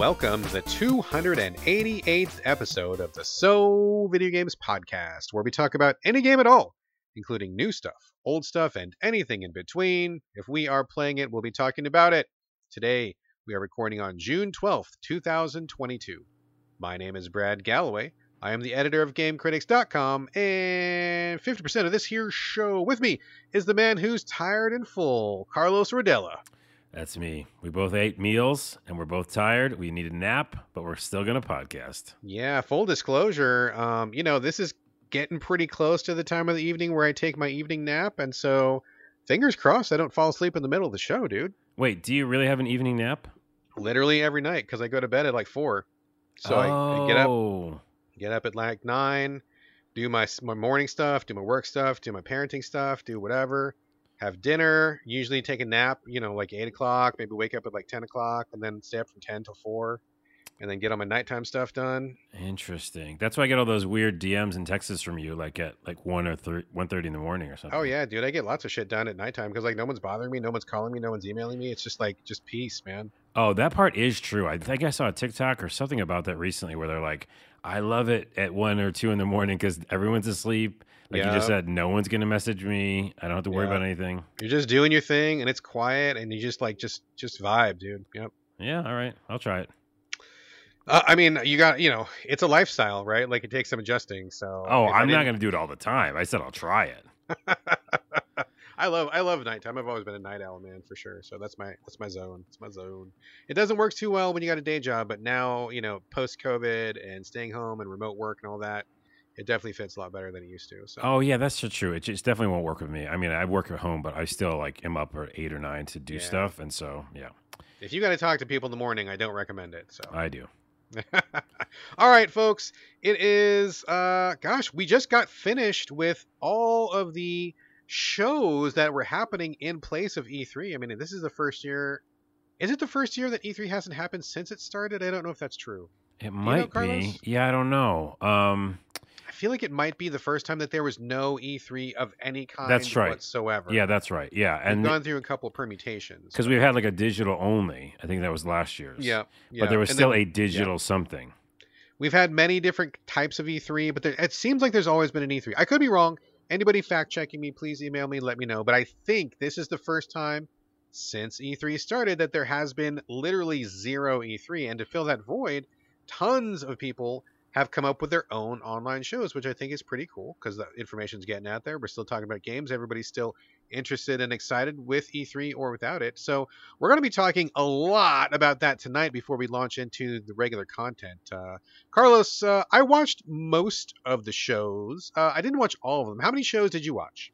welcome to the 288th episode of the So Video Games Podcast, where we talk about any game at all, including new stuff, old stuff, and anything in between. If we are playing it, we'll be talking about it. Today, we are recording on June 12th, 2022. My name is Brad Gallaway. I am the editor of GameCritics.com, and 50% of this here show with me is the man who's tired and full, Carlos Rodella. That's me. We both ate meals and we're both tired. We need a nap, but we're still going to podcast. Yeah, full disclosure, um, you know, this is getting pretty close to the time of the evening where I take my evening nap, and so fingers crossed I don't fall asleep in the middle of the show, dude. Wait, do you really have an evening nap? Literally every night because I go to bed at like four. So I, I get up, get up at like nine, do my my morning stuff, do my work stuff, do my parenting stuff, do whatever, have dinner, usually take a nap, you know, like eight o'clock, maybe wake up at like ten o'clock, and then stay up from ten till four, and then get all my nighttime stuff done. Interesting. That's why I get all those weird DMs and texts from you, like at like one or three, one thirty in the morning or oh, something. Oh yeah, dude, I get lots of shit done at nighttime because like no one's bothering me, no one's calling me, no one's emailing me. It's just like just peace, man. Oh, that part is true. I think I saw a TikTok or something about that recently, where they're like, "I love it at one or two in the morning because everyone's asleep." Like you just said, no one's gonna message me. I don't have to worry Yeah. about anything. You're just doing your thing, and it's quiet, and you just like just just vibe, dude. Yep. Yeah, all right, I'll try it. Uh, I mean, you got you know, it's a lifestyle, right? Like it takes some adjusting. So Oh, I'm not gonna do it all the time. I said I'll try it. I love I love nighttime. I've always been a night owl man for sure. So that's my that's my zone. It's my zone. It doesn't work too well when you got a day job, but now you know post COVID and staying home and remote work and all that, it definitely fits a lot better than it used to. So Oh yeah, that's so true. It just definitely won't work with me. I mean, I work at home, but I still like am up at eight or nine to do Yeah. stuff, and so yeah, if you got to talk to people in the morning, I don't recommend it. So I do. all right, folks, it is uh gosh, we just got finished with all of the shows that were happening in place of E3. I mean, this is the first year. Is it the first year that E3 hasn't happened since it started? I don't know if that's true. It might Carlos? be. Yeah, I don't know. Um, I feel like it might be the first time that there was no E3 of any kind That's right. whatsoever. yeah, that's right. Yeah, We've and gone through a couple of permutations. because we've had like a digital only. I think that was last year's. yeah, yeah. but there was And still then a digital something. We've had many different types of E3, but there, it seems like there's always been an E3. I could be wrong. Anybody fact checking me, please email me, let me know. But I think this is the first time since E3 started that there has been literally zero E3. And to fill that void, tons of people have come up with their own online shows, which I think is pretty cool because the information's getting out there. We're still talking about games. Everybody's still interested and excited with E3 or without it. So we're going to be talking a lot about that tonight before we launch into the regular content. Uh, Carlos, uh, I watched most of the shows. Uh, I didn't watch all of them. How many shows did you watch?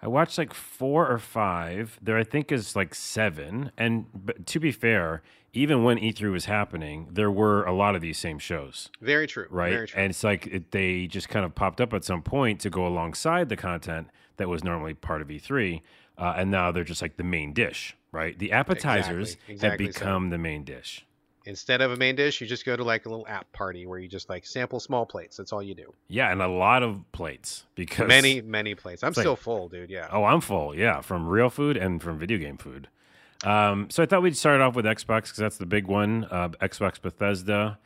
I watched like four or five. There, I think, is like seven. And to be fair, even when E3 was happening, there were a lot of these same shows. Very true. right? Very true. And it's like it, they just kind of popped up at some point to go alongside the content that was normally part of E3, uh, and now they're just like the main dish, right? The appetizers exactly have so. become the main dish. Instead of a main dish, you just go to like a little app party where you just like sample small plates. That's all you do. Yeah, and a lot of plates because Many, many plates. I'm It's like- still full, dude. Yeah. Oh, I'm full. Yeah, from real food and from video game food. Um, so I thought we'd start off with Xbox because that's the big one. Uh, Xbox Bethesda.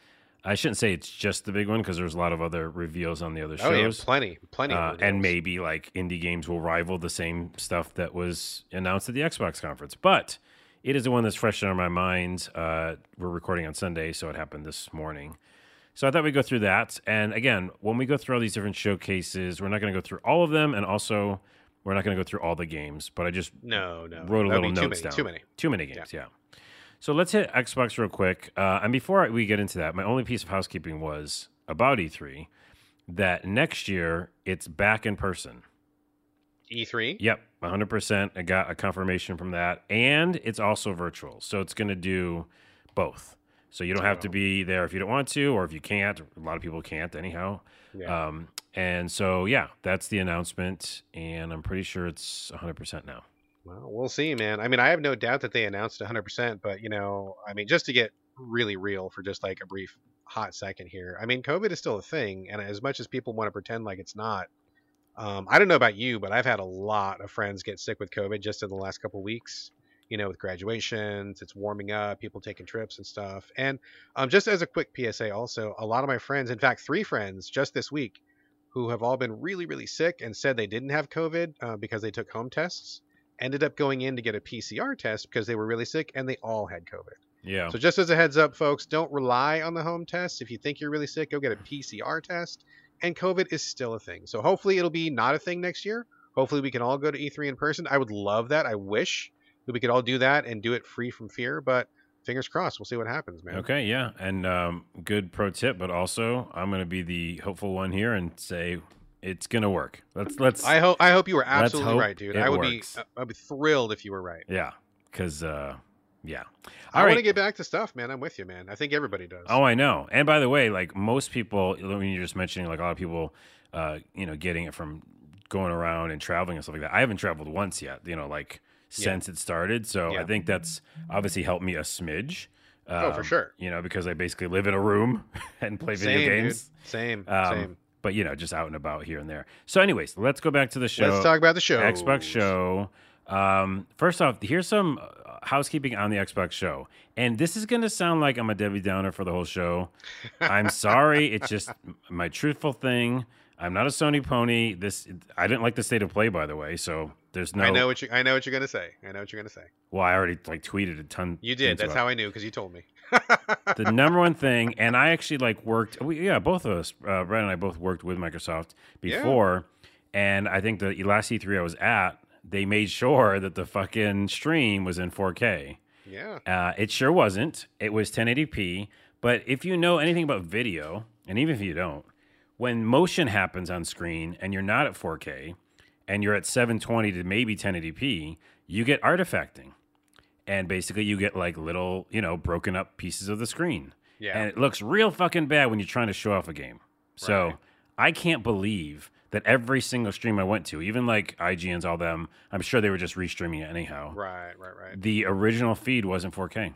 I shouldn't say it's just the big one because there's a lot of other reveals on the other shows. Oh yeah, plenty, plenty. Uh, and maybe like indie games will rival the same stuff that was announced at the Xbox conference. But it is the one that's fresh in my mind. Uh, we're recording on Sunday, so it happened this morning. So I thought we'd go through that. And again, when we go through all these different showcases, we're not going to go through all of them, and also we're not going to go through all the games. But I just no, no, wrote a little notes many, down. Too many. Too many games, yeah. So let's hit Xbox real quick. Uh, and before we get into that, my only piece of housekeeping was about E3 that next year it's back in person. E3. Yep, 100%. I got a confirmation from that. And it's also virtual. So it's going to do both. So you don't have to Oh. be there if you don't want to, or if you can't. A lot of people can't, anyhow. Yeah. Um, and so, yeah, that's the announcement. And I'm pretty sure it's 100% now. Well, we'll see, man. I mean, I have no doubt that they announced 100%, but you know, I mean, just to get really real for just like a brief hot second here. I mean, COVID is still a thing, and as much as people want to pretend like it's not, um, I don't know about you, but I've had a lot of friends get sick with COVID just in the last couple weeks. you know, with graduations, it's warming up, people taking trips and stuff. And um, just as a quick PSA, also, a lot of my friends, in fact, three friends just this week, who have all been really, really sick and said they didn't have COVID uh, because they took home tests, ended up going in to get a PCR test because they were really sick and they all had COVID. Yeah. So just as a heads up, folks, don't rely on the home test. If you think you're really sick, go get a PCR test. And COVID is still a thing. So hopefully it'll be not a thing next year. Hopefully we can all go to E3 in person. I would love that. I wish that we could all do that and do it free from fear. But fingers crossed, we'll see what happens, man. Okay, yeah, and um, good pro tip, but also I'm going to be the hopeful one here and say it's going to work. Let's let's. I hope I hope you were absolutely right, dude. I would works. be I'd be thrilled if you were right. yeah, because uh, yeah. I All want to get back to stuff, man. I'm with you, man. I think everybody does. Oh, I know. And by the way, like most people, when you're just mentioning like a lot of people, uh, you know, getting it from going around and traveling and stuff like that. I haven't traveled once yet. You know, like Yeah. since it started. So I think that's obviously helped me a smidge. Oh, for Um, sure. You know, because I basically live in a room and play video Same, games. dude. Same, Um, same. But you know, just out and about here and there. So, anyways, let's go back to the show. Let's talk about the show. Xbox show. Um, first off, here's some uh, housekeeping on the Xbox show, and this is going to sound like I'm a Debbie Downer for the whole show. I'm sorry, it's just my truthful thing. I'm not a Sony pony. This I didn't like the state of play, by the way. So there's no. I know what you. I know what you're gonna say. I know what you're gonna say. Well, I already like tweeted a ton. You did. That's it. how I knew because you told me. the number one thing, and I actually like worked. We, yeah, both of us, uh, Brad and I, both worked with Microsoft Yeah. before, and I think the last E3 I was at, they made sure that the fucking stream was in 4K. yeah. Uh, it sure wasn't. It was 1080p. But if you know anything about video, and even if you don't, when motion happens on screen and you're not at 4K and you're at 720 to maybe 1080p, you get artifacting. And basically, you get like little, you know, broken up pieces of the screen. Yeah. And it looks real fucking bad when you're trying to show off a game. So Right. I can't believe that every single stream I went to, even like IGN's, all them, I'm sure they were just restreaming it anyhow. Right. Right. Right. The original feed wasn't 4K.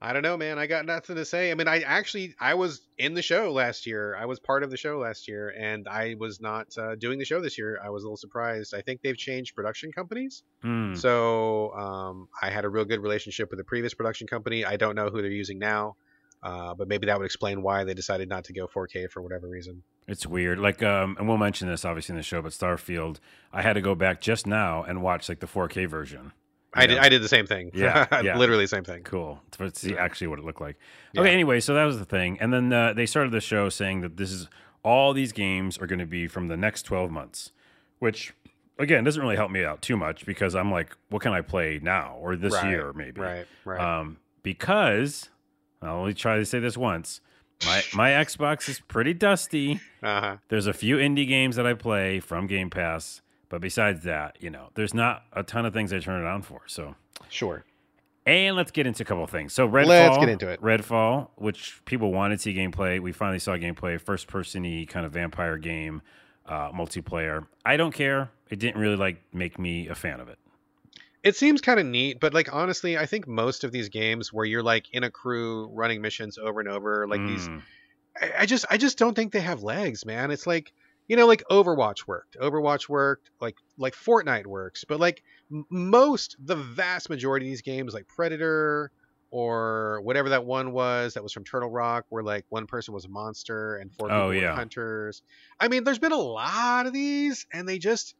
I don't know, man. I got nothing to say. I mean, I actually I was in the show last year. I was part of the show last year, and I was not uh, doing the show this year. I was a little surprised. I think they've changed production companies, Hmm. so um, I had a real good relationship with the previous production company. I don't know who they're using now, uh, but maybe that would explain why they decided not to go 4K for whatever reason. It's weird. Like, um, and we'll mention this obviously in the show, but Starfield, I had to go back just now and watch like the 4K version. I did. I did the same thing. Yeah, yeah. literally the same thing. Cool to see actually what it looked like. Yeah. Okay, anyway, so that was the thing, and then uh, they started the show saying that this is all these games are going to be from the next 12 months, which again doesn't really help me out too much because I'm like, what can I play now or this Right, year maybe? Right. Right. Um, because I'll only try to say this once. My my Xbox is pretty dusty. Uh huh. There's a few indie games that I play from Game Pass, but besides that, you know, there's not a ton of things I turn it on for. So, Sure. and let's get into a couple of things. So, Redfall, Let's get into it. Redfall, which people wanted to see gameplay, we finally saw gameplay. First person-y kind of vampire game, uh, multiplayer. I don't care. It didn't really like make me a fan of it. It seems kind of neat, but like honestly, I think most of these games where you're like in a crew running missions over and over, like these, Mm. I, I just, I just don't think they have legs, man. It's like, you know, like Overwatch worked, Overwatch worked, like like Fortnite works, but like most, the vast majority of these games, like Predator or whatever that one was that was from Turtle Rock, where like one person was a monster and four oh, people Oh, were yeah. hunters. I mean, there's been a lot of these, and they just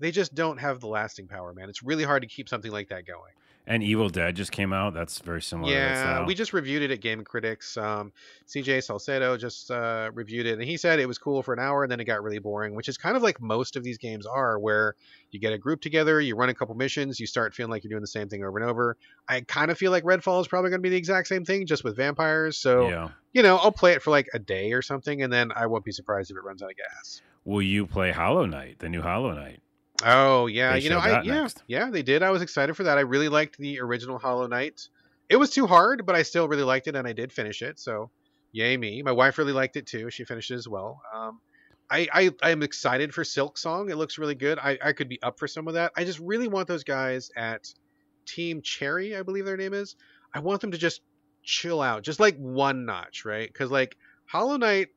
they just don't have the lasting power, man. It's really hard to keep something like that going. And Evil Dead just came out. That's very similar. Yeah, we just reviewed it at Game Critics. Um, CJ Salcedo just uh, reviewed it, and he said it was cool for an hour, and then it got really boring, which is kind of like most of these games are, where you get a group together, you run a couple missions, you start feeling like you're doing the same thing over and over. I kind of feel like Redfall is probably going to be the exact same thing, just with vampires. So, yeah. you know, I'll play it for like a day or something, and then I won't be surprised if it runs out of gas. Will you play Hollow Knight, the new Hollow Knight? Oh yeah, They you know, I yeah, next. yeah, they did. I was excited for that. I really liked the original Hollow Knight. It was too hard, but I still really liked it, and I did finish it. So, yay me! My wife really liked it too. She finished it as well. Um, I I I am excited for Silksong. It looks really good. I I could be up for some of that. I just really want those guys at Team Cherry, I believe their name is. I want them to just chill out, just like one notch, right? Because like Hollow Knight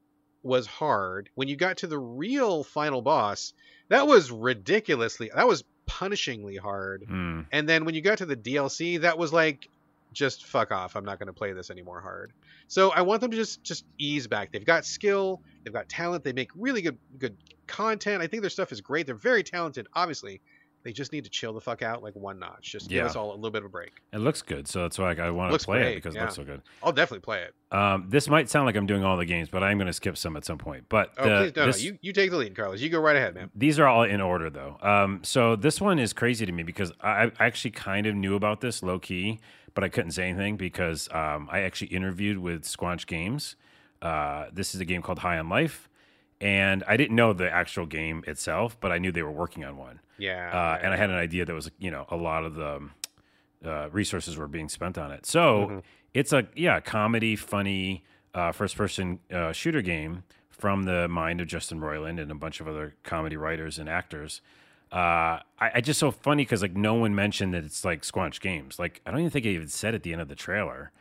was hard. When you got to the real final boss, that was ridiculously. That was punishingly hard. Hmm. And then when you got to the DLC, that was like, just fuck off. I'm not going to play this anymore hard. So I want them to just just ease back. They've got skill, they've got talent, they make really good good content. I think their stuff is great. They're very talented, obviously. They just need to chill the fuck out like one notch. Just give Yeah. us all a little bit of a break. It looks good, so that's why I, I want to play it great, because it looks so good. I'll definitely play it. Um, this might sound like I'm doing all the games, but I'm going to skip some at some point. But Oh, the- please no, this- no. You you take the lead, Carlos. You go right ahead, man. These are all in order though. Um, so this one is crazy to me because I, I actually kind of knew about this low key, but I couldn't say anything because um, I actually interviewed with Squanch Games. Uh, this is a game called High on Life, and I didn't know the actual game itself, but I knew they were working on one, Yeah. uh, and I had an idea that was you know a lot of the um, uh, resources were being spent on it. So Mhm. it's a yeah comedy, funny uh, first person uh, shooter game from the mind of Justin Roiland and a bunch of other comedy writers and actors. Uh, I, I just so funny because like no one mentioned that it's like Squanch Games. Like I don't even think it even said at the end of the trailer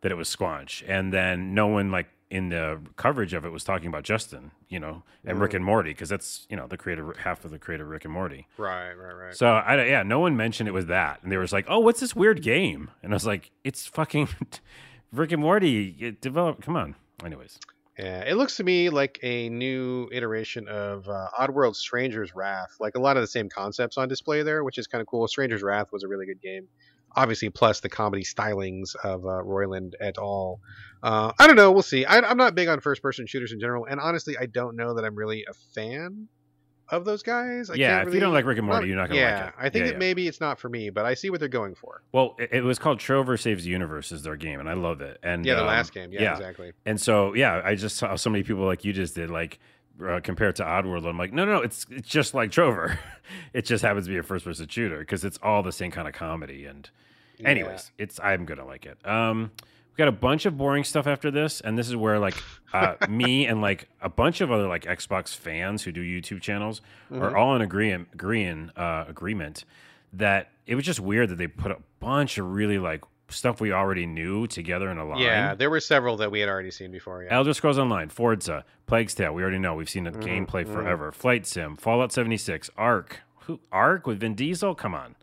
that it was Squanch, and then no one like in the coverage of it was talking about Justin, you know, and Rick and Morty because that's you know the creator half of the creator Rick and Morty. right, right, right. So I yeah, no one mentioned it was that, and they was like, "Oh, what's this weird game?" And I was like, "It's fucking Rick and Morty. It developed. Come on." Anyways, Yeah, it looks to me like a new iteration of uh, Oddworld Stranger's Wrath. Like a lot of the same concepts on display there, which is kind of cool. Stranger's Wrath was a really good game. Obviously, plus the comedy stylings of uh, Roiland et al. Uh, I don't know. We'll see. I, I'm not big on first person shooters in general. And honestly, I don't know that I'm really a fan of those guys. I yeah, can't if really, you don't like Rick and Morty, not- you're not gonna yeah, like it. I think Yeah, that yeah. maybe it's not for me, but I see what they're going for. Well, it, it was called Trover Saves the Universe is their game, and I love it. And Yeah, the um, last game. Yeah, yeah. exactly. And so, yeah, I just saw so many people like you just did, like uh, compared to Oddworld. I'm like, no, no, no, it's it's just like Trover. it just happens to be a first person shooter because it's all the same kind of comedy. And Yeah. anyways, it's I'm gonna like it. Um, we got a bunch of boring stuff after this, and this is where like uh, me and like a bunch of other like Xbox fans who do YouTube channels Mhm. are all in agreeing agreeing uh, agreement that it was just weird that they put a bunch of really like stuff we already knew together in a line. Yeah, there were several that we had already seen before. Yeah. Elder Scrolls Online, Forza, Plague's Tale. We already know. We've seen the Mhm, gameplay mhm. forever. Flight Sim, Fallout 76, Ark. Who Ark with Vin Diesel? Come on.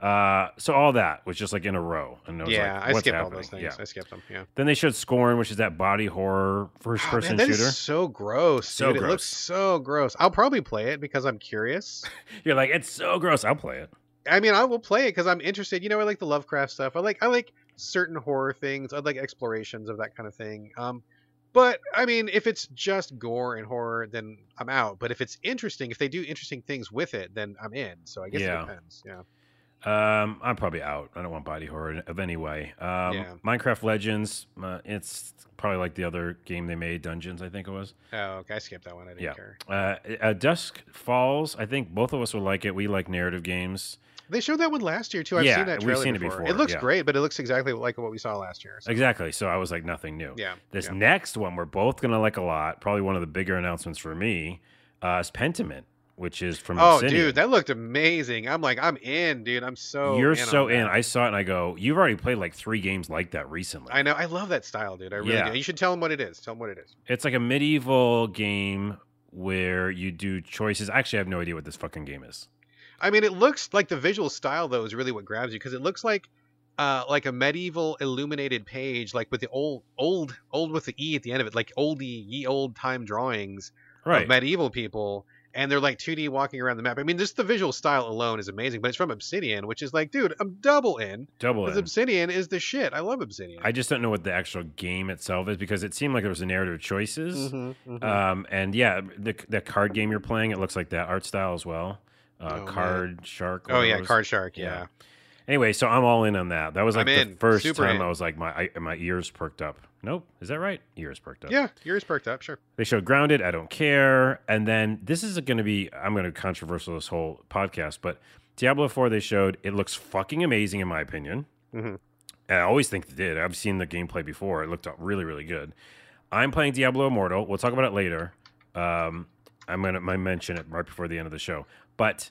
Uh, so all that was just like in a row, and it was yeah, like, I skipped happening? all those things. Yeah. I skipped them. Yeah. Then they showed Scorn, which is that body horror first Oh, person man, is shooter. so gross. So dude. It looks so gross. I'll probably play it because I'm curious. You're like, it's so gross. I'll play it. I mean, I will play it because I'm interested. You know, I like the Lovecraft stuff. I like I like certain horror things. I like explorations of that kind of thing. Um, but I mean, if it's just gore and horror, then I'm out. But if it's interesting, if they do interesting things with it, then I'm in. So I guess Yeah. it depends. Yeah. Um, I'm probably out. I don't want body horror of any way. Um, Yeah. Minecraft Legends. Uh, it's probably like the other game they made, Dungeons. I think it was. Oh, okay. I skipped that one. I didn't Yeah. care. Uh, uh, Dusk Falls. I think both of us would like it. We like narrative games. They showed that one last year too. I've Yeah, seen that we've trailer seen it before. before, looks yeah. great, but it looks exactly like what we saw last year. So, Exactly. So I was like nothing new. yeah. This yeah. next one we're both gonna like a lot. Probably one of the bigger announcements for me. Uh, is Pentiment, which is from Oh, Obsidian. dude, that looked amazing. I'm like, I'm in, dude. I'm so. You're in so in. I saw it and I go, you've already played like three games like that recently. I know. I love that style, dude. I really Yeah. do. You should tell them what it is. Tell them what it is. It's like a medieval game where you do choices. Actually, I have no idea what this fucking game is. I mean, it looks like the visual style though is really what grabs you because it looks like, uh, like a medieval illuminated page, like with the old, old, old with the e at the end of it, like oldie, ye old time drawings Right. of medieval people, and they're like 2D walking around the map. I mean, just the visual style alone is amazing, but it's from Obsidian, which is like, dude, I'm double in Double because in. Obsidian is the shit. I love Obsidian. I just don't know what the actual game itself is because it seemed like there was a narrative choices. Mhm, mhm. Um, and yeah, the the card game you're playing, it looks like that art style as well. Uh, Oh, man. card shark. oh yeah. Card Shark. Yeah. Yeah. Anyway, so I'm all in on that. That was like I'm the in. first Super time in. I was like my I, my ears perked up. Nope, is that right? Ears perked up. Yeah, ears perked up, sure. They showed Grounded. I don't care. And then this is going to be. I'm going to controversial this whole podcast, but Diablo 4 they showed. It looks fucking amazing in my opinion. Mhm. And I always think it did. I've seen the gameplay before. It looked really really good. I'm playing Diablo Immortal. We'll talk about it later. Um, I'm gonna mention it right before the end of the show. But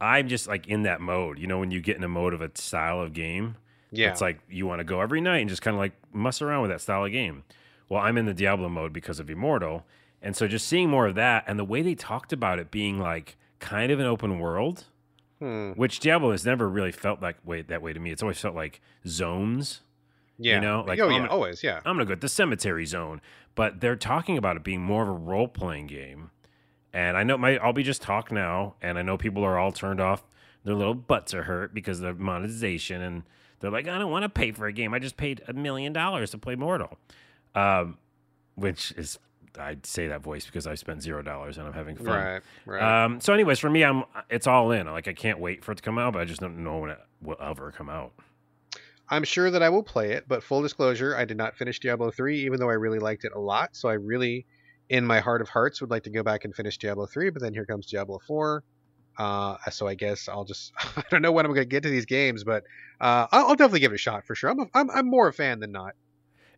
I'm just like in that mode. You know, when you get in a mode of a style of game, Yeah. it's like you want to go every night and just kind of like mess around with that style of game. Well, I'm in the Diablo mode because of Immortal. And so just seeing more of that and the way they talked about it being like kind of an open world, Hmm. which Diablo has never really felt that way that way to me. It's always felt like zones. Yeah. You know, like, oh yeah, gonna- always yeah. I'm gonna go to the cemetery zone, but they're talking about it being more of a role playing game. And I know my I'll be just talk now, and I know people are all turned off. Their little butts are hurt because of monetization, and they're like, I don't want to pay for a game. I just paid a million dollars to play Mortal, um, which is I'd say that voice because I spent zero dollars and I'm having fun. Right. Right. Um, so, anyways, for me, I'm it's all in. Like I can't wait for it to come out, but I just don't know when it will ever come out. I'm sure that I will play it, but full disclosure, I did not finish Diablo 3, even though I really liked it a lot. So I really, in my heart of hearts, would like to go back and finish Diablo 3, but then here comes Diablo 4. Uh, so I guess I'll just, I don't know when I'm going to get to these games, but uh, I'll, I'll definitely give it a shot for sure. I'm, a, I'm, I'm more a fan than not.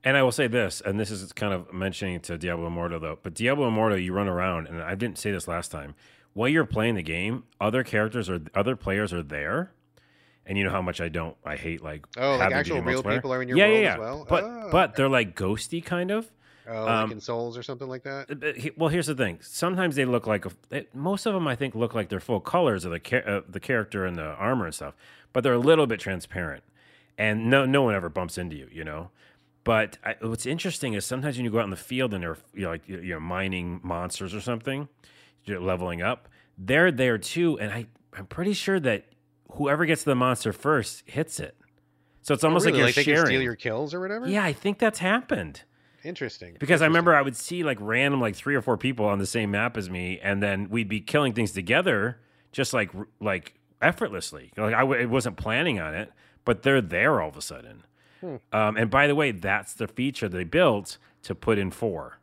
And I will say this, and this is kind of mentioning to Diablo Immortal though, but Diablo Immortal, you run around, and I didn't say this last time. While you're playing the game, other characters or other players are there, and you know how much I don't, I hate like Oh, like actual real people are in your yeah, world yeah, yeah. as well? But Oh, but they're like ghosty kind of. Oh, um, like in Souls or something like that? Well, here's the thing. Sometimes they look like a, most of them. I think look like they're full colors of the uh, the character and the armor and stuff, but they're a little bit transparent, and no no one ever bumps into you, you know. But I, what's interesting is sometimes when you go out in the field and they're you know, like you're you're mining monsters or something, you're leveling up. They're there too, and I I'm pretty sure that whoever gets the monster first hits it. So it's almost oh, really? like you're they sharing. can steal your kills or whatever? yeah, I think that's happened. Interesting. Because I remember I would see like random like three or four people on the same map as me, and then we'd be killing things together, just like like effortlessly. Like I w- I wasn't planning on it, but they're there all of a sudden. Hmm. Um, and by the way, that's the feature they built to put in four.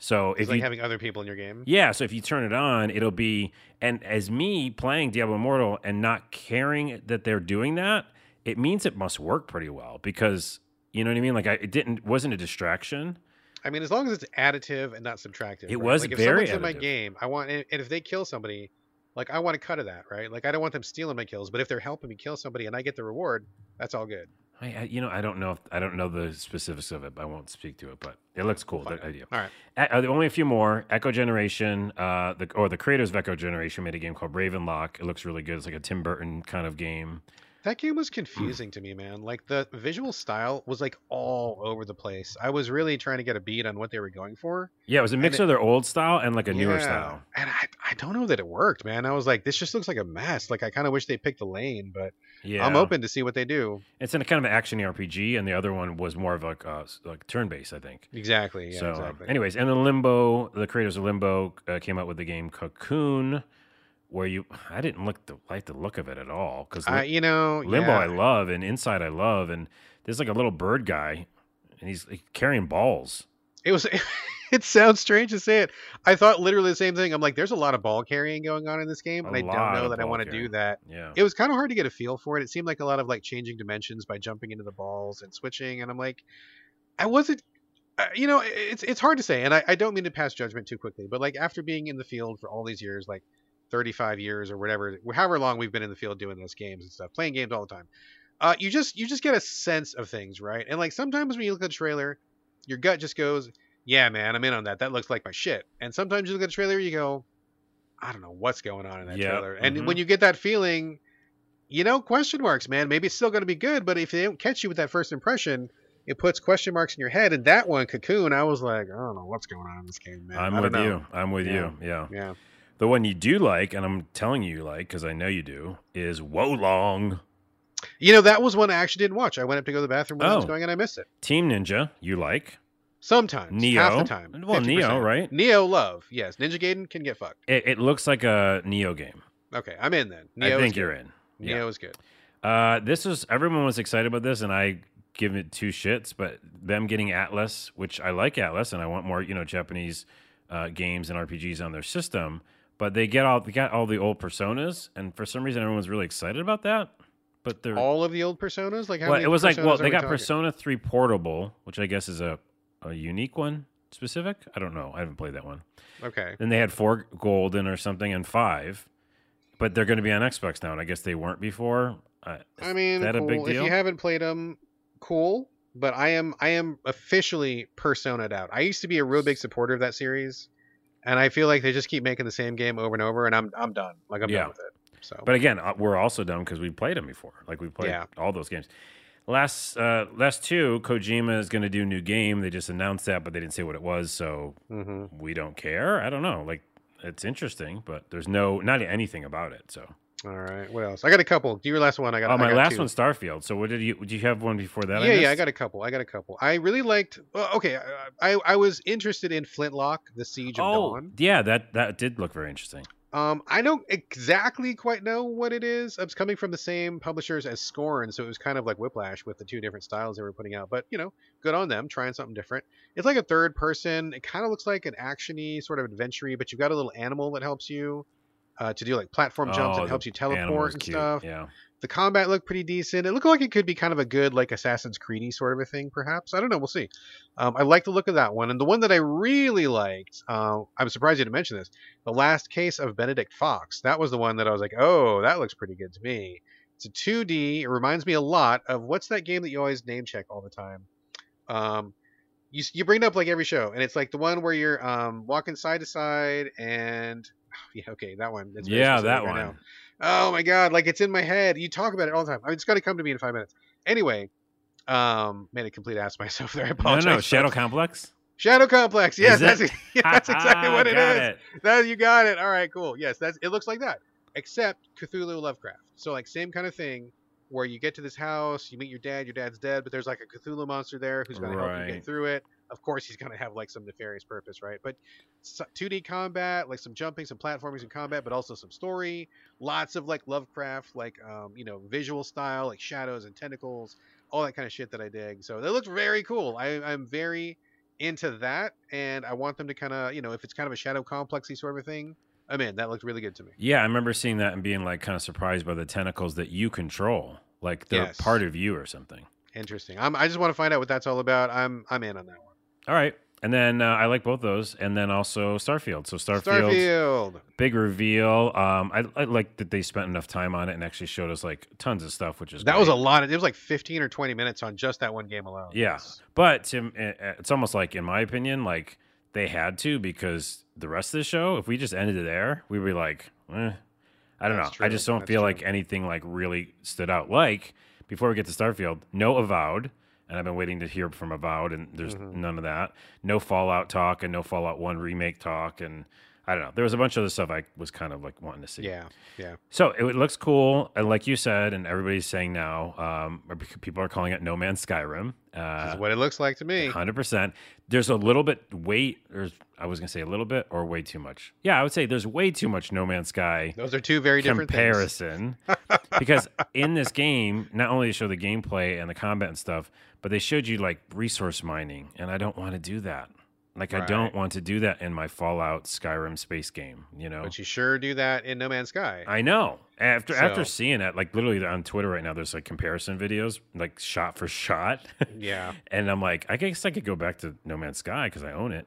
So It's if like you having other people in your game. yeah, so if you turn it on, it'll be and as me playing Diablo Immortal and not caring that they're doing that, it means it must work pretty well because you know what I mean. Like I, it didn't wasn't a distraction. I mean, as long as it's additive and not subtractive. It right? was like if very someone's in my game, I want, and if they kill somebody, like I want a cut of that, right? Like I don't want them stealing my kills, but if they're helping me kill somebody and I get the reward, that's all good. I, I you know I don't know if I don't know the specifics of it. But I won't speak to it, but it looks cool. Fine. Idea. All right. Uh, only a few more. Echo Generation, uh, the or the creators of Echo Generation made a game called Ravenlock. It looks really good. It's like a Tim Burton kind of game. That game Hmm. was confusing to me, man. Like the visual style was like all over the place. I was really trying to get a beat on what they were going for. Yeah, it was a mix it- of their old style and like a newer Yeah. style. And I, I don't know that it worked, man. I was like, this just looks like a mess. Like I kind of wish they picked a lane, but Yeah, I'm open to see what they do. It's in a kind of an action RPG, and the other one was more of like uh, like turn based, I think. Exactly. Yeah. so, exactly. anyways, and then Limbo, the creators of Limbo uh, came out with the game Cocoon, where you I didn't look the, like the look of it at all because I, you know, Limbo yeah. I love and Inside I love, and there's like a little bird guy, and he's like, carrying balls. It was. It sounds strange to say it. I thought literally the same thing. I'm like, there's a lot of ball carrying going on in this game, and I don't know that I want to do that. Yeah, It was kind of hard to get a feel for it. It seemed like a lot of like changing dimensions by jumping into the balls and switching, and I'm like, I wasn't. Uh, you know, it's it's hard to say, and I, I don't mean to pass judgment too quickly, but like after being in the field for all these years, like 35 years or whatever, however long we've been in the field doing those games and stuff, playing games all the time, uh, you just you just get a sense of things, right? And like sometimes when you look at the trailer, your gut just goes, "Yeah, man, I'm in on that. That looks like my shit." And sometimes you look at the trailer, you go, "I don't know what's going on in that Yeah, trailer." And mhm. when you get that feeling, you know, question marks, man. Maybe it's still going to be good, but if they don't catch you with that first impression, it puts question marks in your head. And that one, Cocoon, I was like, I don't know what's going on in this game, man. I'm with know. you. I'm with Yeah. you. Yeah. Yeah. The one you do like, and I'm telling you you like because I know you do, is Wo Long. You know, that was one I actually didn't watch. I went up to go to the bathroom when I was Oh. going, and I missed it. Team Ninja, you like. Sometimes, Nioh. half the time. Well, Nioh, 50%. right? Nioh love, yes. Ninja Gaiden can get fucked. It, it looks like a Nioh game. Okay, I'm in then. Nioh I think you're in. Yeah. Nioh is good. Uh, this was everyone was excited about this, and I give it two shits. But them getting Atlus, which I like Atlus, and I want more, you know, Japanese uh, games and RPGs on their system. But they get all they got all the old personas, and for some reason everyone's really excited about that. But they're All of the old personas, like how well, it was like well, they we got talking? Persona Three Portable, which I guess is a a unique one specific. I don't know. I haven't played that one. Okay, Then they had four golden or something and five, but they're going to be on Xbox now, and I guess they weren't before. Uh, I mean, that a cool. big if you haven't played them, cool. But I am, I am officially personaed out. I used to be a real big supporter of that series, and I feel like they just keep making the same game over and over, and I'm, I'm done. Like I'm Yeah. done with it. So, But again, uh, we're also done because we played them before. Like we played Yeah. all those games. Last uh, last two, Kojima is going to do a new game. They just announced that, but they didn't say what it was, so hmm we don't care. I don't know. Like it's interesting, but there's no not anything about it. So all right. What else? I got a couple. Do your last one? I got. oh, I my got last two. one's Starfield. So what did you? Did you have one before that? yeah, yeah, I got a couple. I got a couple. I really liked. Well, okay, I, I I was interested in Flintlock: The Siege of Oh, Dawn. yeah, that that did look very interesting. Um, I don't exactly quite know what it is. It's coming from the same publishers as Scorn, so it was kind of like Whiplash with the two different styles they were putting out. But you know, good on them, trying something different. It's like a third person. It kind of looks like an actiony sort of adventure but you've got a little animal that helps you uh, to do like platform jumps Oh, and helps you teleport and cute, stuff. Yeah. The combat looked pretty decent. It looked like it could be kind of a good like Assassin's Creedy sort of a thing, perhaps. I don't know. We'll see. Um, I like the look of that one, and the one that I really liked. Uh, I'm surprised you didn't mention this. The last case of Benedict Fox. That was the one that I was like, oh, that looks pretty good to me. It's a 2D. It reminds me a lot of what's that game that you always name check all the time. Um, you you bring it up like every show, and it's like the one where you're um walking side to side and. Yeah, okay, that one. Yeah, that right one. now. Oh my god, like it's in my head. You talk about it all the time. I mean, it's got to come to me in five minutes. Anyway, um, made a complete ass myself there. I No, apologize. no, folks. Shadow Complex. Shadow Complex. Yes, that's that's exactly what it is. it. That you got it. All right, cool. Yes, that's it. Looks like that, except Cthulhu Lovecraft. So like same kind of thing, where you get to this house, you meet your dad. Your dad's dead, but there's like a Cthulhu monster there who's going to help you get through it. Of course, he's going to have like some nefarious purpose, right? But so- 2D combat, like some jumping, some platforming, some combat, but also some story. Lots of like Lovecraft, like um, you know, visual style, like shadows and tentacles, all that kind of shit that I dig. So that looks very cool. I, I'm very into that, and I want them to kind of, you know, if it's kind of a shadow complexy sort of a thing, I'm in. That looked really good to me. Yeah, I remember seeing that and being like kind of surprised by the tentacles that you control, like they're Yes. part of you or something. Interesting. I'm, I just want to find out what that's all about. I'm I'm in on that one. All right. And then uh, I like both those, and then also Starfield. So Starfield, Starfield. big reveal. Um, I, I like that they spent enough time on it and actually showed us like tons of stuff, which is That was a lot. Of, it was like 15 or 20 minutes on just that one game alone. Yeah. But to, uh, it's almost like, in my opinion, like they had to because the rest of the show, if we just ended it there, we'd be like, eh, I don't That's know. I just don't That's feel true. like anything like really stood out. Like before we get to Starfield, no Avowed, and I've been waiting to hear from Avowed, and there's Mhm. none of that. No Fallout talk, and no Fallout One remake talk, and I don't know. There was a bunch of other stuff I was kind of like wanting to see. Yeah. Yeah. So it looks cool, and like you said, and everybody's saying now, um, people are calling it No Man's Skyrim. This Uh, is what it looks like to me. Hundred percent. There's a little bit weight. There's I was gonna say a little bit or way too much. Yeah, I would say there's way too much No Man's Sky Those are two very different comparison because in this game, not only they show the gameplay and the combat and stuff, but they showed you like resource mining, and I don't want to do that. Like I don't want to do that in my Fallout Skyrim space game. You know. But you sure do that in No Man's Sky. I know. After after seeing it, like literally on Twitter right now, there's like comparison videos, like shot for shot. yeah. and I'm like, I guess I could go back to No Man's Sky because I own it.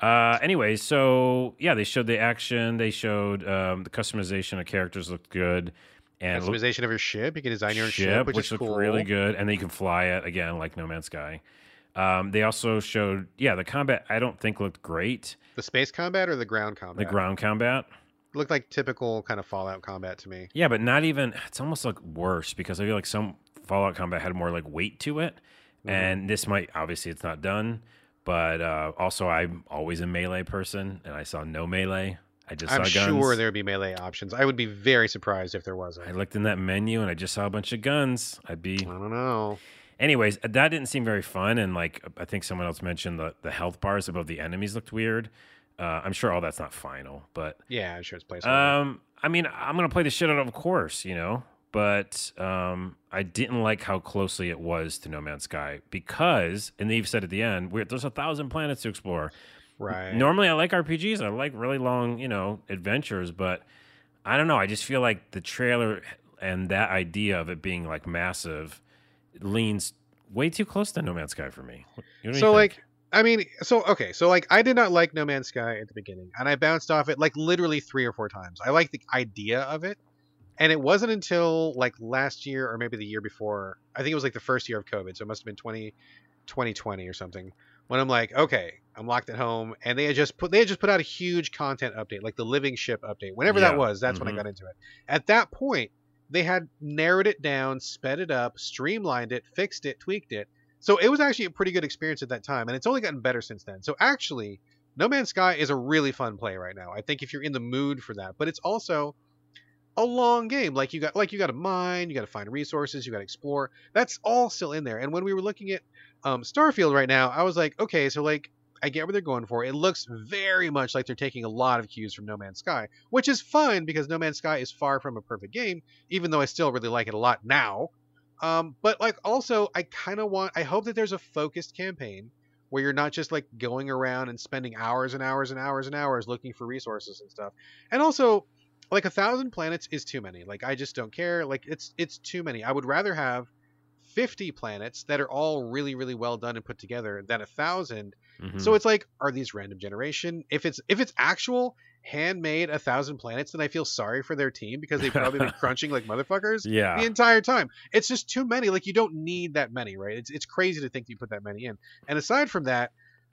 Uh, anyway, so yeah, they showed the action. They showed um, the customization of characters looked good, and Customization of your ship. You can design your own ship, ship, which, which is looked cool. really good, and then you can fly it again like No Man's Sky. Um, they also showed, yeah, the combat. I don't think looked great. The space combat or the ground combat? The ground combat, looked like typical kind of Fallout combat to me. yeah, but not even. It's almost like worse because I feel like some Fallout combat had more like weight to it, Mm-hmm. and this might obviously it's not done. But uh, also, I'm always a melee person, and I saw no melee. I just I'm saw guns. sure there would be melee options. I would be very surprised if there wasn't. I looked in that menu and I just saw a bunch of guns. I'd be I don't know. Anyways, that didn't seem very fun, and like I think someone else mentioned the the health bars above the enemies looked weird. Uh, I'm sure all that's not final, but Yeah, I'm sure it's placeholder. um, I mean, I'm gonna play the shit out of, of course, you know. But um, I didn't like how closely it was to No Man's Sky because, and they've said at the end, we're, there's a thousand planets to explore. right. Normally, I like RPGs. I like really long, you know, adventures. But I don't know. I just feel like the trailer and that idea of it being like massive leans way too close to No Man's Sky for me. So think? like I mean, so okay, so like I did not like No Man's Sky at the beginning, and I bounced off it like literally three or four times. I like the idea of it, and it wasn't until like last year or maybe the year before. I think it was like the first year of COVID, so it must have been 20, 2020 or something, when I'm like, okay, I'm locked at home, and they had just put they had just put out a huge content update, like the living ship update, whenever Yeah. that was. That's when I Mhm. got into it. At that point, they had narrowed it down, sped it up, streamlined it, fixed it, tweaked it. So it was actually a pretty good experience at that time, and it's only gotten better since then. So actually, No Man's Sky is a really fun play right now. I think if you're in the mood for that, but it's also a long game. Like you got like you got to mine, you got to find resources, you got to explore. That's all still in there. And when we were looking at um, Starfield right now, I was like, okay, so like I get what they're going for. It looks very much like they're taking a lot of cues from No Man's Sky, which is fine because No Man's Sky is far from a perfect game, even though I still really like it a lot now. Um, but like also, I kind of want. I hope that there's a focused campaign where you're not just like going around and spending hours and hours and hours and hours looking for resources and stuff. And also, like a thousand planets is too many. Like I just don't care. Like it's it's too many. I would rather have 50 planets that are all really really well done and put together than a thousand Mhm. so it's like, are these random generation? If it's if it's actual handmade a thousand planets, then I feel sorry for their team because they've probably been crunching like motherfuckers yeah the entire time. It's just too many. Like you don't need that many, right? It's it's crazy to think you put that many in. And aside from that,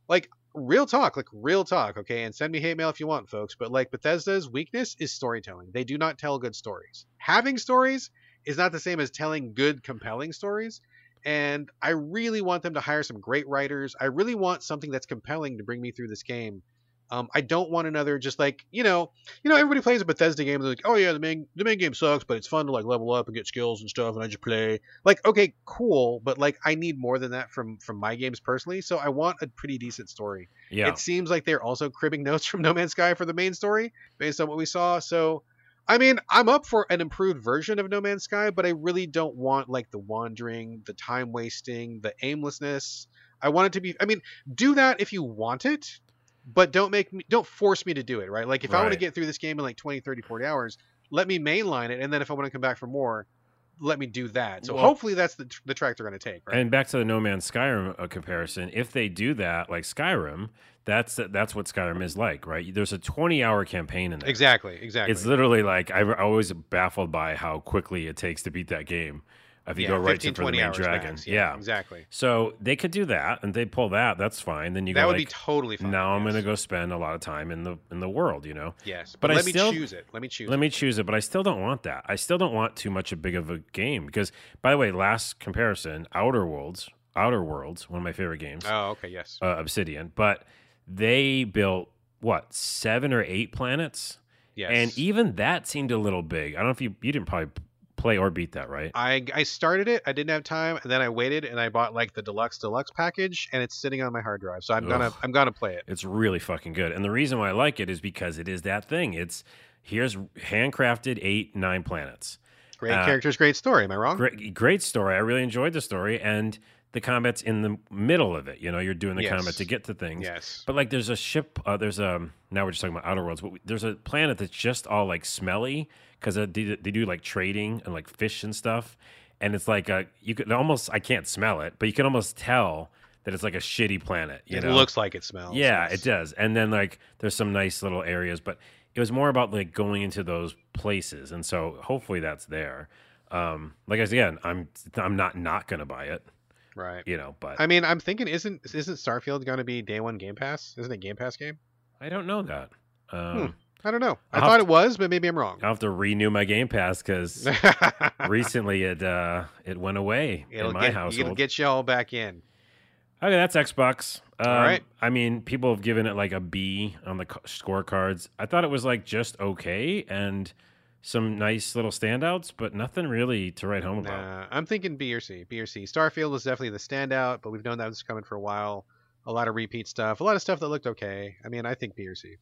like real talk, like real talk, okay? And send me hate mail if you want, folks. But like Bethesda's weakness is storytelling. They do not tell good stories. Having stories is not the same as telling good, compelling stories. And I really want them to hire some great writers. I really want something that's compelling to bring me through this game. Um, I don't want another just like you know, you know, everybody plays a Bethesda game. and They're like, oh yeah, the main the main game sucks, but it's fun to like level up and get skills and stuff, and I just play. Like, okay, cool, but like I need more than that from from my games personally. So I want a pretty decent story. Yeah. It seems like they're also cribbing notes from No Man's Sky for the main story based on what we saw. So, I mean, I'm up for an improved version of No Man's Sky, but I really don't want like the wandering, the time wasting, the aimlessness. I want it to be. I mean, do that if you want it, but don't make me, don't force me to do it. Right? Like if I want to get through this game in like 20, 30, 40 hours, let me mainline it, and then if I want to come back for more. Let me do that. So Well- hopefully that's the, the track they're going to take. Right? And back to the No Man's Skyrim uh, comparison, if they do that like Skyrim, that's that's what Skyrim is like, right? There's a 20 hour campaign in there. exactly. Exactly. It's literally like I'm always baffled by how quickly it takes to beat that game. If you yeah, go right 15, to for the 20 main dragon, max. yeah. exactly. So they could do that, and they pull that. That's fine. Then you That go would like, be totally fine. now I'm going to go spend a lot of time in the in the world, you know. Yes, But but, I let me still- choose it. Let me choose. Let it. me choose it, but I still don't want that. I still don't want too much a big of a game because, by the way, last comparison, Outer Worlds, Outer Worlds, one of my favorite games, Oh, okay. Yes. uh, Obsidian, but they built what seven or eight planets, yes. and even that seemed a little big. I don't know if you you didn't probably play or beat that, right? I I started it. I didn't have time, and then I waited, and I bought like the deluxe deluxe package, and it's sitting on my hard drive. So I'm gonna I'm gonna play it. It's really fucking good. And the reason why I like it is because it is that thing. It's here's handcrafted eight, nine planets. Great Uh, characters, great story. Am I wrong? Great, great story. I really enjoyed the story, and the combat's in the middle of it. You know, you're doing the Yes. combat to get to things. Yes. But like, there's a ship. Uh, there's a now we're just talking about outer worlds, but we, there's a planet that's just all like smelly because they, do- they do like trading and like fish and stuff, and it's like a you can almost I can't smell it, but you can almost tell that it's like a shitty planet. You it know? looks like it smells. Yeah, yes. it does. And then like there's some nice little areas, but it was more about like going into those places, and so hopefully that's there. Um, like I said, again, I'm I'm not not gonna buy it, Right. you know, but I mean, I'm thinking, isn't isn't Starfield going to be day one Game Pass? Isn't it Game Pass game? I don't know that. Um, I don't know. I I'll thought it was, but maybe I'm wrong. I'll have to renew my Game Pass because recently it uh it went away it'll in my get household. it'll get you all back in. Okay, that's Xbox. Um, right. I mean, people have given it like a B on the scorecards. I thought it was like just okay and some nice little standouts, but nothing really to write home about. I'm thinking B or C. B or C. Starfield was definitely the standout, but we've known that was coming for a while. A lot of repeat stuff, a lot of stuff that looked okay. I mean, I think B or C.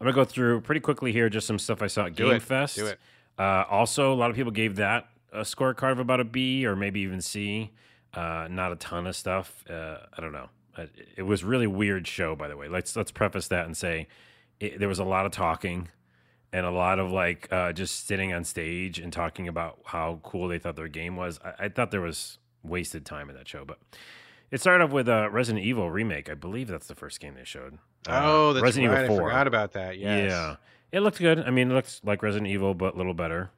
I'm gonna go through pretty quickly here just some stuff I saw at Do Game it. Fest. Do it. Uh, also, a lot of people gave that a scorecard of about a B or maybe even C. Uh, not a ton of stuff. Uh, I don't know. It was really weird show, by the way. Let's let's preface that and say it, there was a lot of talking and a lot of like uh, just sitting on stage and talking about how cool they thought their game was. I, I thought there was wasted time in that show, but it started off with a Resident Evil remake. I believe that's the first game they showed. Uh, oh, that's Resident right. Evil I 4. forgot about that. Yes. Yeah, it looked good. I mean, it looks like Resident Evil, but a little better.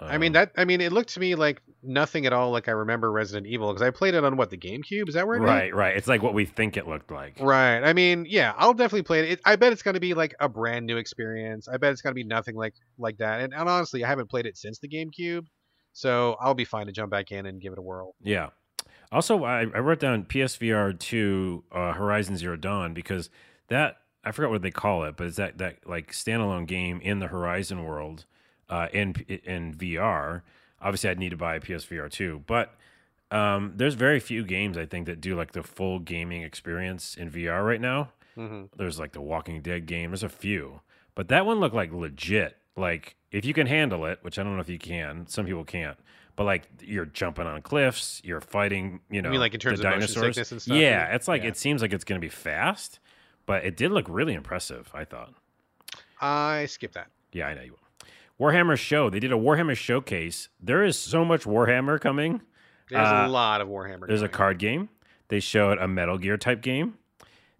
I mean Um, that. I mean, it looked to me like nothing at all like I remember Resident Evil because I played it on what the GameCube. Is that where it is? right, right. It's like what we think it looked like. Right. I mean, yeah, I'll definitely play it. it I bet it's going to be like a brand new experience. I bet it's going to be nothing like like that. And, and honestly, I haven't played it since the GameCube, so I'll be fine to jump back in and give it a whirl. Yeah. Also, I, I wrote down PSVR two uh, Horizon Zero Dawn because that I forgot what they call it, but it's that that like standalone game in the Horizon world uh, in in VR. Obviously, I'd need to buy a PSVR two, but um, there's very few games I think that do like the full gaming experience in VR right now. hmm There's like the Walking Dead game. There's a few, but that one looked like legit. Like if you can handle it, which I don't know if you can. Some people can't. But like you're jumping on cliffs, you're fighting. You know, mean like in terms the of dinosaurs. and stuff? Yeah, it's like Yeah. it seems like it's going to be fast, but it did look really impressive. I thought. I skipped that. Yeah, I know you. will. Warhammer show. They did a Warhammer showcase. There is so much Warhammer coming. There's Uh, a lot of Warhammer. There's a card game. They showed a Metal Gear type game.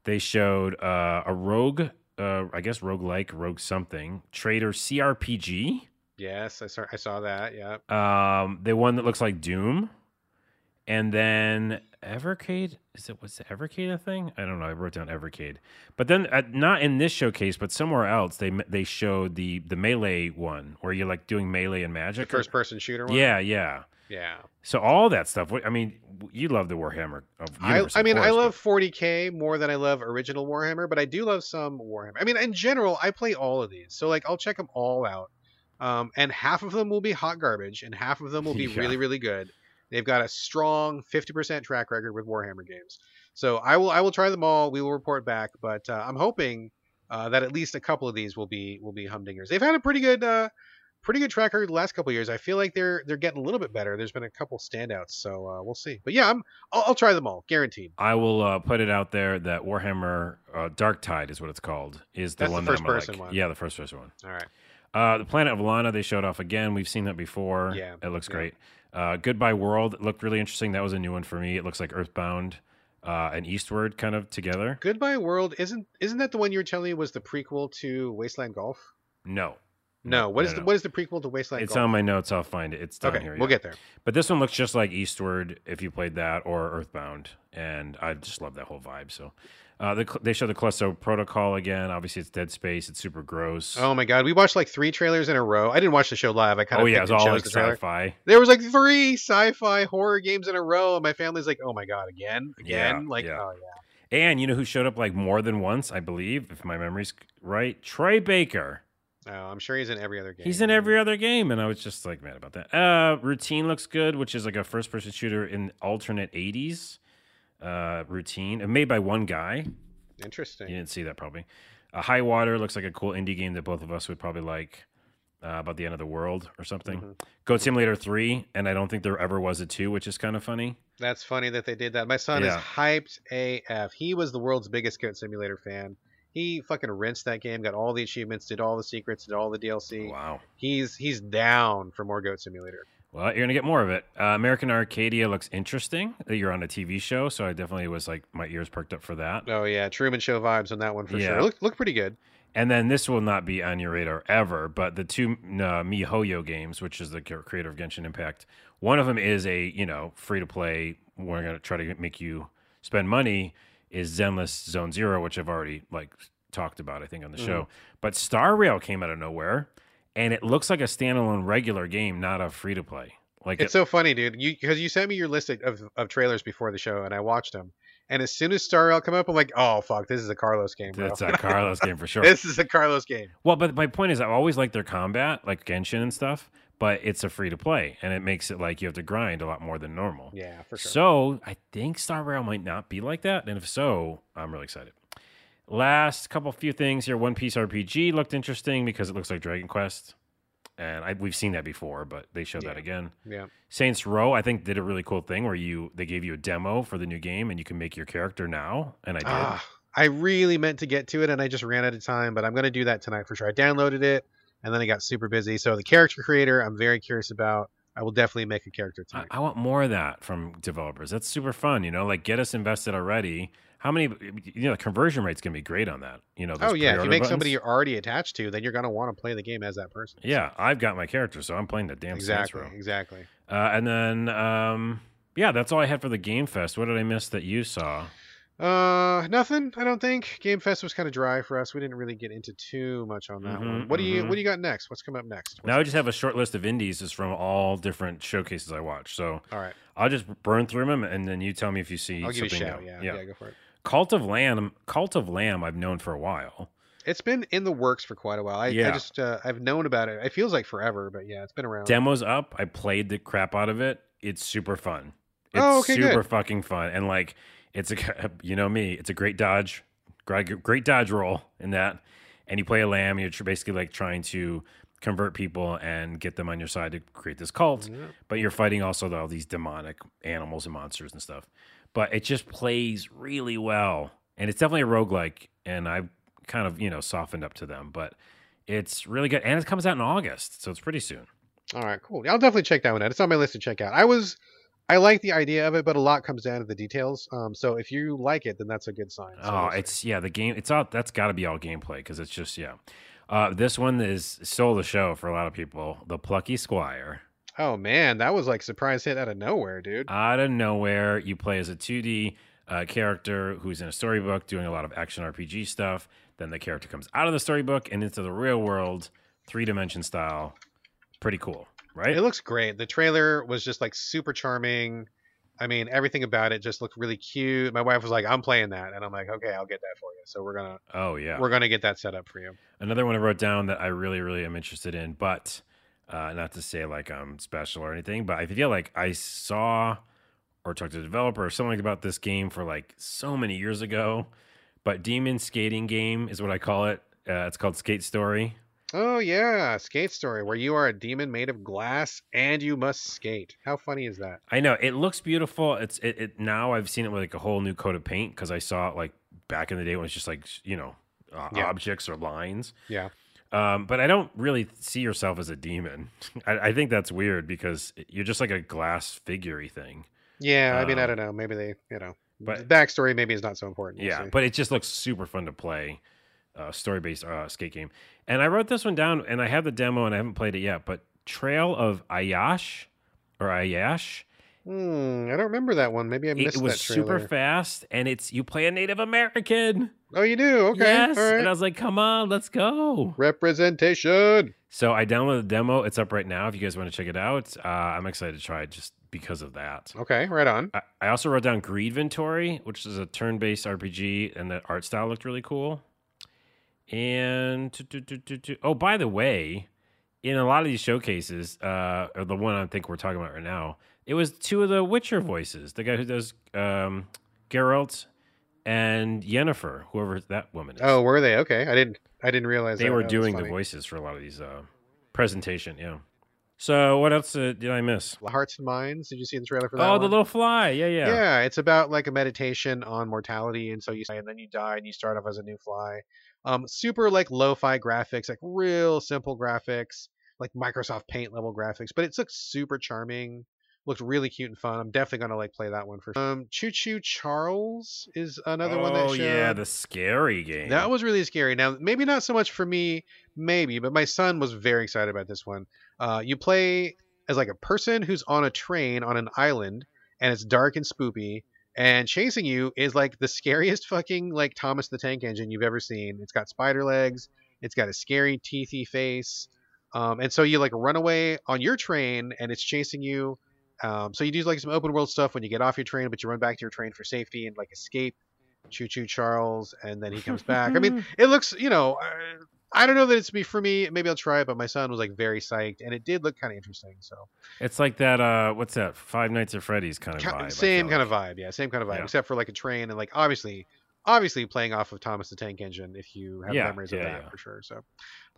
They showed uh, a Rogue, uh, I guess Rogue like, Rogue something, Trader CRPG. Yes, I saw. I saw that. Yeah. Um, the one that looks like Doom. And then Evercade. Is it, was the Evercade a thing? I don't know. I wrote down Evercade. But then, uh, not in this showcase, but somewhere else, they they showed the the Melee one where you're like doing Melee and The Magic. first person shooter one. Yeah, yeah. Yeah. So all that stuff. I mean, you love the Warhammer. Of I, I mean, I course, love 40k more than I love original Warhammer, but I do love some Warhammer. I mean, in general, I play all of these, so like I'll check them all out. Um, and half of them will be hot garbage, and half of them will be Yeah. really, really good. They've got a strong 50% track record with Warhammer games, so I will I will try them all. We will report back, but uh, I'm hoping uh, that at least a couple of these will be will be humdingers. They've had a pretty good uh, pretty good track record the last couple of years. I feel like they're they're getting a little bit better. There's been a couple standouts, so uh, we'll see. But yeah, I'm I'll, I'll try them all, guaranteed. I will uh, put it out there that Warhammer uh, Dark Tide is what it's called. Is the That's the one first that I'm person like. one. Yeah, the first person one. All right. Uh, the Planet of Lana they showed off again. We've seen that before. Yeah, it looks yeah. great. Uh, Goodbye World looked really interesting. That was a new one for me. It looks like Earthbound uh, and Eastward kind of together. Goodbye World isn't isn't that the one you were telling me was the prequel to Wasteland Golf? No, No. What is no, the what is the prequel to Wasteland Golf? it's Golf? on my notes. I'll find it. It's down okay, here. we'll get there. But this one looks just like Eastward if you played that or Earthbound, and I just love that whole vibe. So uh, the, they show the Callisto Protocol again. Obviously, it's Dead Space. It's super gross. Oh my god, we watched like three trailers in a row. I didn't watch the show live. I kind of Oh, yeah, picked and all like the trailer. sci-fi. There was like three sci-fi horror games in a row, and my family's like, "Oh my god, again, again!" Yeah, like, yeah. oh yeah. And you know who showed up like more than once, I believe, if my memory's right? Troy Baker. Oh, I'm sure he's in every other game. He's in every other game, and I was just like mad about that. Uh, Routine looks good, which is like a first-person shooter in alternate '80s. Uh, routine, and made by one guy. Interesting. You didn't see that probably. Uh, High Water looks like a cool indie game that both of us would probably like. Uh, about the end of the world or something. Mhm. Goat Simulator three, and I don't think there ever was a two, which is kind of funny. That's funny that they did that. My son is hyped AF. He was the world's biggest Goat Simulator fan. He fucking rinsed that game, got all the achievements, did all the secrets, did all the DLC. Wow. He's he's down for more Goat Simulator. Well, you're gonna get more of it. Uh, American Arcadia looks interesting. You're on a TV show, so I definitely was like my ears perked up for that. Oh yeah, Truman Show vibes on that one for Yeah. sure. Look look pretty good. And then this will not be on your radar ever, but the two uh, MiHoYo games, which is the creator of Genshin Impact, one of them is a you know free to play. We're gonna try to make you spend money. Is Zenless Zone Zero, which I've already like talked about, I think on the Mm-hmm. show. But Star Rail came out of nowhere, and it looks like a standalone regular game, not a free to play. Like It's it, so funny, dude. You because you sent me your list of, of trailers before the show, and I watched them. And as soon as Star Rail come up, I'm like, oh fuck, this is a Carlos game, bro. that's a Carlos game for sure. this is a Carlos game. Well, but my point is, I've always like their combat, like Genshin and stuff. But it's a free to play, and it makes it like you have to grind a lot more than normal. Yeah, for sure. So I think Star Rail might not be like that, and if so, I'm really excited. Last couple few things here. One Piece RPG looked interesting because it looks like Dragon Quest, and I, we've seen that before, but they showed that again. yeah, Saints Row, I think, did a really cool thing where you they gave you a demo for the new game, and you can make your character now, and I did. Ah, I really meant to get to it, and I just ran out of time. But I'm gonna do that tonight for sure. I downloaded it, and then I got super busy. So the character creator, I'm very curious about. I will definitely make a character I, tonight. I want more of that from developers. That's super fun. You know, like get us invested already. How many? You know, the conversion rate's gonna be great on that. You know, oh yeah, if you make buttons. somebody you're already attached to, then you're gonna want to play the game as that person. Yeah, I've got my character, so I'm playing the damn exactly, exactly. Uh, and then, um, yeah, that's all I had for the Game Fest. What did I miss that you saw? Uh, nothing. I don't think Game Fest was kind of dry for us. We didn't really get into too much on that Mhm, one. What do you mhm. What do you got next? What's coming up next? Now I just have a short list of indies just from all different showcases I watched. So? All right, I'll just burn through them, and then you tell me if you see I'll give you a something shout. new. Yeah, yeah, go for it. Cult of Lamb, Cult of Lamb, I've known for a while. It's been in the works for quite a while. I, I just uh, I've known about it. It feels like forever, but yeah, it's been around. Demos up. I played the crap out of it. It's super fun. It's Oh, okay, super good. fucking fun, and like it's a you know me, it's a great dodge, great great dodge roll in that, and you play a lamb. You're basically like trying to convert people and get them on your side to create this cult, Yeah. but you're fighting also all these demonic animals and monsters and stuff. But it just plays really well, and it's definitely a roguelike, and I've kind of you know softened up to them, but it's really good, and it comes out in August, so it's pretty soon. All right, cool. I'll definitely check that one out. It's on my list to check out. I was, I like the idea of it, but a lot comes down to the details. Um, so if you like it, then that's a good sign. So Oh, it's yeah, the game. It's all that's got to be all gameplay because it's just yeah. Uh, this one is stole the show for a lot of people. The Plucky Squire. Oh man, that was like surprise hit out of nowhere, dude. Out of nowhere, you play as a 2D uh, character who's in a storybook doing a lot of action RPG stuff. Then the character comes out of the storybook and into the real world, three dimension style. Pretty cool, right? It looks great. The trailer was just like super charming. I mean, everything about it just looked really cute. My wife was like, "I'm playing that," and I'm like, "Okay, I'll get that for you." So we're gonna oh yeah. we're gonna get that set up for you. Another one I wrote down that I really, really am interested in, but uh, not to say like I'm special or anything, but I feel like I saw or talked to a developer or something about this game for like so many years ago. But Demon Skating Game is what I call it. Uh, it's called Skate Story. Oh yeah, skate story where you are a demon made of glass and you must skate. How funny is that? I know it looks beautiful. It's it, it now I've seen it with like a whole new coat of paint because I saw it like back in the day when it's just like you know uh, Yeah. objects or lines. Yeah. Um, but I don't really see yourself as a demon. I, I think that's weird because you're just like a glass figurey thing. Yeah, I mean, I Um, don't know. Maybe they, you know, but- the backstory maybe is not so important. We'll yeah, see. but it just looks super fun to play. Uh, story based uh, skate game. And I wrote this one down and I have the demo and I haven't played it yet. But Trail of Ayash or Ayash. Hmm, I don't remember that one. Maybe I missed it it was super fast and it's you play a Native American. Oh, you do? Okay. yes. All right. And I was like, come on, let's go. Representation. So I downloaded the demo. It's up right now if you guys want to check it out. Uh, I'm excited to try it just because of that. Okay, right on. I, I also wrote down Greedventory, which is a turn-based RPG, and the art style looked really cool. And oh, by the way, in a lot of these showcases, uh, or the one I think we're talking about right now, it was two of the Witcher voices, the guy who does um, Geralt and Yennefer, whoever that woman is. Oh, were they? Okay, I didn't. I didn't realize they that. were was doing the voices for a lot of these uh, presentation. Yeah. So what else uh, did I miss? Hearts and Minds. Did you see the trailer for that? Oh, the little fly. Yeah, yeah. Yeah. it's about like a meditation on mortality, and so you and then you die and you start off as a new fly. Um, super like lo-fi graphics, like real simple graphics, like Microsoft Paint level graphics, but it looks super charming. Looked really cute and fun. I'm definitely gonna like play that one for. Um, Choo Choo Charles is another oh, one that showed. yeah, the scary game. That was really scary. Now, maybe not so much for me, maybe, but my son was very excited about this one. Uh, you play as like a person who's on a train on an island, and it's dark and spoopy, and chasing you is like the scariest fucking like Thomas the Tank Engine you've ever seen. It's got spider legs, it's got a scary teethy face, um, and so you like run away on your train, and it's chasing you. Um, so you do like some open world stuff when you get off your train, but you run back to your train for safety and like escape. Choo Choo Charles, and then he comes back. I mean, it looks, you know, uh, I don't know that it's be for me. Maybe I'll try it, but my son was like very psyched, and it did look kind of interesting. So it's like that. Uh, what's that? Five Nights at Freddy's kind of vibe. Same kind of vibe, yeah, same kind of vibe, Yeah. except for like a train and like obviously, obviously playing off of Thomas the Tank Engine if you have Yeah, memories of yeah, that yeah. for sure. So,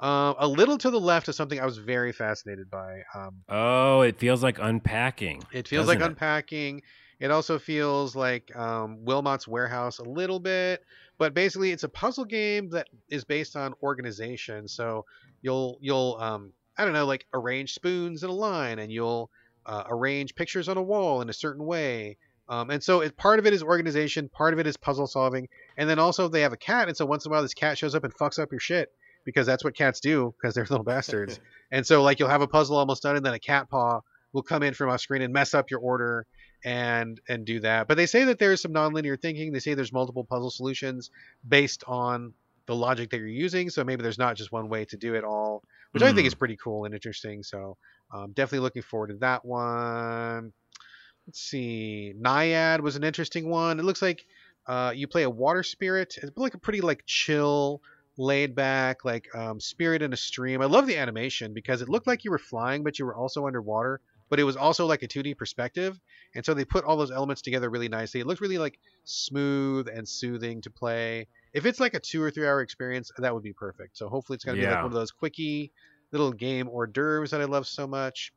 um, a little to the left is something I was very fascinated by. Um, Oh, it feels like unpacking. It feels like it? unpacking. It also feels like um, Wilmot's Warehouse a little bit, but basically it's a puzzle game that is based on organization. So you'll you'll um, I don't know like arrange spoons in a line, and you'll uh, arrange pictures on a wall in a certain way. Um, and so it, part of it is organization, part of it is puzzle solving, and then also they have a cat, and so once in a while this cat shows up and fucks up your shit because that's what cats do because they're little bastards. and so like you'll have a puzzle almost done, and then a cat paw will come in from off screen and mess up your order and and do that. But they say that there's some nonlinear thinking. They say there's multiple puzzle solutions based on the logic that you're using. So maybe there's not just one way to do it all, which I think Mm. is pretty cool and interesting. So um, definitely looking forward to that one. Let's see. Naiad was an interesting one. It looks like uh, you play a water spirit. It's like a pretty like chill, laid back like um, spirit in a stream. I love the animation because it looked like you were flying, but you were also underwater. But it was also like a 2D perspective, and so they put all those elements together really nicely. It looked really like smooth and soothing to play. If it's like a two or three hour experience, that would be perfect. So hopefully it's gonna be like one of those quickie little game hors d'oeuvres that I love so much.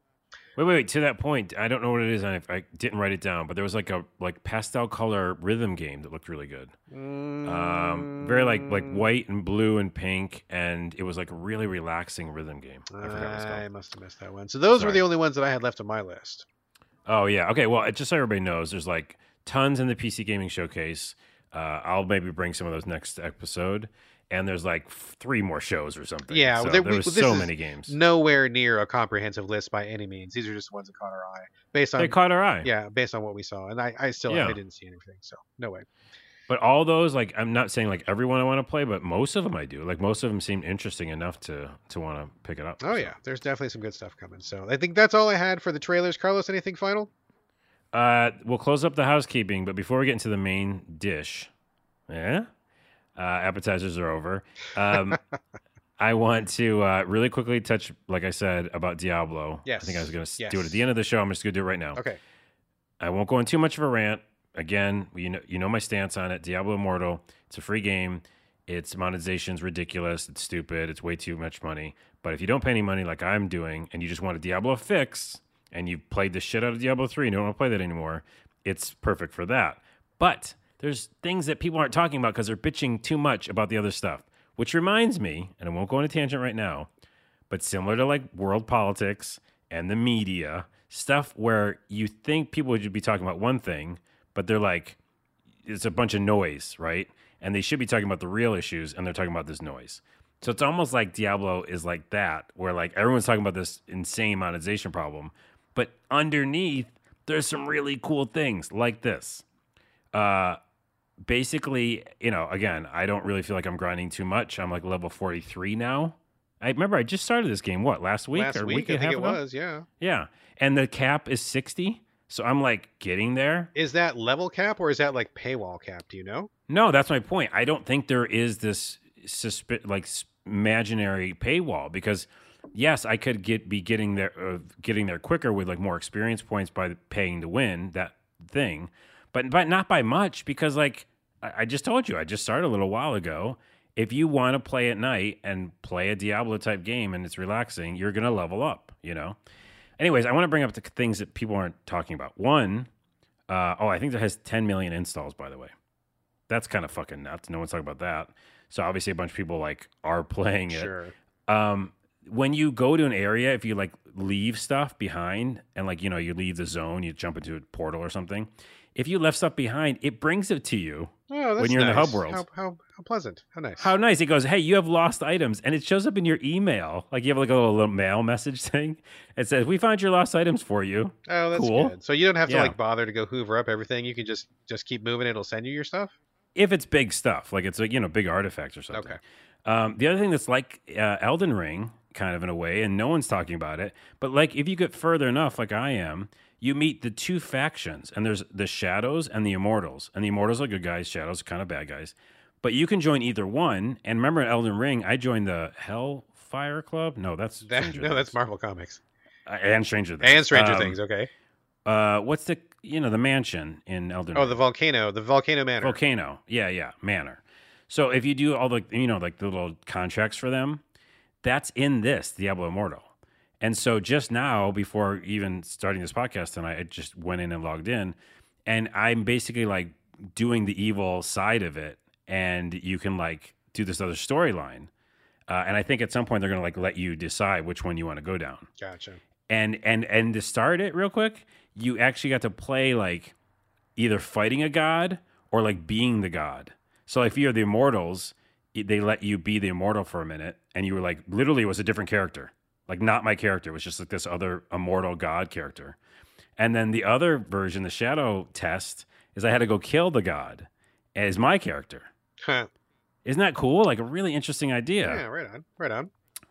Wait, wait, wait. To that point, I don't know what it is, I, I didn't write it down. But there was like a like pastel color rhythm game that looked really good. Um, very like like Mm, white and blue and pink, and it was like a really relaxing rhythm game. I forgot what it's I must have missed that one. So those were the only ones that I had left on my list. Oh yeah. Okay. Well, just so everybody knows, there's like tons in the PC gaming showcase. Uh, I'll maybe bring some of those next episode. And there's like three more shows or something. Yeah, so there- there we- was so many games. Nowhere near a comprehensive list by any means. These are just the ones that caught our eye based on They caught our eye. yeah, based on what we saw. And I, I still Yeah. I didn't see anything. So no way. But all those, like, I'm not saying like everyone I want to play, but most of them I do. Like, most of them seemed interesting enough to to want to pick it up. Oh So, yeah, there's definitely some good stuff coming. So I think that's all I had for the trailers. Carlos, anything final? Uh, we'll close up the housekeeping, but before we get into the main dish, yeah, uh, appetizers are over. Um, I want to uh, really quickly touch, like I said, about Diablo. Yes. I think I was going to Yes. do it at the end of the show. I'm just going to do it right now. Okay. I won't go in too much of a rant. Again, you know, you know my stance on it. Diablo Immortal. It's a free game. Its monetization's ridiculous. It's stupid. It's way too much money. But if you don't pay any money like I'm doing, and you just want a Diablo fix, and you've played the shit out of Diablo three, and you don't want to play that anymore, it's perfect for that. But there's things that people aren't talking about because they're bitching too much about the other stuff. Which reminds me, and I won't go on a tangent right now, but similar to like world politics and the media stuff where you think people would be talking about one thing but they're like it's a bunch of noise right and they should be talking about the real issues and they're talking about this noise so it's almost like diablo is like that where like everyone's talking about this insane monetization problem but underneath there's some really cool things like this uh basically you know again i don't really feel like i'm grinding too much i'm like level 43 now I remember I just started this game. What last week Last or week, week I and a think half it ago? was. Yeah. Yeah, and the cap is sixty, so I'm like getting there. Is that level cap or is that like paywall cap? Do you know? No, that's my point. I don't think there is this suspi- like imaginary paywall because yes, I could get be getting there uh, getting there quicker with like more experience points by paying to win that thing, but but not by much because like I, I just told you, I just started a little while ago. If you want to play at night and play a Diablo type game and it's relaxing, you're gonna level up. You know. Anyways, I want to bring up the things that people aren't talking about. One, uh, oh, I think it has 10 million installs, by the way. That's kind of fucking nuts. No one's talking about that. So obviously, a bunch of people like are playing it. Sure. Um, when you go to an area, if you like leave stuff behind and like you know you leave the zone, you jump into a portal or something. If you left stuff behind, it brings it to you. Oh, When you're in the hub world. How, how, how pleasant. How nice. How nice! It goes, "Hey, you have lost items," and it shows up in your email. Like you have like a little, little mail message thing. It says, "We found your lost items for you." oh, that's cool. good. So you don't have to Yeah. like bother to go hoover up everything. You can just just keep moving. It'll send you your stuff. if it's big stuff, like it's like you know big artifacts or something. Okay. Um, the other thing that's like uh, Elden Ring, kind of in a way, and no one's talking about it, but like if you get further enough, like I am, you meet the two factions, and there's the Shadows and the Immortals, and the Immortals are good guys, Shadows are kind of bad guys, but you can join either one. And remember, in Elden Ring, I joined the Hellfire Club. No, that's That, no, that's Marvel Comics Uh, and Stranger Things and Stranger Um, Things. Okay. Uh, what's the you know the mansion in Elden? Oh, the volcano, the volcano manor. Volcano. Yeah, yeah, Manor. So if you do all the you know like the little contracts for them, that's in this Diablo Immortal. And so just now, before even starting this podcast tonight, I just went in and logged in, and I'm basically like doing the evil side of it, and you can like do this other storyline. Uh, and I think at some point they're gonna like let you decide which one you want to go down. Gotcha. and and and to start it real quick, you actually got to play like either fighting a god or like being the god. So if you're the immortals, they let you be the immortal for a minute, and you were like literally it was a different character, like not my character. It was just like this other immortal god character. And then the other version, the shadow test, is I had to go kill the god as my character. Huh. Isn't that cool? Like a really interesting idea. Yeah, right on, right on.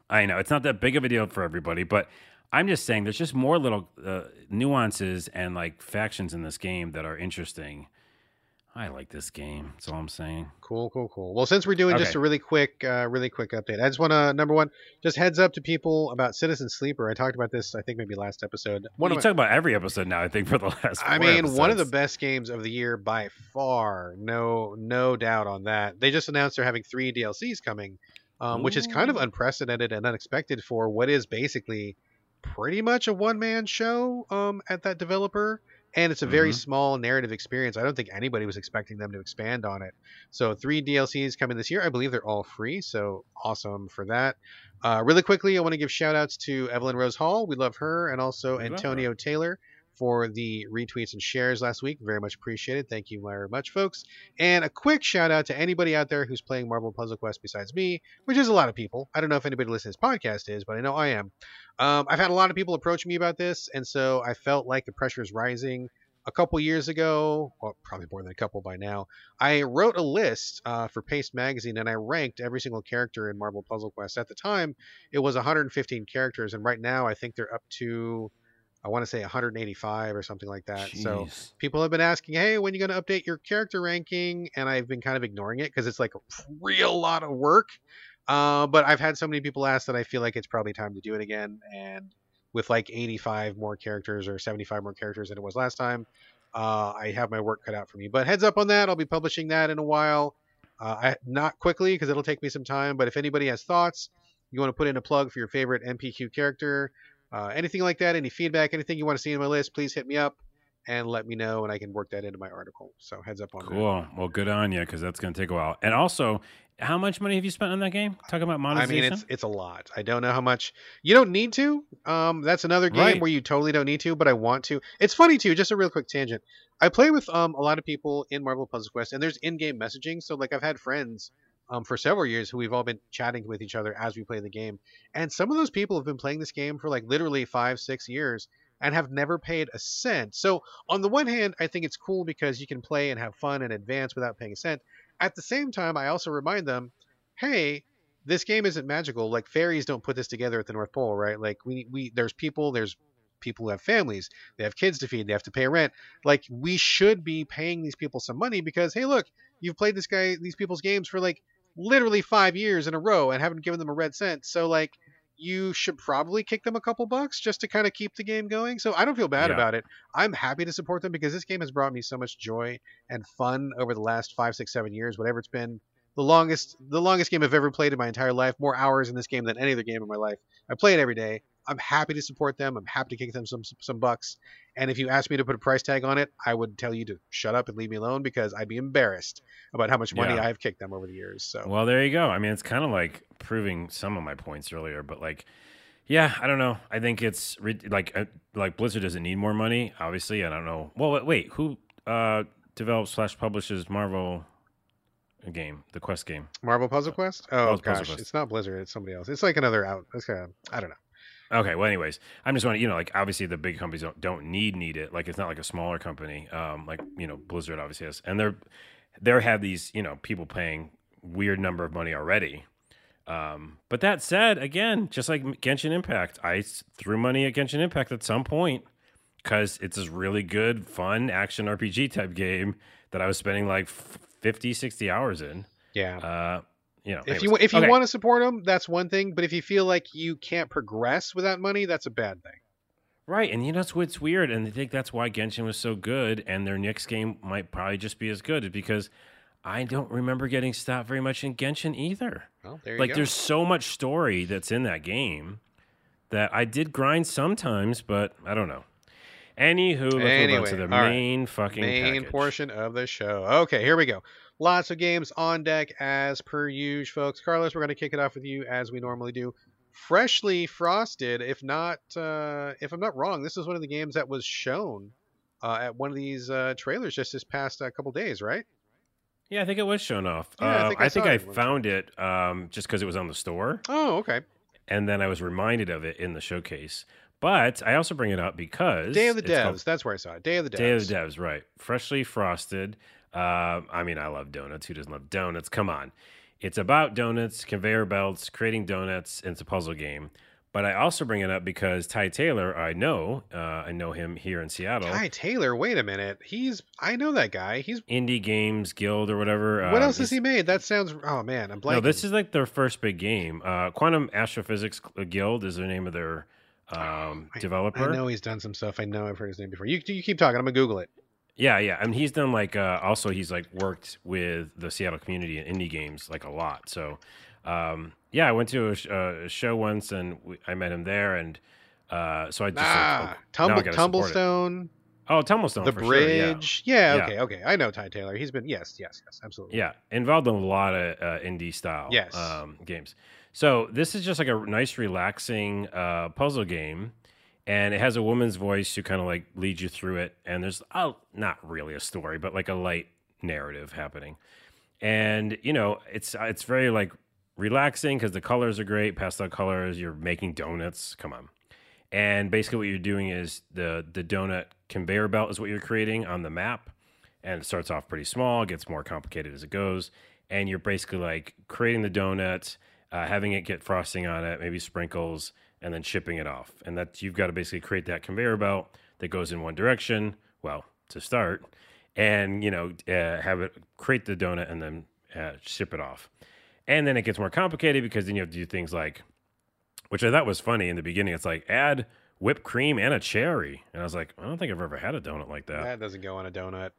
I know it's not that big of a deal for everybody, but I'm just saying there's just more little uh, nuances and like factions in this game that are interesting. I like this game. That's all I'm saying. Cool, cool, cool. Well, since we're doing just a really quick, uh, really quick update, I just want to number one, just heads up to people about Citizen Sleeper. I talked about this, I think maybe last episode. One you talk about every episode now. I think for the last. I mean, one of the best games of the year by far. No, no doubt on that. They just announced they're having three DLCs coming, um, which is kind of unprecedented and unexpected for what is basically pretty much a one-man show um, at that developer. And it's a very Mhm. small narrative experience. I don't think anybody was expecting them to expand on it. So three DLCs coming this year. I believe they're all free. So awesome for that. Uh, really quickly, I want to give shout outs to Evelyn Rose Hall. We love her. And also We. Antonio Taylor for the retweets and shares last week. Very much appreciated. Thank you very much, folks. And a quick shout out to anybody out there who's playing Marvel Puzzle Quest besides me, which is a lot of people. I don't know if anybody listening to this podcast is, but I know I am. Um, I've had a lot of people approach me about this, and so I felt like the pressure is rising. A couple years ago, well, probably more than a couple by now, I wrote a list uh, for Paste Magazine and I ranked every single character in Marvel Puzzle Quest. At the time, it was 115 characters, and right now I think they're up to, I want to say 185 or something like that. So people have been asking, hey, when are you going to update your character ranking? And I've been kind of ignoring it because it's like a real lot of work. Uh, but I've had so many people ask that I feel like it's probably time to do it again. And with like 85 more characters or 75 more characters than it was last time, uh, I have my work cut out for me. But heads up on that, I'll be publishing that in a while. Uh, I, not quickly because it'll take me some time. But if anybody has thoughts, you want to put in a plug for your favorite MPQ character, uh, anything like that, any feedback, anything you want to see in my list, please hit me up and let me know, and I can work that into my article. So heads up on that. Cool. Well, good on you because that's going to take a while. And also, how much money have you spent on that game? Talking about monetization. I mean, it's it's a lot. I don't know how much. You don't need to. Um, that's another game Right. where you totally don't need to, but I want to. It's funny too. Just a real quick tangent. I play with um a lot of people in Marvel Puzzle Quest, and there's in-game messaging. So like I've had friends um for several years who we've all been chatting with each other as we play the game, and some of those people have been playing this game for like literally five, six years. And have never paid a cent. So, on the one hand, I think it's cool because you can play and have fun and advance without paying a cent. At the same time, I also remind them, hey, this game isn't magical. Like fairies don't put this together at the North Pole, right? Like we we there's people, there's people who have families, they have kids to feed, they have to pay rent. Like we should be paying these people some money because hey, look, you've played this guy these people's games for like literally 5 years in a row and haven't given them a red cent. So like you should probably kick them a couple bucks just to kind of keep the game going. So I don't feel bad Yeah. about it. I'm happy to support them because this game has brought me so much joy and fun over the last five, six, seven years, whatever it's been the longest the longest game I've ever played in my entire life. More hours in this game than any other game in my life. I play it every day. I'm happy to support them. I'm happy to kick them some some bucks. And if you asked me to put a price tag on it, I would tell you to shut up and leave me alone because I'd be embarrassed about how much money Yeah. I've kicked them over the years. So Well, there you go. I mean, it's kind of like proving some of my points earlier, but like, yeah, I don't know. I think it's like uh, like Blizzard doesn't need more money, obviously. I don't know. Well, wait, wait who uh, develops slash publishes Marvel game, the Quest game? Marvel Puzzle Quest? Oh Marvel gosh, Quest. it's not Blizzard. It's somebody else. It's like another out. It's kind of I don't know. Okay. Well, anyways, I'm just wondering. You know, like obviously the big companies don't don't need need it. Like it's not like a smaller company. Um, like you know, Blizzard obviously has, and they're they're have these you know people paying weird number of money already. Um, but that said, again, just like Genshin Impact, I threw money at Genshin Impact at some point because it's this really good, fun action RPG type game that I was spending like f- 50, 60 hours in. Yeah. Uh, you know, if anyways. you if you Okay. want to support them, that's one thing. But if you feel like you can't progress without money, that's a bad thing. Right, and you know what's weird, and I think that's why Genshin was so good, and their next game might probably just be as good, is because I don't remember getting stopped very much in Genshin either. Well, there you Like, go. there's so much story that's in that game that I did grind sometimes, but I don't know. Anywho, let's move on Anyway, to the all right. main fucking main package. portion of the show. Okay, here we go. Lots of games on deck as per usual, folks. Carlos, we're going to kick it off with you as we normally do. freshly frosted. If not, uh, if I'm not wrong, this is one of the games that was shown uh, at one of these uh, trailers just this past uh, couple days, right? Yeah, I think it was shown off. Yeah, I Uh, think I I think I it found it um, just because it was on the store, Oh, okay. and then I was reminded of it in the showcase. But I also bring it up because Day of the it's called Devs. That's where I saw it. Day of the Devs. Day of the Devs, right? Freshly frosted. Um, I mean, I love donuts. Who doesn't love donuts? Come on. It's about donuts, conveyor belts, creating donuts, and it's a puzzle game. But I also bring it up because Ty Taylor, I know, uh, I know him here in Seattle, Ty Taylor. Wait a minute. He's. I know that guy. He's. Indie Games Guild or whatever. What um, else has he made? That sounds. Oh man, I'm blanking. No, this is like their first big game. Uh, Quantum Astrophysics Guild is the name of their um, I- developer. I know he's done some stuff. I know I've heard his name before. You, you keep talking. I'm gonna Google it. Yeah, yeah, and he's done like uh, also he's like worked with the Seattle community and indie games like a lot. So, um, yeah, I went to a, sh- uh, a show once and we, I met him there, and uh, so I just Ah, like, I Tumble, it. Tumblestone, Oh, Tumblestone, the for sure, yeah. bridge. yeah. Yeah. okay, okay. I know Ty Taylor. He's been. Yes, yes, yes. Absolutely. Yeah, involved in a lot of uh, indie style Yes. um, games. So this is just like a nice, relaxing uh, puzzle game, and it has a woman's voice who kind of like leads you through it. And there's not really a story, but like a light narrative happening. And you know, it's it's very like relaxing because the colors are great, pastel colors. You're making donuts. Come on. And basically, what you're doing is the the donut conveyor belt is what you're creating on the map, and it starts off pretty small, gets more complicated as it goes, and you're basically like creating the donut, uh, having it get frosting on it, maybe sprinkles, and then shipping it off. And that you've got to basically create that conveyor belt that goes in one direction. Well, to start, and you know, uh, have it create the donut and then uh, ship it off. And then it gets more complicated because then you have to do things like which I thought was funny in the beginning. It's like add whipped cream and a cherry, and I was like, I don't think I've ever had a donut like that. That doesn't go on a donut.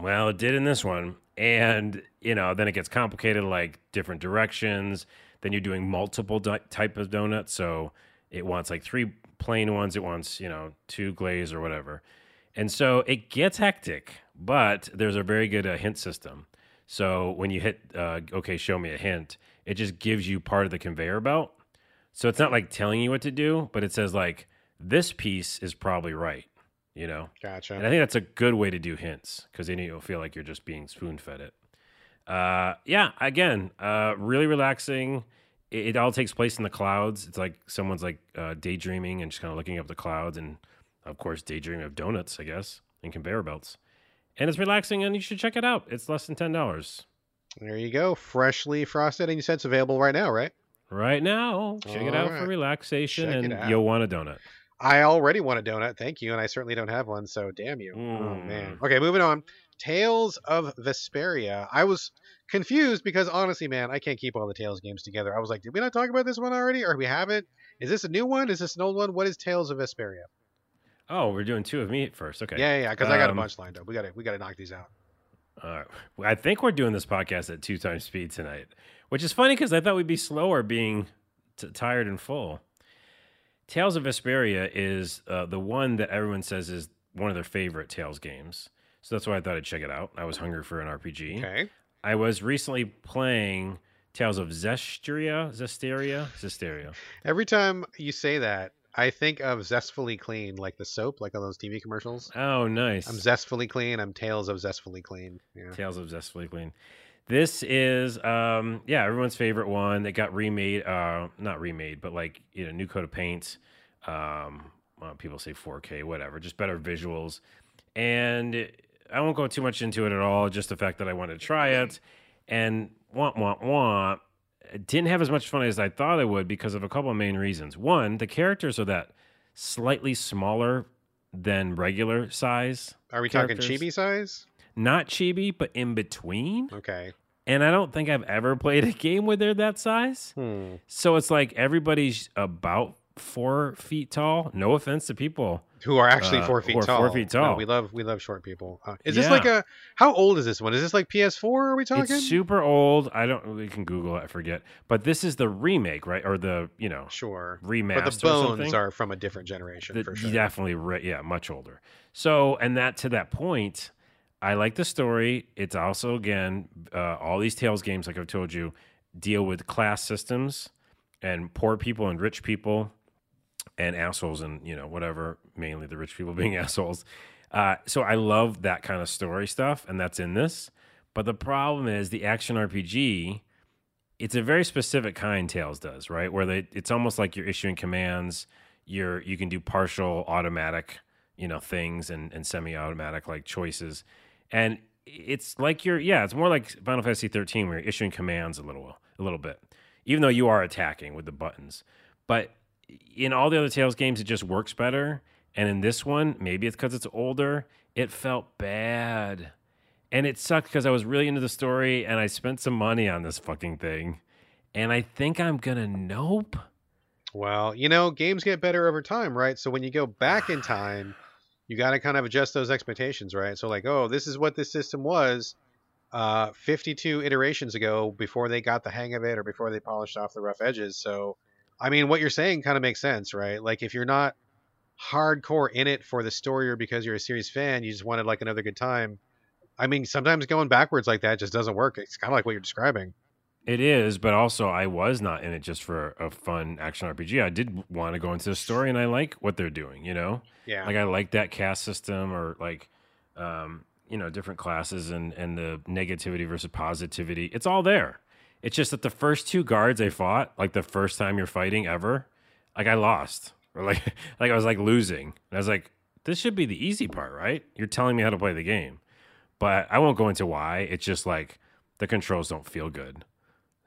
Well, it did in this one, and you know, then it gets complicated, like different directions. Then you're doing multiple di- type of donuts, so it wants like three plain ones, it wants you know two glaze or whatever, and so it gets hectic. But there's a very good uh, hint system. So when you hit uh, okay, show me a hint, it just gives you part of the conveyor belt. So it's not like telling you what to do, but it says like this piece is probably right, you know. Gotcha. And I think that's a good way to do hints because then you'll feel like you're just being spoon fed it. Uh, yeah, again, uh, really relaxing. It, it all takes place in the clouds. It's like someone's like uh, daydreaming and just kind of looking up the clouds, and of course, daydreaming of donuts, I guess, and conveyor belts. And it's relaxing, and you should check it out. It's less than ten dollars there you go. Freshly frosted, and you said it's available right now, right? right now. Check it out Alright. for relaxation, Check and you'll want a donut. I already want a donut, thank you, and I certainly don't have one, so damn you. Oh Mm. man. Okay, moving on. Tales of Vesperia. I was confused because honestly, man, I can't keep all the Tales games together. I was like, did we not talk about this one already, or we haven't? Is this a new one? Is this an old one? What is Tales of Vesperia? Oh, we're doing two of me first. Okay. Yeah, yeah, because I got a Um, bunch lined up. We got to we got to knock these out. All right. I think we're doing this podcast at two times speed tonight, which is funny because I thought we'd be slower being t- tired and full. Tales of Vesperia is uh, the one that everyone says is one of their favorite Tales games. So that's why I thought I'd check it out. I was hungry for an RPG. Okay. I was recently playing Tales of Zestria, Zesteria, Zesteria. Every time you say that, I think of Zestfully Clean, like the soap, like on those TV commercials. Oh, nice. I'm Zestfully Clean. I'm Tales of Zestfully Clean. Yeah. Tales of Zestfully Clean. This is um yeah, everyone's favorite one that got remade uh not remade, but like, you know, new coat of paint. Um well, people say 4K, whatever, just better visuals. And I won't go too much into it at all, just the fact that I wanted to try it. And womp womp. It didn't have as much fun as I thought it would because of a couple of main reasons. One, the characters are that slightly smaller than regular size. Are we talking chibi size? Not chibi, but in between. Okay. And I don't think I've ever played a game where they're that size. Hmm. So it's like everybody's about four feet tall. No offense to people. Who are actually Uh, four feet tall? four feet No, tall. we love we love short people. Uh, is this like a how old is this one? Is this like PS4? Are we talking? It's super old. I don't. We can Google it. I forget. But this is the remake, right? Or the you know sure, remaster. but the bones are from a different generation The- for sure. Definitely, re- yeah, much older. So, and that to that point, I like the story. It's also again, uh, all these Tales games, like I've told you, deal with class systems, and poor people and rich people and assholes and you know whatever mainly the rich people being assholes. Uh, so i love that kind of story stuff and that's in this. But the problem is the action rpg it's a very specific kind tales does right? Where they it's almost like you're issuing commands you're you can do partial automatic you know things and, and semi-automatic like choices. And it's like you're yeah it's more like final fantasy 13 where you're issuing commands a little a little bit even though you are attacking with the buttons. But in all the other Tales games, it just works better. And in this one, maybe it's because it's older, it felt bad. And it sucked because I was really into the story and I spent some money on this fucking thing. And I think I'm going to nope. Well, you know, games get better over time, right? So when you go back in time, you got to kind of adjust those expectations, right? So, like, oh, this is what this system was uh, 52 iterations ago before they got the hang of it or before they polished off the rough edges. So, I mean, what you're saying kind of makes sense, right? Like if you're not hardcore in it for the story or because you're a series fan, you just wanted like another good time. I mean, sometimes going backwards like that just doesn't work. It's kind of like what you're describing. It is, but also I was not in it just for a fun action RPG. I did want to go into the story, and I like what they're doing. You know, yeah. Like I like that caste system, or like, um, you know, different classes and and the negativity versus positivity. It's all there. It's just that the first two guards I fought, like the first time you're fighting ever, like I lost. Or like like I was like losing. And I was like, this should be the easy part, right? You're telling me how to play the game. But I won't go into why. It's just like the controls don't feel good.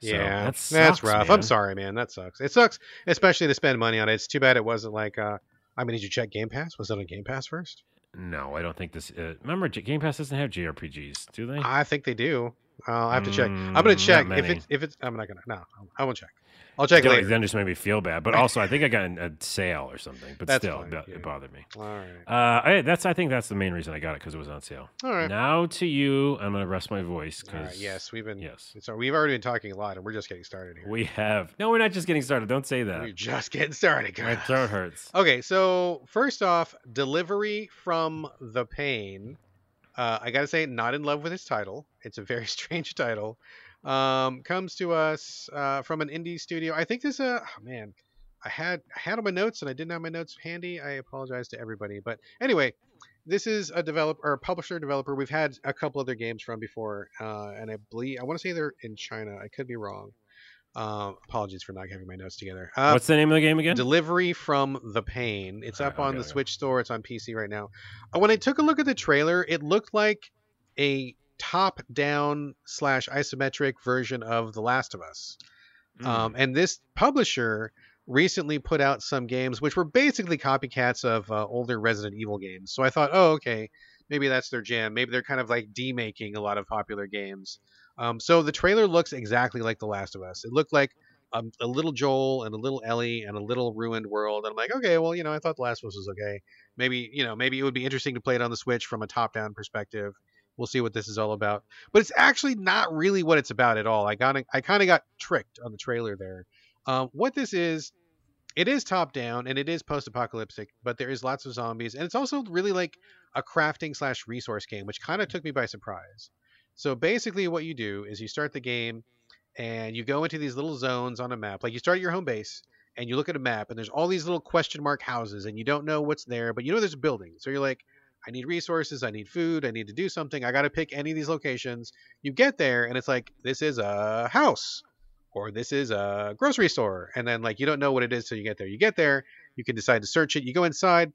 So yeah, that sucks, that's rough. Man. I'm sorry, man. That sucks. It sucks, especially to spend money on it. It's too bad it wasn't like. uh I mean, did you check Game Pass? Was it on Game Pass first? No, I don't think this. Uh, remember, Game Pass doesn't have JRPGs, do they? I think they do. I'll have to check. I'm gonna mm, check if it's if it's. I'm not gonna. No, I won't check. I'll check later. Then just made me feel bad, but also I think I got a sale or something. But that's still, fine, it, yeah. bothered me. All right. Uh, I, that's I think that's the main reason I got it because it was on sale. All right. Now to you, I'm gonna rest my voice. Cause, right, yes, we've been. Yes. So we've already been talking a lot, and we're just getting started here. We have. No, we're not just getting started. Don't say that. We're just getting started. God. My throat hurts. Okay, so first off, delivery from the pain. Uh, I gotta say, not in love with its title. It's a very strange title um, comes to us uh, from an indie studio. I think this, uh, oh, man, I had I had on my notes and I didn't have my notes handy. I apologize to everybody, but anyway, this is a developer or a publisher developer. We've had a couple other games from before, uh, and I believe I want to say they're in China. I could be wrong. Uh, apologies for not having my notes together. Uh, What's the name of the game again? Delivery from the Pain. It's up on the Switch store. It's on PC right now. Uh, when I took a look at the trailer, it looked like a top down slash isometric version of The Last of Us. Mm. Um, and this publisher recently put out some games which were basically copycats of uh, older Resident Evil games. So I thought, oh, okay, maybe that's their jam. Maybe they're kind of like demaking a lot of popular games. Um, so the trailer looks exactly like The Last of Us. It looked like um, a little Joel and a little Ellie and a little ruined world. And I'm like, okay, well, you know, I thought The Last of Us was okay. Maybe, you know, maybe it would be interesting to play it on the Switch from a top down perspective. We'll see what this is all about. But it's actually not really what it's about at all. I got I kind of got tricked on the trailer there. Um, what this is, it is top down and it is post apocalyptic, but there is lots of zombies and it's also really like a crafting slash resource game, which kind of took me by surprise. So basically, what you do is you start the game and you go into these little zones on a map. Like you start at your home base and you look at a map and there's all these little question mark houses and you don't know what's there, but you know there's a building. So you're like, I need resources, I need food, I need to do something. I got to pick any of these locations. You get there and it's like this is a house or this is a grocery store and then like you don't know what it is till you get there. You get there, you can decide to search it. You go inside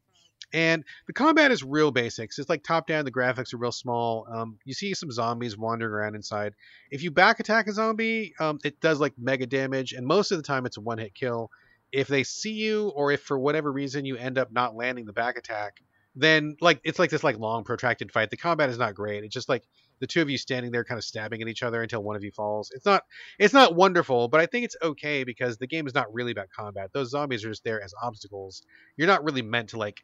and the combat is real basics. It's like top down. The graphics are real small. Um, you see some zombies wandering around inside. If you back attack a zombie, um, it does like mega damage, and most of the time it's a one hit kill. If they see you, or if for whatever reason you end up not landing the back attack, then like it's like this like long protracted fight. The combat is not great. It's just like the two of you standing there kind of stabbing at each other until one of you falls. It's not it's not wonderful, but I think it's okay because the game is not really about combat. Those zombies are just there as obstacles. You're not really meant to like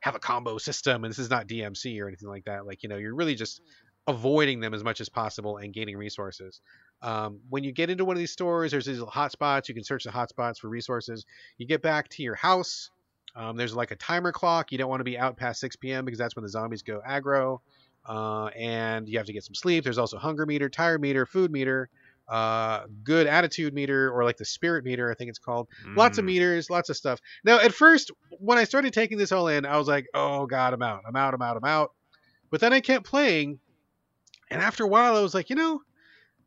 have a combo system and this is not DMC or anything like that. Like, you know, you're really just avoiding them as much as possible and gaining resources. Um, when you get into one of these stores, there's these hotspots. You can search the hotspots for resources. You get back to your house um, there's like a timer clock. You don't want to be out past 6 p.m. because that's when the zombies go aggro. Uh, and you have to get some sleep. There's also hunger meter, tire meter, food meter. Uh, good attitude meter, or like the spirit meter, I think it's called. Lots of Mm. meters, lots of stuff. Now, at first, when I started taking this all in, I was like, oh god, I'm out, I'm out, I'm out, I'm out. But then I kept playing, and after a while, I was like, you know,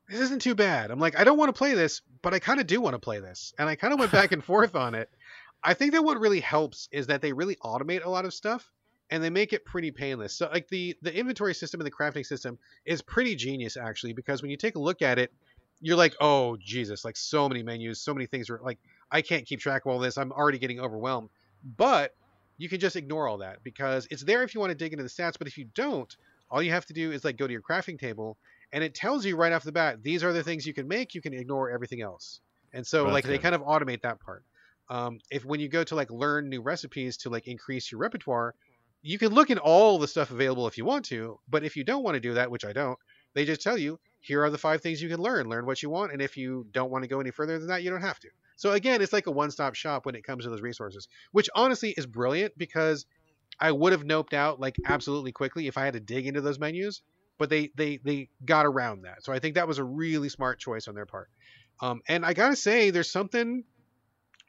this isn't too bad. I'm like, I don't want to play this, but I kind of do want to play this, and I kind of went back and forth on it. I think that what really helps is that they really automate a lot of stuff and they make it pretty painless. So like the the inventory system and the crafting system is pretty genius actually because when you take a look at it, you're like, "Oh, Jesus, like so many menus, so many things are like I can't keep track of all this. I'm already getting overwhelmed." But you can just ignore all that because it's there if you want to dig into the stats, but if you don't, all you have to do is like go to your crafting table and it tells you right off the bat, these are the things you can make, you can ignore everything else. And so Well, like they good. kind of automate that part um, if when you go to like learn new recipes to like increase your repertoire you can look at all the stuff available if you want to but if you don't want to do that which i don't they just tell you here are the five things you can learn. Learn what you want and if you don't want to go any further than that you don't have to. So again it's like a one-stop shop when it comes to those resources which honestly is brilliant because i would have noped out like absolutely quickly if i had to dig into those menus but they they they got around that. So i think that was a really smart choice on their part. Um, and i gotta say there's something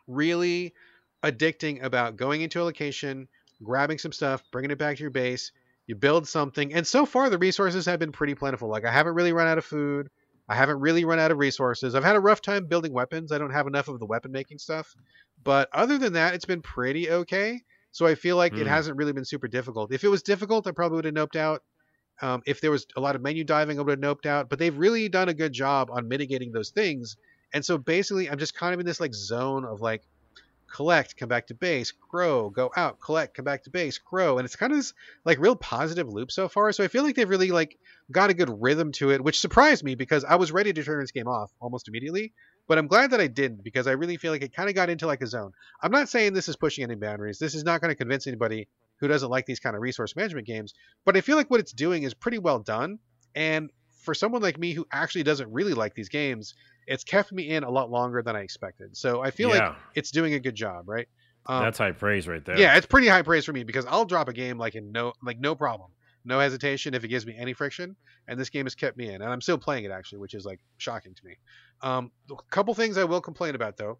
really addicting about going into a location, grabbing some stuff, bringing it back to your base. You build something, and so far the resources have been pretty plentiful. Like I haven't really run out of food. I haven't really run out of resources. I've had a rough time building weapons. I don't have enough of the weapon making stuff. But other than that, it's been pretty okay. So I feel like it Hmm. hasn't really been super difficult. If it was difficult, I probably would have noped out. Um, if there was a lot of menu diving, I would have noped out. But they've really done a good job on mitigating those things. And so basically, I'm just kind of in this like zone of like collect, come back to base, grow, go out, collect, come back to base, grow, and it's kind of this like real positive loop so far. So I feel like they've really like got a good rhythm to it, which surprised me because I was ready to turn this game off almost immediately. But I'm glad that I didn't because I really feel like it kind of got into like a zone. I'm not saying this is pushing any boundaries. This is not going to convince anybody who doesn't like these kind of resource management games. But I feel like what it's doing is pretty well done. And for someone like me who actually doesn't really like these games, it's kept me in a lot longer than I expected. So I feel like it's doing a good job, right? Um, that's high praise right there. yeah, it's pretty high praise for me because I'll drop a game like in no like no problem, no hesitation if it gives me any friction, and this game has kept me in, and I'm still playing it actually, which is like shocking to me. Um, a couple things I will complain about though.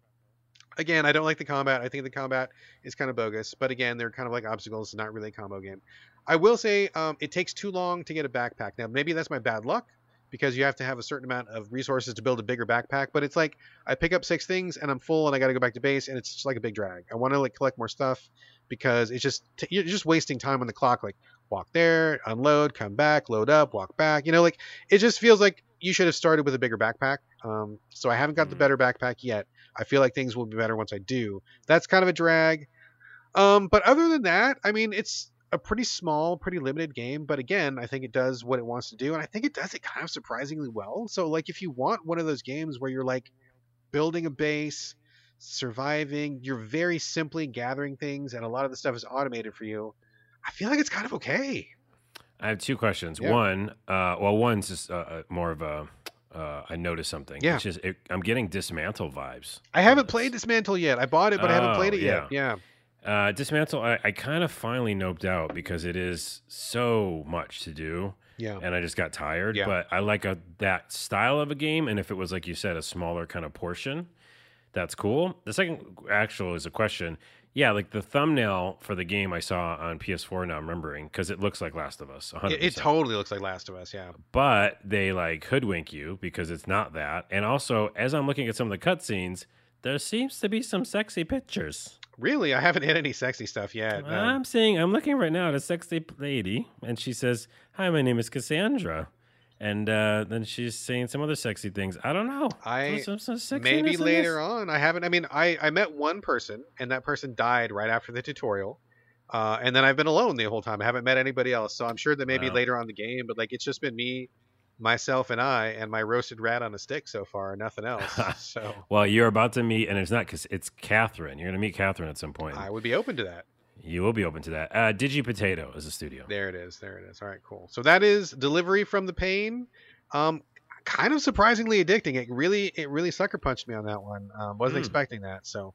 Again, I don't like the combat. I think the combat is kind of bogus, but again, they're kind of like obstacles. It's not really a combo game. I will say um, it takes too long to get a backpack. Now, maybe that's my bad luck because you have to have a certain amount of resources to build a bigger backpack. But it's like I pick up six things and I'm full and I got to go back to base and it's just like a big drag. I want to like collect more stuff because it's just t- you're just wasting time on the clock. Like walk there, unload, come back, load up, walk back. You know, like it just feels like you should have started with a bigger backpack. Um, so I haven't got the Mhm. better backpack yet. I feel like things will be better once I do. That's kind of a drag. Um, but other than that, I mean, it's a pretty small, pretty limited game. But again, I think it does what it wants to do, and I think it does it kind of surprisingly well. So, like, if you want one of those games where you're like building a base, surviving, you're very simply gathering things, and a lot of the stuff is automated for you. I feel like it's kind of okay. I have two questions. Yeah. One, uh, well, one's just uh, uh, more of a. Uh, I noticed something. Yeah. It, I'm getting dismantle vibes. I haven't played Dismantle yet. I bought it, but I haven't Oh, played it yet. Yeah. Uh, dismantle. I, I kind of finally noped out because it is so much to do, Yeah. and I just got tired. Yeah. But I like a that style of a game, and if it was like you said, a smaller kind of portion, that's cool. The second actual is a question. Yeah, like the thumbnail for the game I saw on PS4. Now I'm remembering because it looks like Last of Us. 100%. It, it totally looks like Last of Us. Yeah. but they like hoodwink you because it's not that. And also, as I'm looking at some of the cutscenes, there seems to be some sexy pictures. Really, I haven't hit any sexy stuff yet. I'm seeing, I'm looking right now at a sexy lady, and she says, "Hi, my name is Cassandra," and uh, then she's saying some other sexy things. I don't know. I- some, some maybe later on. I haven't. I mean, I I met one person, and that person died right after the tutorial. Uh, and then I've been alone the whole time. I haven't met anybody else. So I'm sure that maybe Wow. later on in the game, but like it's just been me, myself, and I, and my roasted rat on a stick so far. Nothing else. so Well, you're about to meet, and it's not because it's Catherine. You're going to meet Catherine at some point. I would be open to that. You will be open to that. Uh, Digi Potato is a studio. There it is. There it is. All right, cool. So that is delivery from the pain. Um, kind of surprisingly addicting. It really, it really sucker punched me on that one. Um, wasn't Mm. expecting that, so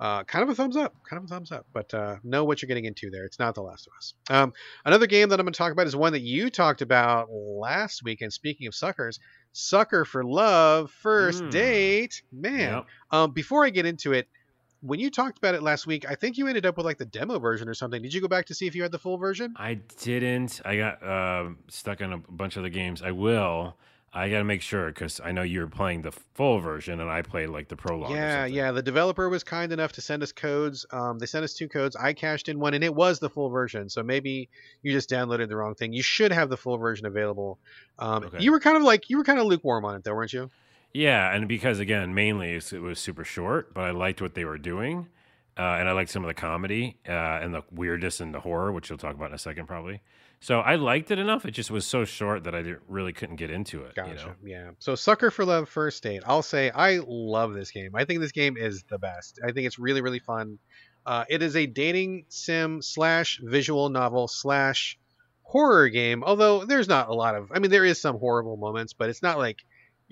uh, kind of a thumbs up. Kind of a thumbs up. But uh, know what you're getting into there. It's not The Last of Us. Um, another game that I'm going to talk about is one that you talked about last week. And speaking of suckers, Sucker for Love First Mm. Date. Man, Yep. um, before I get into it, when you talked about it last week, I think you ended up with like the demo version or something. Did you go back to see if you had the full version? I didn't. I got um stuck on a bunch of the games. I will. I got to make sure because I know you're playing the full version and I played like the prologue. Yeah, yeah. The developer was kind enough to send us codes. Um, they sent us two codes. I cashed in one, and it was the full version. So maybe you just downloaded the wrong thing. You should have the full version available. Um, Okay. You were kind of like you were kind of lukewarm on it, though, weren't you? Yeah, and because again, mainly it's- it was super short, but I liked what they were doing, uh, and I liked some of the comedy uh, and the weirdness and the horror, which you'll talk about in a second, probably. So I liked it enough. It just was so short that I really couldn't get into it. Gotcha. You know? Yeah. So Sucker for Love First Date. I'll say I love this game. I think this game is the best. I think it's really really fun. Uh, it is a dating sim slash visual novel slash horror game. Although there's not a lot of. I mean, there is some horrible moments, but it's not like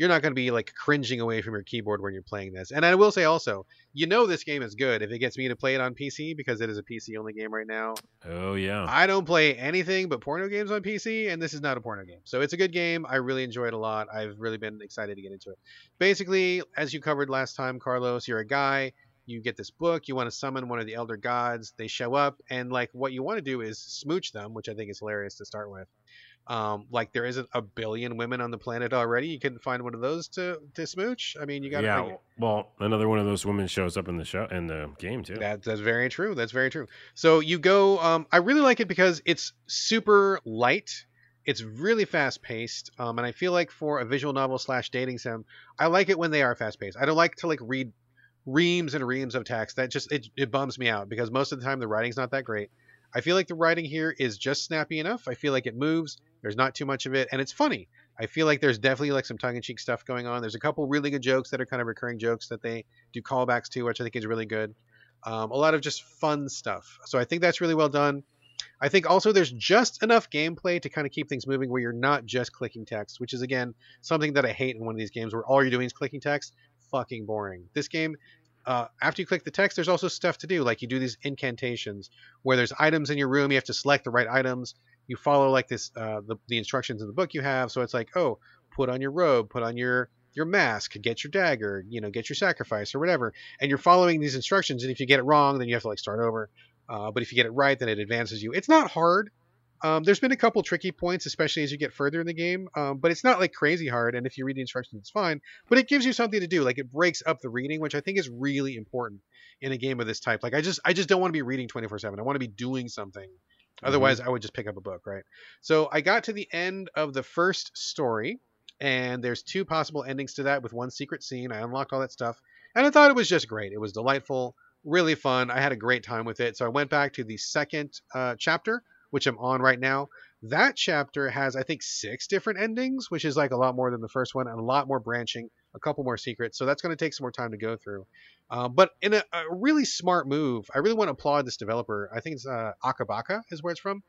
you're not going to be like cringing away from your keyboard when you're playing this. And I will say also, you know, this game is good if it gets me to play it on PC because it is a PC only game right now. Oh yeah. I don't play anything but porno games on PC, and this is not a porno game. So it's a good game. I really enjoy it a lot. I've really been excited to get into it. Basically, as you covered last time, Carlos, you're a guy. You get this book. You want to summon one of the elder gods. They show up, and like what you want to do is smooch them, which I think is hilarious to start with. Um, like there isn't a billion women on the planet already. You couldn't find one of those to to smooch. I mean, you got to yeah. Well, another one of those women shows up in the show in the game too. That, that's very true. That's very true. So you go. Um, I really like it because it's super light. It's really fast paced, um, and I feel like for a visual novel slash dating sim, I like it when they are fast paced. I don't like to like read reams and reams of text. That just it, it bums me out because most of the time the writing's not that great. I feel like the writing here is just snappy enough. I feel like it moves. There's not too much of it, and it's funny. I feel like there's definitely like some tongue-in-cheek stuff going on. There's a couple really good jokes that are kind of recurring jokes that they do callbacks to, which I think is really good. Um, a lot of just fun stuff. So I think that's really well done. I think also there's just enough gameplay to kind of keep things moving where you're not just clicking text, which is again something that I hate in one of these games where all you're doing is clicking text. Fucking boring. This game, uh, after you click the text, there's also stuff to do. Like you do these incantations where there's items in your room. You have to select the right items. You follow like this uh, the, the instructions in the book you have. So it's like, oh, put on your robe, put on your your mask, get your dagger, you know, get your sacrifice or whatever. And you're following these instructions. And if you get it wrong, then you have to like start over. Uh, but if you get it right, then it advances you. It's not hard. Um, there's been a couple tricky points, especially as you get further in the game, um, but it's not like crazy hard. And if you read the instructions, it's fine. But it gives you something to do. Like it breaks up the reading, which I think is really important in a game of this type. Like I just, I just don't want to be reading 24/7. I want to be doing something. Otherwise, I would just pick up a book, right? So I got to the end of the first story, and there's two possible endings to that with one secret scene. I unlocked all that stuff, and I thought it was just great. It was delightful, really fun. I had a great time with it. So I went back to the second uh, chapter, which I'm on right now. That chapter has, I think, six different endings, which is like a lot more than the first one, and a lot more branching, a couple more secrets. So that's going to take some more time to go through. Uh, but in a, a really smart move, I really want to applaud this developer. I think it's uh, Akabaka is where it's from.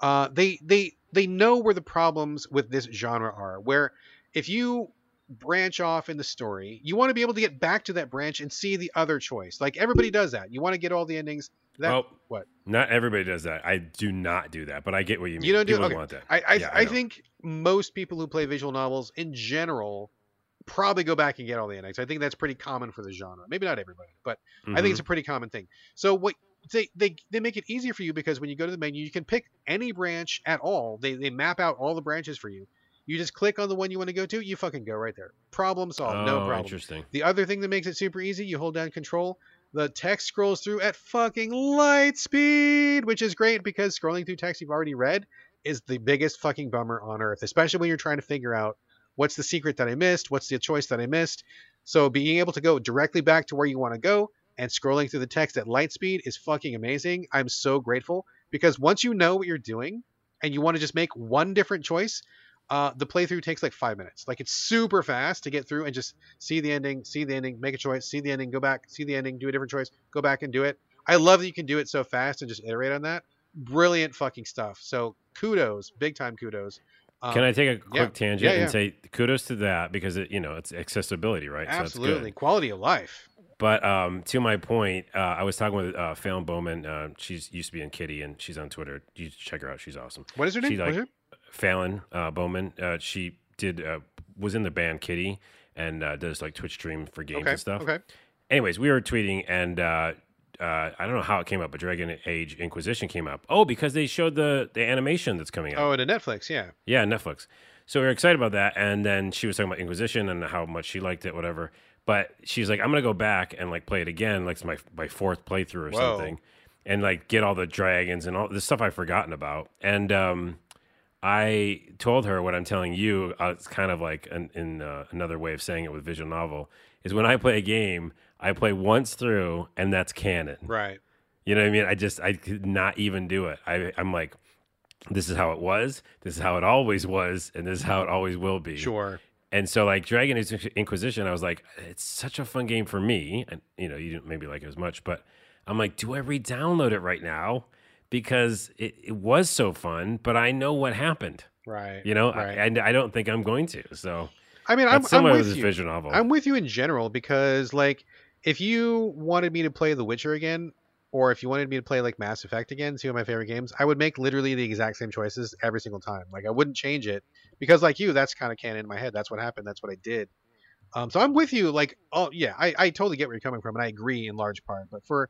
Uh, they they they know where the problems with this genre are. Where if you branch off in the story, you want to be able to get back to that branch and see the other choice. Like everybody does that. You want to get all the endings. That well, what? Not everybody does that. I do not do that, but I get what you mean. You don't do- People okay. want that. I I, Yeah, I I think most people who play visual novels in general probably go back and get all the endings. I think that's pretty common for the genre. Maybe not everybody, but I think it's a mm-hmm. pretty common thing. So what they, they they make it easier for you because when you go to the menu, you can pick any branch at all. They they map out all the branches for you. You just click on the one you want to go to, you fucking go right there. Problem solved, no Oh, problem. Interesting. The other thing that makes it super easy, you hold down control, the text scrolls through at fucking light speed, which is great because scrolling through text you've already read is the biggest fucking bummer on earth, especially when you're trying to figure out what's the secret that I missed, what's the choice that I missed. So being able to go directly back to where you want to go and scrolling through the text at light speed is fucking amazing. I'm so grateful because once you know what you're doing and you want to just make one different choice, uh, the playthrough takes like five minutes. Like it's super fast to get through and just see the ending, see the ending, make a choice, see the ending, go back, see the ending, do a different choice, go back and do it. I love that you can do it so fast and just iterate on that. Brilliant fucking stuff. So kudos, big time kudos. Um, Can I take a quick yeah. tangent Yeah, yeah. and say kudos to that because it, you know it's accessibility, right? So absolutely quality of life. But um, to my point, uh, I was talking with uh, Fallon Bowman. Uh, she's used to be in Kittie, and she's on Twitter. You should check her out. She's awesome. What is her name? She, What is like, her? Fallon uh, Bowman. Uh, she did uh, was in the band Kittie and uh, does like Twitch stream for games Okay. and stuff. Okay. Anyways, we were tweeting, and uh, I don't know how it came up, but Dragon Age Inquisition came up. Oh, because they showed the the animation that's coming out. Oh, to Netflix. Yeah. Yeah, Netflix. So we were excited about that, and then she was talking about Inquisition and how much she liked it, whatever. But she's like, I'm gonna go back and like play it again, like it's my my fourth playthrough or Whoa. something, and like get all the dragons and all the stuff I've forgotten about. And um, I told her what I'm telling you. Uh, it's kind of like an, in uh, another way of saying it with visual novel is when I play a game, I play once through, and that's canon. Right. You know what I mean? I just I could not even do it. I I'm like, this is how it was. This is how it always was, and this is how it always will be. Sure. And so like Dragon Age Inquisition, I was like, it's such a fun game for me, and you know you didn't maybe like it as much, but I'm like, do I re-download it right now? Because it, it was so fun, but I know what happened. Right. You know, Right. I, and I don't think I'm going to. So I mean, I'm, I'm with you. novel. I'm with you in general because, like, if you wanted me to play The Witcher again, or if you wanted me to play like Mass Effect again, two of my favorite games, I would make literally the exact same choices every single time. Like, I wouldn't change it because, like you, that's kind of canon in my head. That's what happened. That's what I did. Um, so I'm with you. Like, oh yeah, I, I totally get where you're coming from, and I agree in large part. But for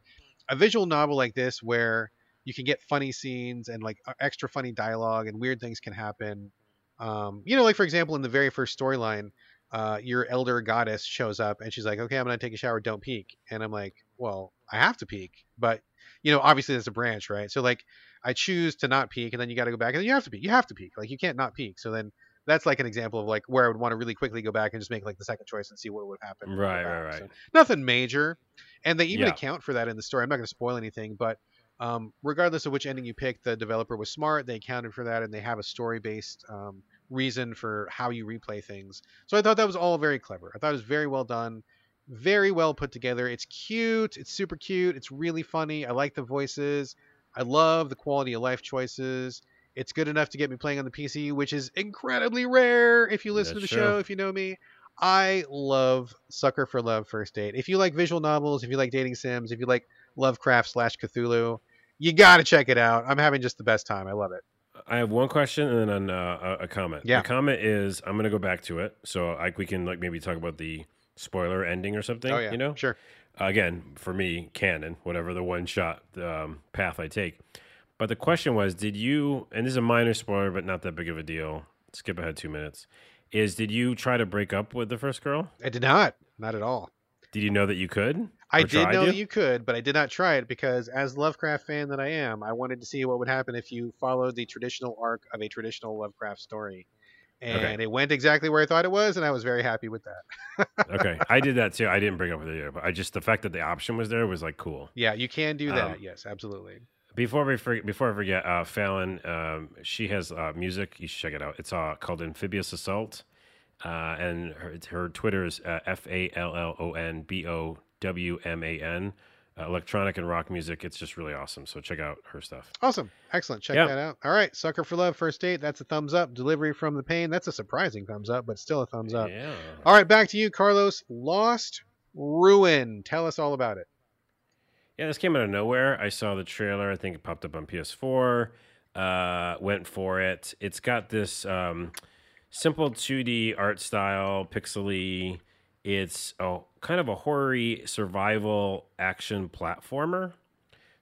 a visual novel like this, where you can get funny scenes and like uh, extra funny dialogue and weird things can happen. Um, you know, like for example, in the very first storyline, uh, your elder goddess shows up and she's like, "Okay, I'm gonna take a shower. Don't peek." And I'm like, "Well, I have to peek, but you know, obviously there's a branch, right? So like, I choose to not peek, and then you got to go back, and then you have to peek. You have to peek. Like you can't not peek. So then that's like an example of like where I would want to really quickly go back and just make like the second choice and see what would happen. when I go Right, right, right. So nothing major, and they even Yeah. account for that in the story. I'm not going to spoil anything, but um, regardless of which ending you pick, the developer was smart. They accounted for that, and they have a story-based um, reason for how you replay things. So I thought that was all very clever. I thought it was very well done, very well put together. It's cute. It's super cute. It's really funny. I like the voices. I love the quality of life choices. It's good enough to get me playing on the PC, which is incredibly rare if you listen That's to the true. show, if you know me. I love Sucker for Love First Date. If you like visual novels, if you like dating sims, if you like Lovecraft slash Cthulhu, you got to check it out. I'm having just the best time. I love it. I have one question and then uh, a a comment. Yeah. The comment is I'm going to go back to it, so I, we can like maybe talk about the spoiler ending or something. Oh yeah, you know, sure. again for me, canon, whatever the one shot um, path I take. But the question was, did you? And this is a minor spoiler, but not that big of a deal. Skip ahead two minutes. Is did you try to break up with the first girl? I did not, not at all. Did you know that you could? I did know that you could, but I did not try it because, as Lovecraft fan that I am, I wanted to see what would happen if you followed the traditional arc of a traditional Lovecraft story. And Okay. it went exactly where I thought it was, and I was very happy with that. Okay, I did that too. I didn't bring up the either, but I just the fact that the option was there was like cool. Yeah, you can do that. Um, yes, absolutely. Before we forget, before I forget, uh, Fallon, um, she has uh, music. You should check it out. It's uh, called Amphibious Assault, uh, and her, her Twitter is uh, F A L L O N B O W M A N. Uh, electronic and rock music. It's just really awesome. So check out her stuff. Awesome. Excellent. Check Yeah. that out. All right. Sucker for Love, first date. That's a thumbs up. Delivery from the pain. That's a surprising thumbs up, but still a thumbs up. Yeah. All right. Back to you, Carlos. Lost Ruin. Tell us all about it. Yeah, this came out of nowhere. I saw the trailer. I think it popped up on PS4. Uh, went for it. It's got this um, simple 2D art style, pixely. It's a kind of a horror survival action platformer.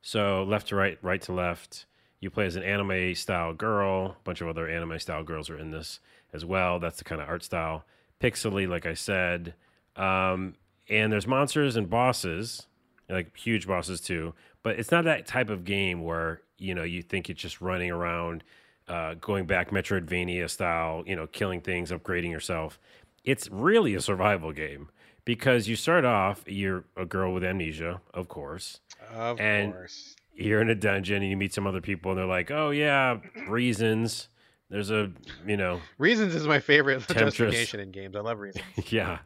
So left to right, right to left. You play as an anime style girl. A bunch of other anime style girls are in this as well. That's the kind of art style. Pixely, like I said. Um, and there's monsters and bosses, like huge bosses too. But it's not that type of game where you know you think it's just running around, uh, going back Metroidvania style, you know, killing things, upgrading yourself. It's really a survival game because you start off, you're a girl with amnesia, of course. Of And- course. You're in a dungeon and you meet some other people, and they're like, "Oh yeah, reasons." There's a, you know, Reasons is my favorite Temptress. justification in games. I love reasons. yeah,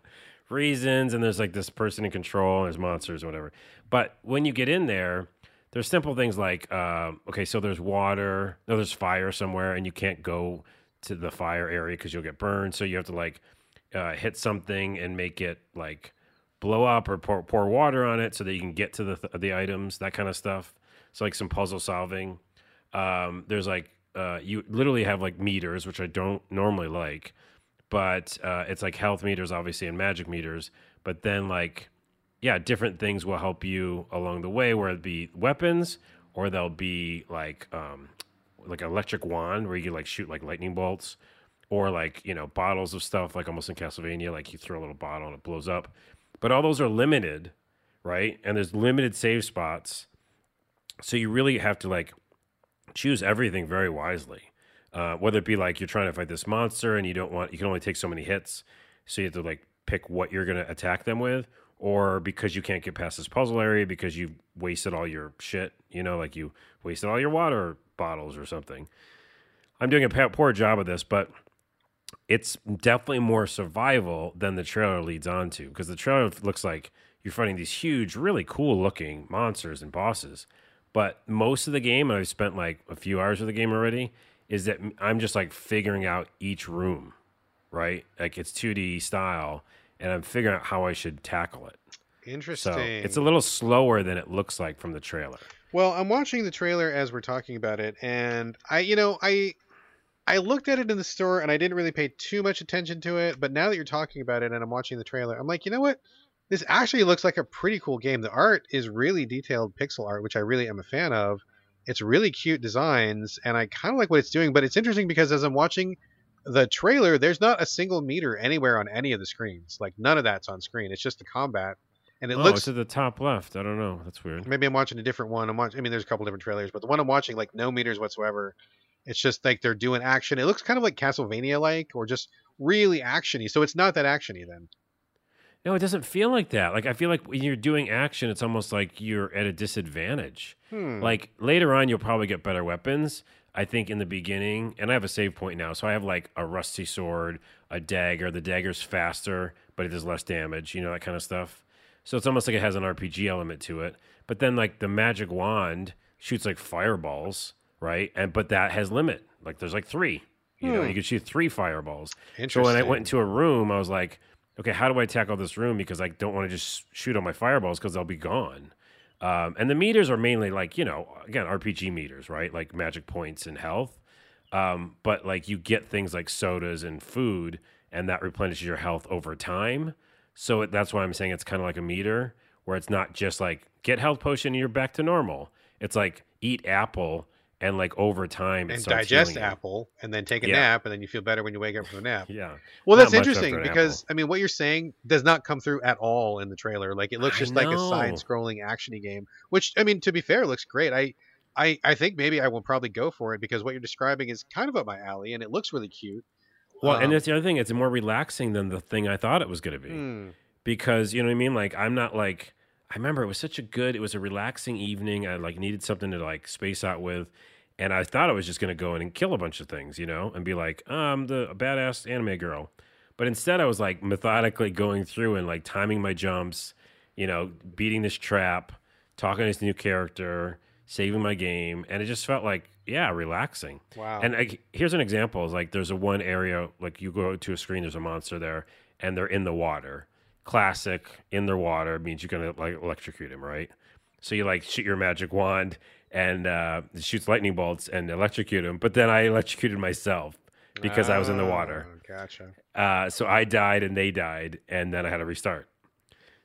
reasons, and there's like this person in control, and there's monsters, or whatever. But when you get in there, there's simple things like, um, okay, so there's water, no, there's fire somewhere, and you can't go to the fire area because you'll get burned. So you have to like uh, hit something and make it like blow up or pour, pour water on it so that you can get to the the items, that kind of stuff. So like some puzzle solving. Um, there's like uh, you literally have like meters, which I don't normally like, but uh, it's like health meters, obviously, and magic meters. But then like yeah, different things will help you along the way, where it be weapons or they'll be like um, like electric wand where you like shoot like lightning bolts, or like you know bottles of stuff like almost in Castlevania, like you throw a little bottle and it blows up. But all those are limited, right? And there's limited save spots, so you really have to like choose everything very wisely. Uh, whether it be like you're trying to fight this monster and you don't want you can only take so many hits, so you have to like pick what you're going to attack them with, or because you can't get past this puzzle area because you wasted all your shit, you know, like you wasted all your water bottles or something. I'm doing a poor job of this, but it's definitely more survival than the trailer leads on to because the trailer looks like you're fighting these huge, really cool looking monsters and bosses. But most of the game, and I've spent like a few hours of the game already, is that I'm just like figuring out each room, right? Like it's 2D style and I'm figuring out how I should tackle it. Interesting. So it's a little slower than it looks like from the trailer. Well, I'm watching the trailer as we're talking about it, and I, you know, I, I looked at it in the store and I didn't really pay too much attention to it. But now that you're talking about it and I'm watching the trailer, I'm like, you know what? This actually looks like a pretty cool game. The art is really detailed pixel art, which I really am a fan of. It's really cute designs, and I kind of like what it's doing. But it's interesting because as I'm watching the trailer, there's not a single meter anywhere on any of the screens. Like none of that's on screen. It's just the combat, and it oh, looks. it's at the top left. I don't know. That's weird. Maybe I'm watching a different one. I'm watching. I mean, there's a couple different trailers, but the one I'm watching, like no meters whatsoever. It's just like they're doing action. It looks kind of like Castlevania like, or just really actiony. So it's not that actiony then. No, it doesn't feel like that. Like I feel like when you're doing action, it's almost like you're at a disadvantage. Hmm. Like later on, you'll probably get better weapons, I think in the beginning, and I have a save point now, so I have like a rusty sword, a dagger. The dagger's faster, but it does less damage. You know that kind of stuff. So it's almost like it has an RPG element to it. But then like the magic wand shoots like fireballs, right? And but that has limit. Like there's like three. You know, Hmm. you could shoot three fireballs. So when I went into a room, I was like, okay, how do I tackle this room? Because I don't want to just shoot all my fireballs because they'll be gone. Um, and the meters are mainly like, you know, again, RPG meters, right? Like magic points and health. Um, but like you get things like sodas and food, and that replenishes your health over time. So it, that's why I'm saying it's kind of like a meter where it's not just like get health potion and you're back to normal. It's like eat apple and like over time and digest apple, and then take a Yeah. nap, and then you feel better when you wake up from the nap. Yeah. Well, that's interesting because I mean, what you're saying does not come through at all in the trailer. Like it looks just like a side-scrolling actiony game, which I mean, to be fair, looks great. I, I, I think maybe I will probably go for it because what you're describing is kind of up my alley, and it looks really cute. Well, and Um, that's the other thing. It's more relaxing than the thing I thought it was going to be. hmm, because you know what I mean. Like I'm not like I remember it was such a good. It was a relaxing evening. I like needed something to like space out with, and I thought I was just gonna go in and kill a bunch of things, you know, and be like, oh, I'm the badass anime girl. But instead, I was like methodically going through and like timing my jumps, you know, beating this trap, talking to this new character, saving my game, and it just felt like yeah, relaxing. wow. And like, here's an example: is like there's a one area like you go to a screen, there's a monster there, and they're in the water. Classic in the water means you're gonna like electrocute him, right? So you like shoot your magic wand and uh, shoots lightning bolts and electrocute him. But then I electrocuted myself because I was in the water. Oh, Gotcha. Uh, so I died and they died, and then I had to restart.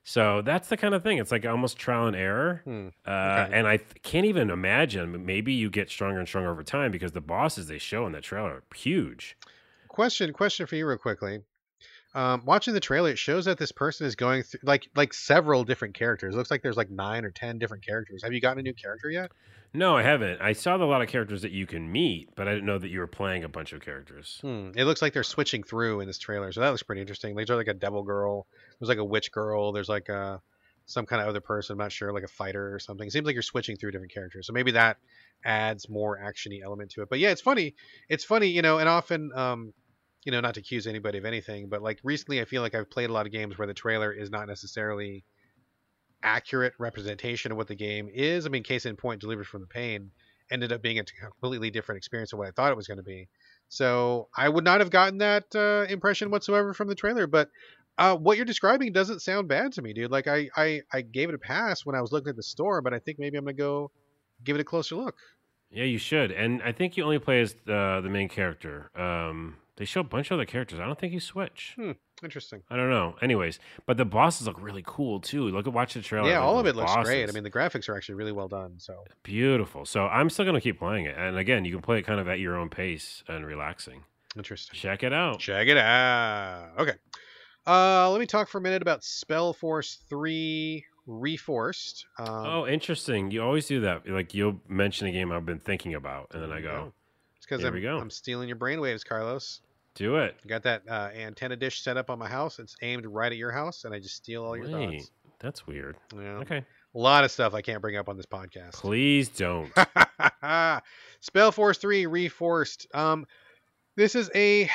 So that's the kind of thing. It's like almost trial and error. Hmm. Uh, Okay. And I th- can't even imagine. Maybe you get stronger and stronger over time because the bosses they show in that trailer are huge. Question, question for you, real quickly. Um, watching the trailer, it shows that this person is going through like like several different characters. It looks like there's like nine or ten different characters. Have you gotten a new character yet? No, I haven't. I saw a lot of characters that you can meet, but I didn't know that you were playing a bunch of characters. Hmm. It looks like they're switching through in this trailer, so that looks pretty interesting. There's like a devil girl. There's like a witch girl. There's like a some kind of other person. I'm not sure, like a fighter or something. It seems like you're switching through different characters, so maybe that adds more actiony element to it. But yeah, it's funny. It's funny, you know, and often, um, you know, not to accuse anybody of anything, but like recently, I feel like I've played a lot of games where the trailer is not necessarily accurate representation of what the game is. I mean, case in point, Delivered from the Pain. ended up being a completely different experience of what I thought it was going to be. So I would not have gotten that uh, impression whatsoever from the trailer. But uh, what you're describing doesn't sound bad to me, dude. Like I, I, I gave it a pass when I was looking at the store, but I think maybe I'm gonna go give it a closer look. Yeah, you should. And I think you only play as the the main character. Um, they show a bunch of other characters. I don't think you switch. Hmm, interesting. I don't know. Anyways, but the bosses look really cool too. Look at watch the trailer. Yeah, all of it looks great. I mean, the graphics are actually really well done. So beautiful. So I'm still gonna keep playing it. And again, you can play it kind of at your own pace and relaxing. interesting. Check it out. Check it out. Okay. Uh, let me talk for a minute about Spellforce 3 Reforced. Um, Oh, interesting. You always do that. Like you'll mention a game I've been thinking about, and then I go, It's because I'm. I'm stealing your brainwaves, Carlos. "Do it." I got that uh, antenna dish set up on my house. It's aimed right at your house, and I just steal all your Wait, thoughts. that's weird. Yeah. Okay, A lot of stuff I can't bring up on this podcast. please don't. Spellforce 3 Reforced. Um, this is a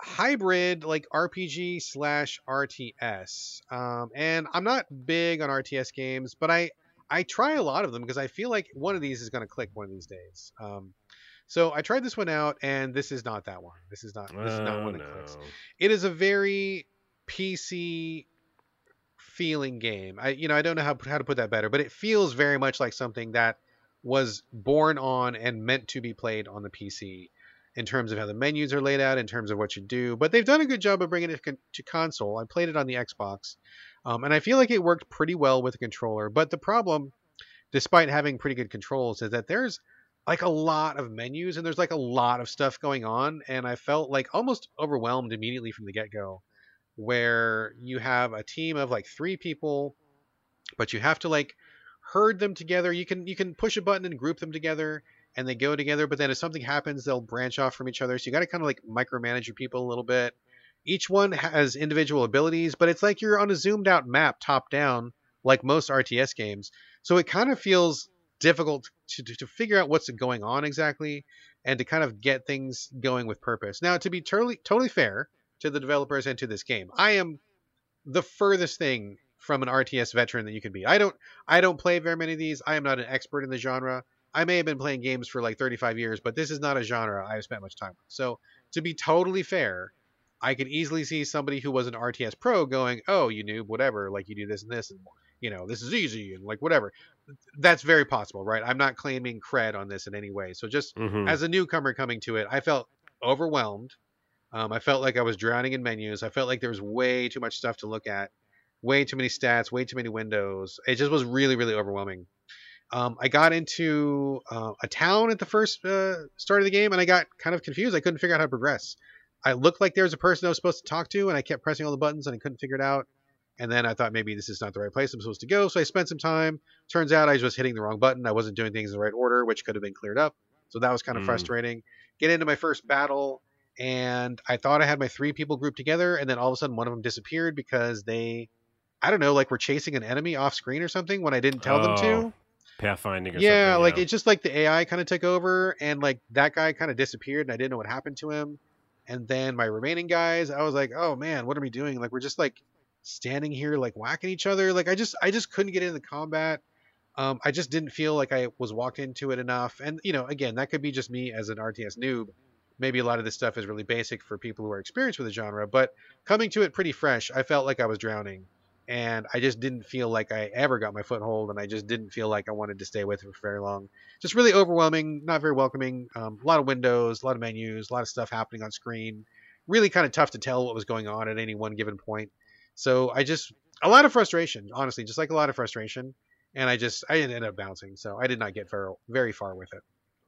hybrid like RPG slash RTS. Um, and I'm not big on RTS games, but I I try a lot of them because I feel like one of these is going to click one of these days. Um, so I tried this one out, and this is not that one. This is not. This is not Oh, one that no. clicks. It is a very PC feeling game. I you know I don't know how how to put that better, but it feels very much like something that was born on and meant to be played on the PC in terms of how the menus are laid out, in terms of what you do. But they've done a good job of bringing it to, console. I played it on the Xbox, um, and I feel like it worked pretty well with the controller. But the problem, despite having pretty good controls, is that there's like a lot of menus and there's like a lot of stuff going on, and I felt like almost overwhelmed immediately from the get go. Where you have a team of like three people, but you have to like herd them together. You can you can push a button and group them together, and they go together. But then if something happens, they'll branch off from each other. So you got to kind of like micromanage your people a little bit. Each one has individual abilities, but it's like you're on a zoomed out map, top down, like most RTS games. So it kind of feels difficult to, to, to figure out what's going on exactly, and to kind of get things going with purpose. Now, to be totally totally fair to the developers and to this game, I am the furthest thing from an RTS veteran that you can be. I don't I don't play very many of these. I am not an expert in the genre. I may have been playing games for like 35 years, but this is not a genre I've spent much time with. So, to be totally fair, I could easily see somebody who was an RTS pro going, "Oh, you noob, whatever, like you do this and this and you know, this is easy and like whatever." That's very possible, right? I'm not claiming cred on this in any way. So just Mhm. as a newcomer coming to it, I felt overwhelmed. Um, I felt like I was drowning in menus. I felt like there was way too much stuff to look at, way too many stats, way too many windows. It just was really, really overwhelming. Um, I got into uh, a town at the first uh, start of the game, and I got kind of confused. I couldn't figure out how to progress. I looked like there was a person I was supposed to talk to, and I kept pressing all the buttons, and I couldn't figure it out. And then I thought maybe this is not the right place I'm supposed to go, so I spent some time. Turns out I was just hitting the wrong button. I wasn't doing things in the right order, which could have been cleared up. So that was kind of Mm. frustrating. Get into my first battle, and I thought I had my three people grouped together, and then all of a sudden one of them disappeared because they, I don't know, like were chasing an enemy off screen or something when I didn't tell them to. Oh, Pathfinding or Yeah, like it's just like the AI kind of took over, and like that guy kind of disappeared, and I didn't know what happened to him. And then my remaining guys, I was like, oh man, what are we doing? Like we're just like standing here like whacking each other. Like I just I just couldn't get into the combat. Um, I just didn't feel like I was walked into it enough. And you know, again, that could be just me as an RTS noob. Maybe a lot of this stuff is really basic for people who are experienced with the genre, but coming to it pretty fresh, I felt like I was drowning. And I just didn't feel like I ever got my foothold, and I just didn't feel like I wanted to stay with it for very long. Just really overwhelming, not very welcoming. Um, a lot of windows, a lot of menus, a lot of stuff happening on screen. Really kind of tough to tell what was going on at any one given point. So I just a lot of frustration, honestly, just like a lot of frustration. And I just I ended up bouncing, so I did not get very very far with it.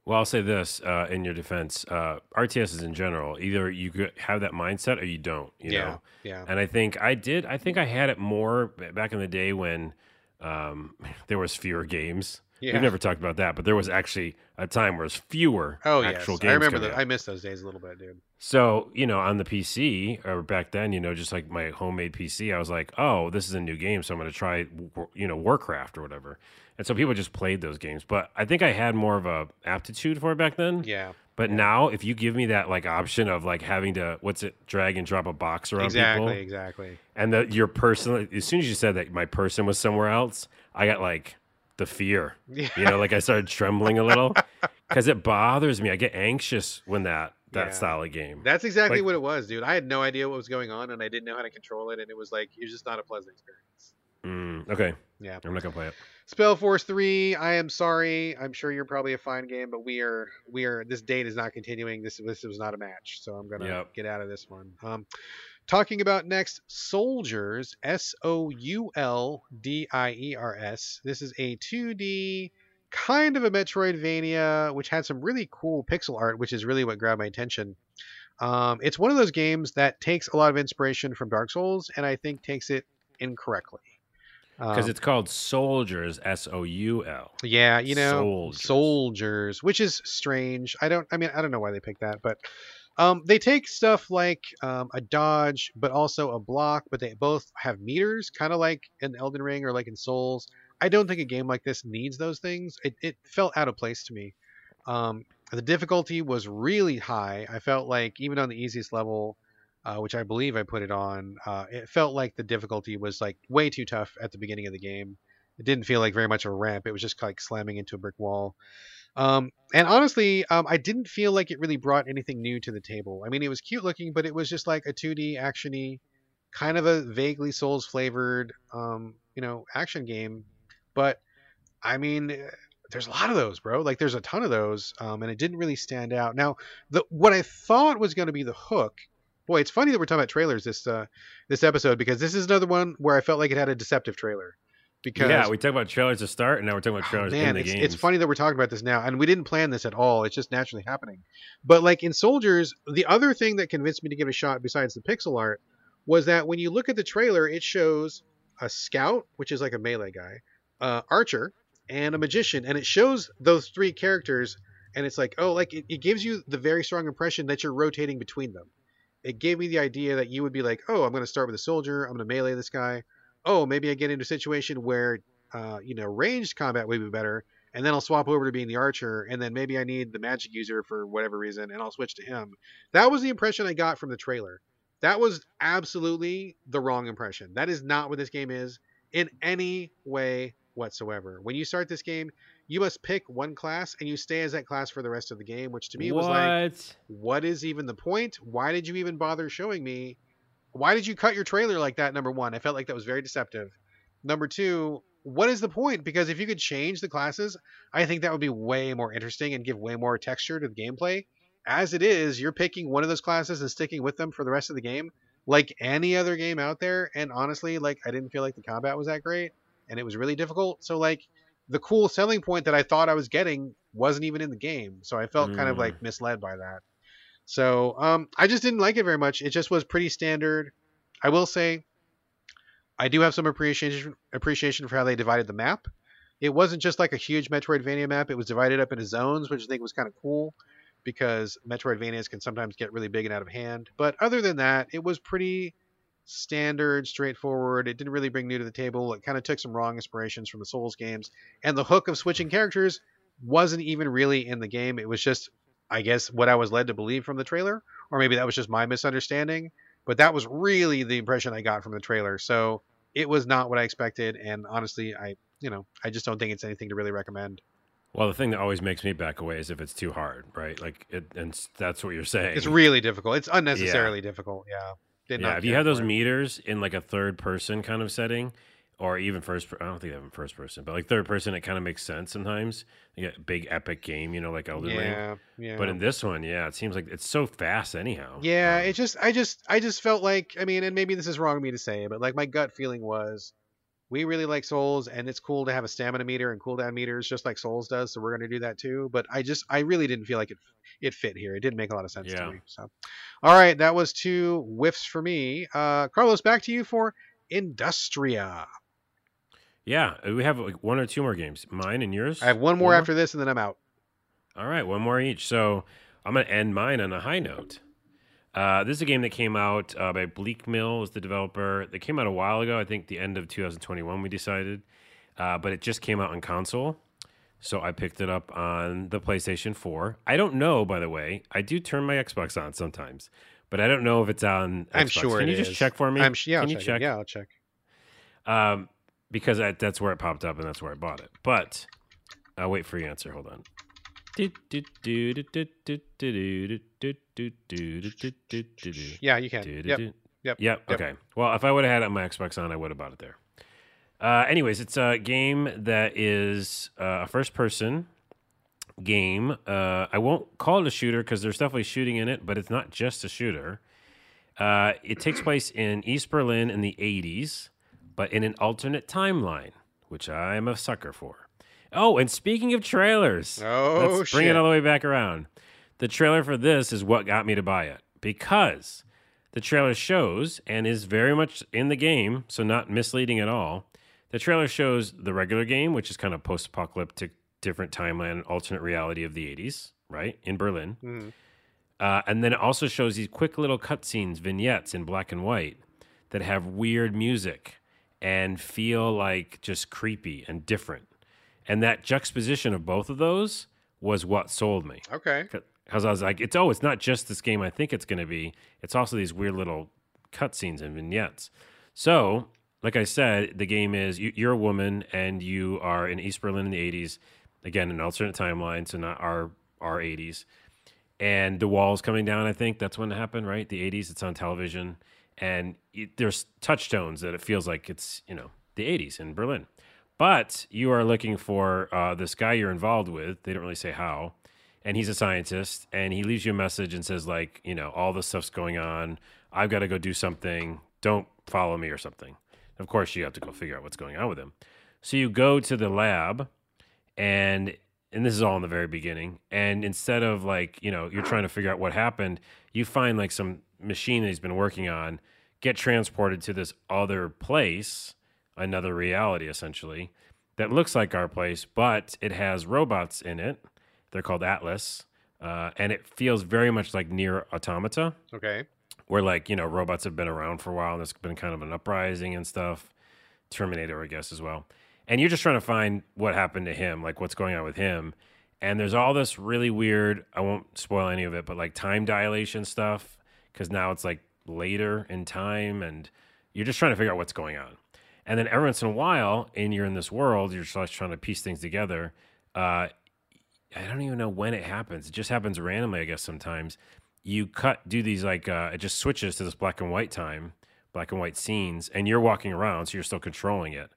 Well, I'll say this uh, in your defense: uh, RTSs in general, either you have that mindset or you don't. You yeah, know, yeah, and I think I did. I think I had it more back in the day when um, there was fewer games. Yeah. We've never talked about that, but there was actually a time where it was fewer oh yes, actual games. I remember that. out. I missed those days a little bit, dude. So, you know, on the PC or back then, you know, just like my homemade PC, I was like, oh, this is a new game. So I'm going to try, you know, Warcraft or whatever. And so people just played those games. But I think I had more of a aptitude for it back then. Yeah, But now, if you give me that like option of like having to, what's it, drag and drop a box around exactly, people, exactly. and that your person, as soon as you said that my person was somewhere else, I got like the fear. Yeah. You know, like I started trembling a little because it bothers me. I get anxious when that that Yeah. style of game. That's exactly Like- what it was, dude. I had no idea what was going on, and I didn't know how to control it, and it was like it was just not a pleasant experience. Mm, okay, Yeah. I'm not gonna play it. Spellforce three. I am sorry. I'm sure you're probably a fine game, but we are we are this date is not continuing. This this was not a match, so I'm gonna Yep. get out of this one. Um, talking about next, Souldiers. S O U L D I E R S. This is a 2D kind of a Metroidvania, which had some really cool pixel art, which is really what grabbed my attention. Um, it's one of those games that takes a lot of inspiration from Dark Souls, and I think takes it incorrectly. Because Um, it's called Souldiers, S O U L. yeah, you know, Souldiers. soldiers. which is strange. I don't. I mean, I don't know why they picked that, but um, they take stuff like um, a dodge, but also a block. But they both have meters, kind of like in Elden Ring or like in Souls. I don't think a game like this needs those things. It, it felt out of place to me. Um, the difficulty was really high. I felt like even on the easiest level, uh, which I believe I put it on, uh, it felt like the difficulty was like way too tough at the beginning of the game. It didn't feel like very much of a ramp. It was just like slamming into a brick wall. Um, and honestly, um, I didn't feel like it really brought anything new to the table. I mean, it was cute looking, but it was just like a 2D actiony, kind of a vaguely Souls flavored, um, you know, action game. But I mean, eh, there's a lot of those, bro. Like, there's a ton of those, um, and it didn't really stand out. Now, the what I thought was going to be the hook. Boy, it's funny that we're talking about trailers this uh, this episode because this is another one where I felt like it had a deceptive trailer. Because Yeah, we talked about trailers to start, and now we're talking about Oh, trailers man, in the it's, game. it's funny that we're talking about this now, and we didn't plan this at all. It's just naturally happening. But like in Souldiers, the other thing that convinced me to give it a shot, besides the pixel art, was that when you look at the trailer, it shows a scout, which is like a melee guy, uh, archer, and a magician, and it shows those three characters, and it's like, oh, like it, it gives you the very strong impression that you're rotating between them. It gave me the idea that you would be like, oh, I'm going to start with a soldier, I'm going to melee this guy. Oh, maybe I get into a situation where uh, you know, ranged combat would be better, and then I'll swap over to being the archer, and then maybe I need the magic user for whatever reason, and I'll switch to him. That was the impression I got from the trailer. That was absolutely the wrong impression. That is not what this game is in any way whatsoever. When you start this game, you must pick one class and you stay as that class for the rest of the game, which to me was like, What? what is even the point? Why did you even bother showing me? Why did you cut your trailer like that? Number one, I felt like that was very deceptive. Number two, what is the point? Because if you could change the classes, I think that would be way more interesting and give way more texture to the gameplay. As it is, you're picking one of those classes and sticking with them for the rest of the game, like any other game out there. And honestly, like I didn't feel like the combat was that great, and it was really difficult. So like the cool selling point that I thought I was getting wasn't even in the game. So I felt kind of Mm. like misled by that. So um, I just didn't like it very much. It just was pretty standard. I will say, I do have some appreciation appreciation for how they divided the map. It wasn't just like a huge Metroidvania map. It was divided up into zones, which I think was kind of cool because Metroidvanias can sometimes get really big and out of hand. But other than that, it was pretty standard, straightforward. It didn't really bring new to the table. It kind of took some wrong inspirations from the Souls games, and the hook of switching characters wasn't even really in the game. It was just I guess what I was led to believe from the trailer, or maybe that was just my misunderstanding. But that was really the impression I got from the trailer. So it was not what I expected, and honestly, I you know I just don't think it's anything to really recommend. Well, the thing that always makes me back away is if it's too hard, right? Like, it, and that's what you're saying. It's really difficult. It's unnecessarily difficult. Yeah. Did yeah. If you have those it. meters in like a third person kind of setting, or even first, per- I don't think they have in first person, but like third person, it kind of makes sense sometimes. You get a big epic game, you know, like Elden Ring. yeah, yeah. But in this one, yeah, it seems like it's so fast anyhow. Yeah, Um, it just I just I just felt like I mean, and maybe this is wrong of me to say, but like my gut feeling was we really like Souls and it's cool to have a stamina meter and cooldown meters just like Souls does, so we're gonna do that too. But I just I really didn't feel like it it fit here. It didn't make a lot of sense Yeah. to me. So all right, that was two whiffs for me. Uh Carlos, back to you for Industria. Yeah, uh, we have like one or two more games. Mine and yours. I have one more after this and then I'm out. All right, one more each. So I'm going to end mine on a high note. Uh, this is a game that came out uh, by Bleakmill, is the developer. It came out a while ago. I think the end of 2021 we decided, uh, but it just came out on console. So I picked it up on the PlayStation 4. I don't know, by the way. I do turn my Xbox on sometimes, but I don't know if it's on. I'm sure Can you just check for me? I'm yeah, I'll Can you check check? Yeah, I'll check. Um, because I, that's where it popped up and that's where I bought it. But I'll wait for your answer. Hold on. Yeah, you can. Yep. Yep. Yep. Yep. Okay. Well, if I would have had it on my Xbox on, I would have bought it there. Uh, anyways, it's a game that is uh, a first person game. Uh, I won't call it a shooter because there's definitely shooting in it, but it's not just a shooter. Uh, it takes place in East Berlin in the 80s, but in an alternate timeline, which I am a sucker for. Oh, and speaking of trailers, Oh, let's bring it all the way back around. The trailer for this is what got me to buy it because the trailer shows and is very much in the game, so not misleading at all. The trailer shows the regular game, which is kind of post apocalyptic, different timeline, alternate reality of the 80s, right? In Berlin. Mhm. Uh, and then it also shows these quick little cutscenes, vignettes in black and white that have weird music and feel like just creepy and different. And that juxtaposition of both of those was what sold me. Okay. Because I was like, it's oh, it's not just this game I think it's going to be. It's also these weird little cutscenes and vignettes. So, like I said, the game is you, you're a woman and you are in East Berlin in the 80s. Again, an alternate timeline, so not our our 80s. And the wall's coming down. I think that's when it happened, right? The 80s. It's on television, and it, there's touchstones that it feels like it's you know the 80s in Berlin. But you are looking for uh, this guy you're involved with. They don't really say how and he's a scientist and he leaves you a message and says like you know all this stuff's going on i've got to go do something don't follow me or something of course you have to go figure out what's going on with him so you go to the lab and and this is all in the very beginning and instead of like you know you're trying to figure out what happened you find like some machine that he's been working on get transported to this other place another reality essentially that looks like our place but it has robots in it they're called Atlas, uh, and it feels very much like NieR Automata, Okay. where like you know robots have been around for a while. and There's been kind of an uprising and stuff. Terminator, I guess, as well. And you're just trying to find what happened to him, like what's going on with him. And there's all this really weird. I won't spoil any of it, but like time dilation stuff, because now it's like later in time, and you're just trying to figure out what's going on. And then every once in a while, and you're in this world, you're just trying to piece things together. Uh, I don't even know when it happens. It just happens randomly, I guess. Sometimes you cut, do these like uh, it just switches to this black and white time, black and white scenes, and you're walking around, so you're still controlling it.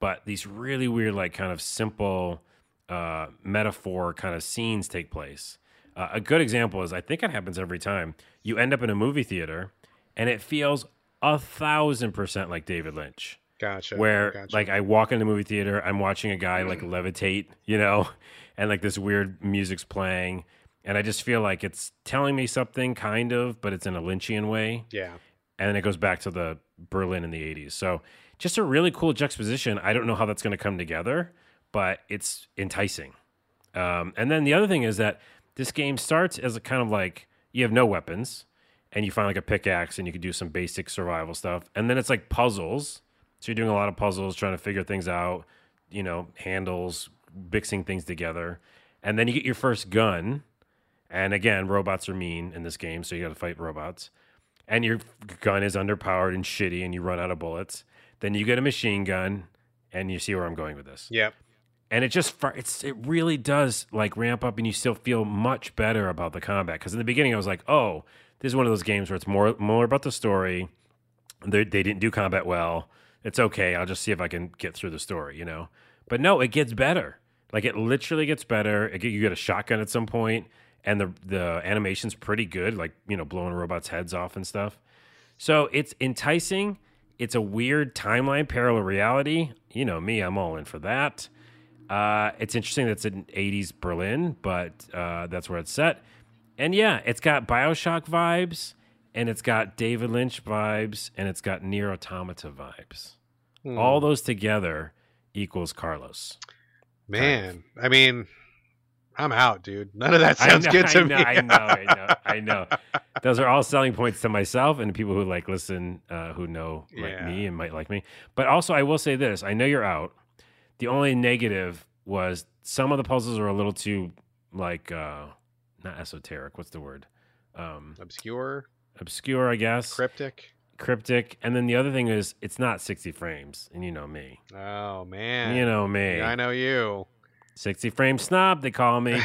But these really weird, like kind of simple uh, metaphor kind of scenes take place. Uh, a good example is I think it happens every time you end up in a movie theater, and it feels a thousand percent like David Lynch Gotcha. where gotcha. like I walk in the movie theater, I'm watching a guy like levitate, you know, and like this weird music's playing, and I just feel like it's telling me something, kind of, but it's in a Lynchian way, yeah. and then it goes back to the Berlin in the '80s. So just a really cool juxtaposition. I don't know how that's going to come together, but it's enticing. Um, and then the other thing is that this game starts as a kind of like you have no weapons, and you find like a pickaxe, and you can do some basic survival stuff, and then it's like puzzles. So you're doing a lot of puzzles, trying to figure things out, you know, handles, mixing things together. And then you get your first gun. And again, robots are mean in this game, so you got to fight robots. And your gun is underpowered and shitty, and you run out of bullets. Then you get a machine gun, and you see where I'm going with this. Yep. And it just it's it really does like ramp up, and you still feel much better about the combat. Because in the beginning, I was like, oh, this is one of those games where it's more more about the story. They they didn't do combat well. It's okay. I'll just see if I can get through the story, you know. But no, it gets better. Like it literally gets better. It, you get a shotgun at some point, and the the animation's pretty good. Like you know, blowing robots' heads off and stuff. So it's enticing. It's a weird timeline, parallel reality. You know me, I'm all in for that. Uh, it's interesting that's in 80s Berlin, but uh, that's where it's set. And yeah, it's got Bioshock vibes, and it's got David Lynch vibes, and it's got NieR Automata vibes. Hmm. All those together equals Carlos. Man, I mean, I'm out, dude. None of that sounds know, good to I me. know, I know, I know, I know. Those are all selling points to myself and people who like listen, uh, who know like Yeah. me and might like me. But also, I will say this: I know you're out. The only negative was some of the puzzles are a little too like uh, not esoteric. What's the word? Um, Obscure, obscure, I guess. cryptic. Cryptic. And then the other thing is, it's not 60 frames, and you know me. Oh man, You know me. I know you. 60 frame snob, they call me.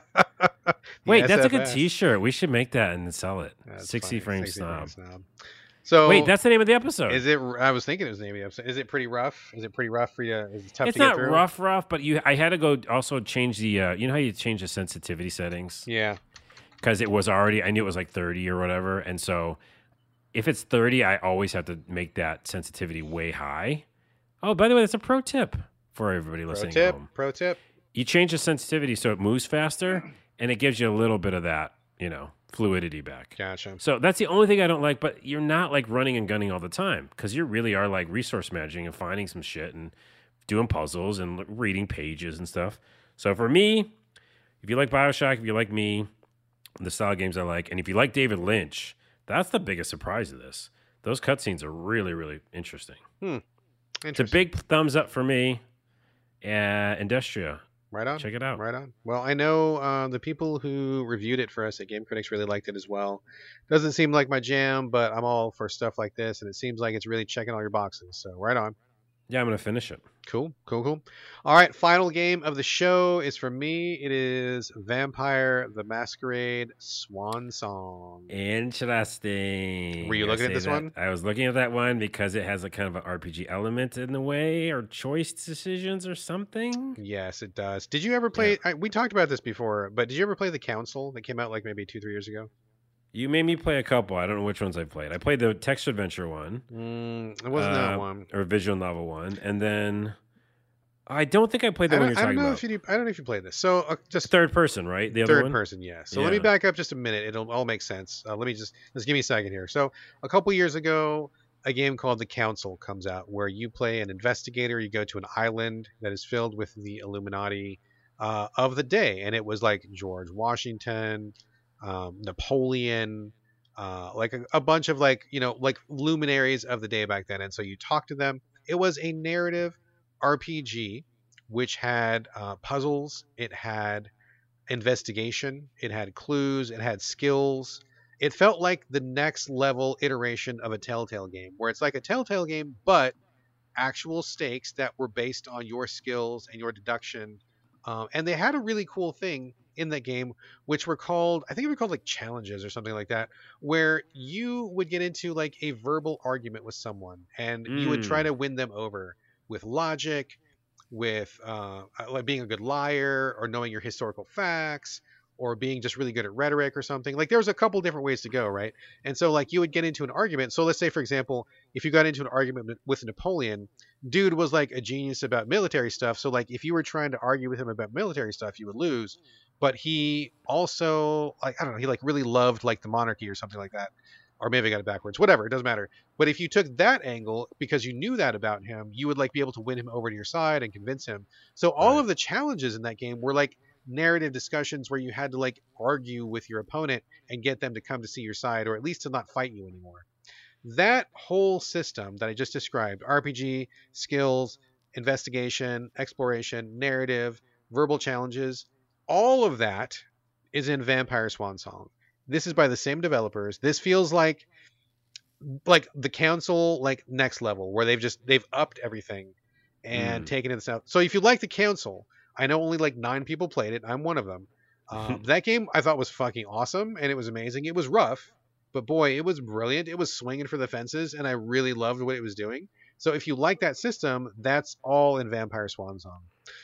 Wait, that's a good T-shirt. We should make that and sell it. That's 60 funny. frame 60 frame snob. snob. So Wait, that's the name of the episode. is it? I was thinking it was the name of the episode. Is it pretty rough? Is it pretty rough for you? Is it tough it's to get not through? rough, rough, but you. I had to go also change the. Uh, you know how you change the sensitivity settings Yeah. because it was already. I knew it was like thirty or whatever, and so if it's thirty, I always have to make that sensitivity way high. Oh, by the way, that's a pro tip for everybody listening. at tip. home. Pro tip. You change the sensitivity so it moves faster, and it gives you a little bit of that, you know, fluidity back. Gotcha. So that's the only thing I don't like. But you're not like running and gunning all the time because you really are like resource managing and finding some shit and doing puzzles and reading pages and stuff. So for me, if you like Bioshock, if you like me, the style games I like, and if you like David Lynch, that's the biggest surprise of this. Those cutscenes are really, really interesting. It's a big thumbs up for me. Uh, Industria, right on. check it out. Right on. Well, I know uh, the people who reviewed it for us at Game Critics really liked it as well. Doesn't seem like my jam, but I'm all for stuff like this, and it seems like it's really checking all your boxes. So right on. Yeah, I'm gonna finish it. Cool, cool, cool. All right, final game of the show is for me. It is Vampire the Masquerade Swansong. Interesting. Were you I looking at this one? I was looking at that one because it has a kind of an RPG element in the way, or choice decisions, or something. Yes, it does. Did you ever play? I, we talked about this before, but did you ever play the Council that came out like maybe two, three years ago? You made me play a couple. I don't know which ones I played. I played the text adventure one, Mm, it wasn't that Uh, one. or visual novel one, and then I don't think I played the I one don't, you're I don't know about. if you. I don't know if you played this. So uh, just Third person, right? The other third person yes so let me back up just a minute it'll all make sense uh, let me just just give me a second here so a couple years ago a game called the council comes out where you play an investigator you go to an island that is filled with the illuminati uh, of the day and it was like george washington um, napoleon uh, like a, a bunch of like you know like luminaries of the day back then and so you talk to them it was a narrative rpg which had uh, puzzles it had investigation, it had clues, it had skills. It felt like the next level iteration of a Telltale game, where it's like a Telltale game, but actual stakes that were based on your skills and your deduction. Um, and they had a really cool thing in that game, which were called, I think they were called like challenges or something like that, where you would get into like a verbal argument with someone and you would try Mm. to win them over with logic, with uh, like being a good liar or knowing your historical facts or being just really good at rhetoric or something. Like there was a couple different ways to go, right? And so like you would get into an argument. So let's say for example, if you got into an argument with Napoleon, dude was like a genius about military stuff. So like if you were trying to argue with him about military stuff, you would lose. Hmm. But he also like I don't know, he like really loved like the monarchy or something like that. Or maybe I got it backwards. Whatever, it doesn't matter. But if you took that angle because you knew that about him, you would like be able to win him over to your side and convince him. So all Right. of the challenges in that game were like narrative discussions where you had to like argue with your opponent and get them to come to see your side or at least to not fight you anymore. That whole system that I just described RPG, skills, investigation, exploration, narrative, verbal challenges all of that is in Vampire Swansong. This is by the same developers. This feels like like the council like next level where they've just they've upped everything and Mm. taken it the south. So if you like the council, I know only like nine people played it. I'm one of them. Um, that game I thought was fucking awesome and it was amazing. It was rough, but boy, it was brilliant. It was swinging for the fences, and I really loved what it was doing. So if you like that system, that's all in Vampire Swansong.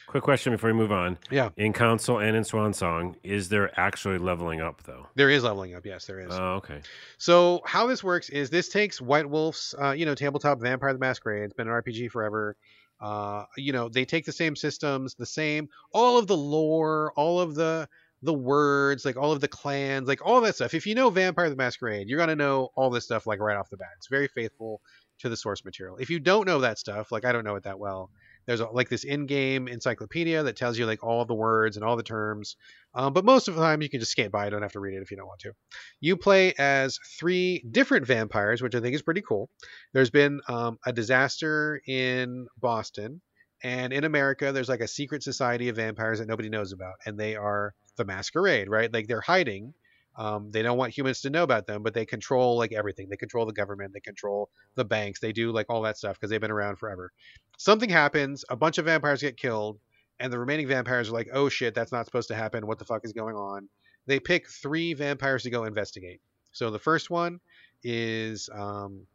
Quick question before we move on. Yeah. In console and in Swansong, is there actually leveling up though? There is leveling up. Yes, there is. Oh, okay. So how this works is this takes White Wolf's, uh, you know, tabletop Vampire the Masquerade. It's been an RPG forever. Uh, you know, they take the same systems, the same, all of the lore, all of the the words, like all of the clans, like all that stuff. If you know Vampire the Masquerade, you're gonna know all this stuff like right off the bat. It's very faithful to the source material. If you don't know that stuff, like I don't know it that well, there's a, like this in-game encyclopedia that tells you like all the words and all the terms. Um, but most of the time, you can just skate by. You don't have to read it if you don't want to. You play as three different vampires, which I think is pretty cool. There's been um, a disaster in Boston, and in America, there's like a secret society of vampires that nobody knows about, and they are the Masquerade, right? Like they're hiding. Um, they don't want humans to know about them, but they control like everything. They control the government. They control the banks. They do like all that stuff because they've been around forever. Something happens. A bunch of vampires get killed. and the remaining vampires are like, "Oh shit, that's not supposed to happen. What the fuck is going on?" They pick three vampires to go investigate. So the first one is um,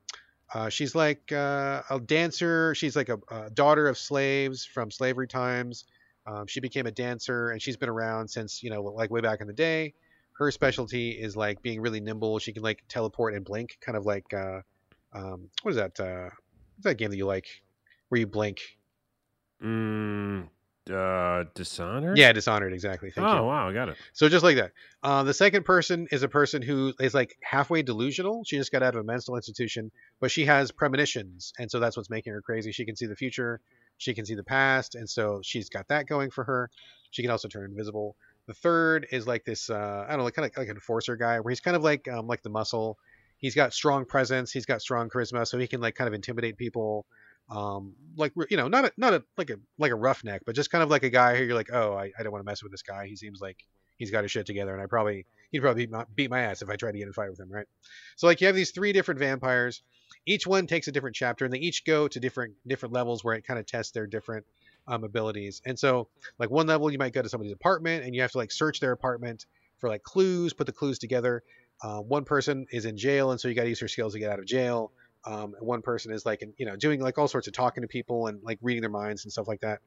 uh, she's like uh, a dancer. She's like a, a, daughter of slaves from slavery times. Um, she became a dancer, and she's been around since you know, like way back in the day. Her specialty is like being really nimble. She can like teleport and blink, kind of like uh, um, what is that? Uh, what's that game that you like, where you blink? Mm, uh, Dishonored. Yeah, Dishonored. Exactly. Thank oh you. wow, I got it. So just like that. Uh, the second person is a person who is like halfway delusional. She just got out of a mental institution, but she has premonitions, and so that's what's making her crazy. She can see the future, she can see the past, and so she's got that going for her. She can also turn invisible. The third is like this, uh, I don't know, kind of like an enforcer guy, where he's kind of like um, like the muscle. He's got strong presence, he's got strong charisma, so he can like kind of intimidate people um, like you know, not a, not a like a like a roughneck, but just kind of like a guy who you're like, oh, I, I don't want to mess with this guy. He seems like he's got his shit together, and I probably he'd probably beat my, beat my ass if I tried to get in a fight with him, right? So like you have these three different vampires. Each one takes a different chapter, and they each go to different different levels where it kind of tests their different um, abilities. And so like one level, you might go to somebody's apartment, and you have to like search their apartment for like clues, put the clues together. Uh, one person is in jail, and so you got to use your skills to get out of jail. Um, one person is like, you know, doing like all sorts of talking to people and like reading their minds and stuff like that.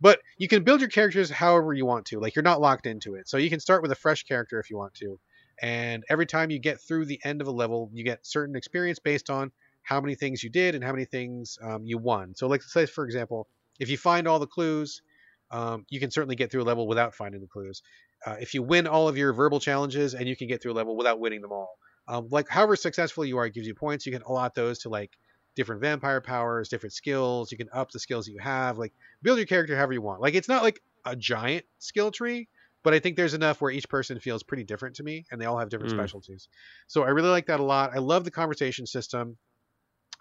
But you can build your characters however you want to. Like you're not locked into it. So you can start with a fresh character if you want to. And every time you get through the end of a level, you get certain experience based on how many things you did and how many things um, you won. So, like, say for example, if you find all the clues, um, you can certainly get through a level without finding the clues. Uh, if you win all of your verbal challenges, and you can get through a level without winning them all. Um, like however successful you are, it gives you points. You can allot those to like different vampire powers, different skills. You can up the skills that you have. Like build your character however you want. Like it's not like a giant skill tree, but I think there's enough where each person feels pretty different to me, and they all have different mm. specialties. So I really like that a lot. I love the conversation system.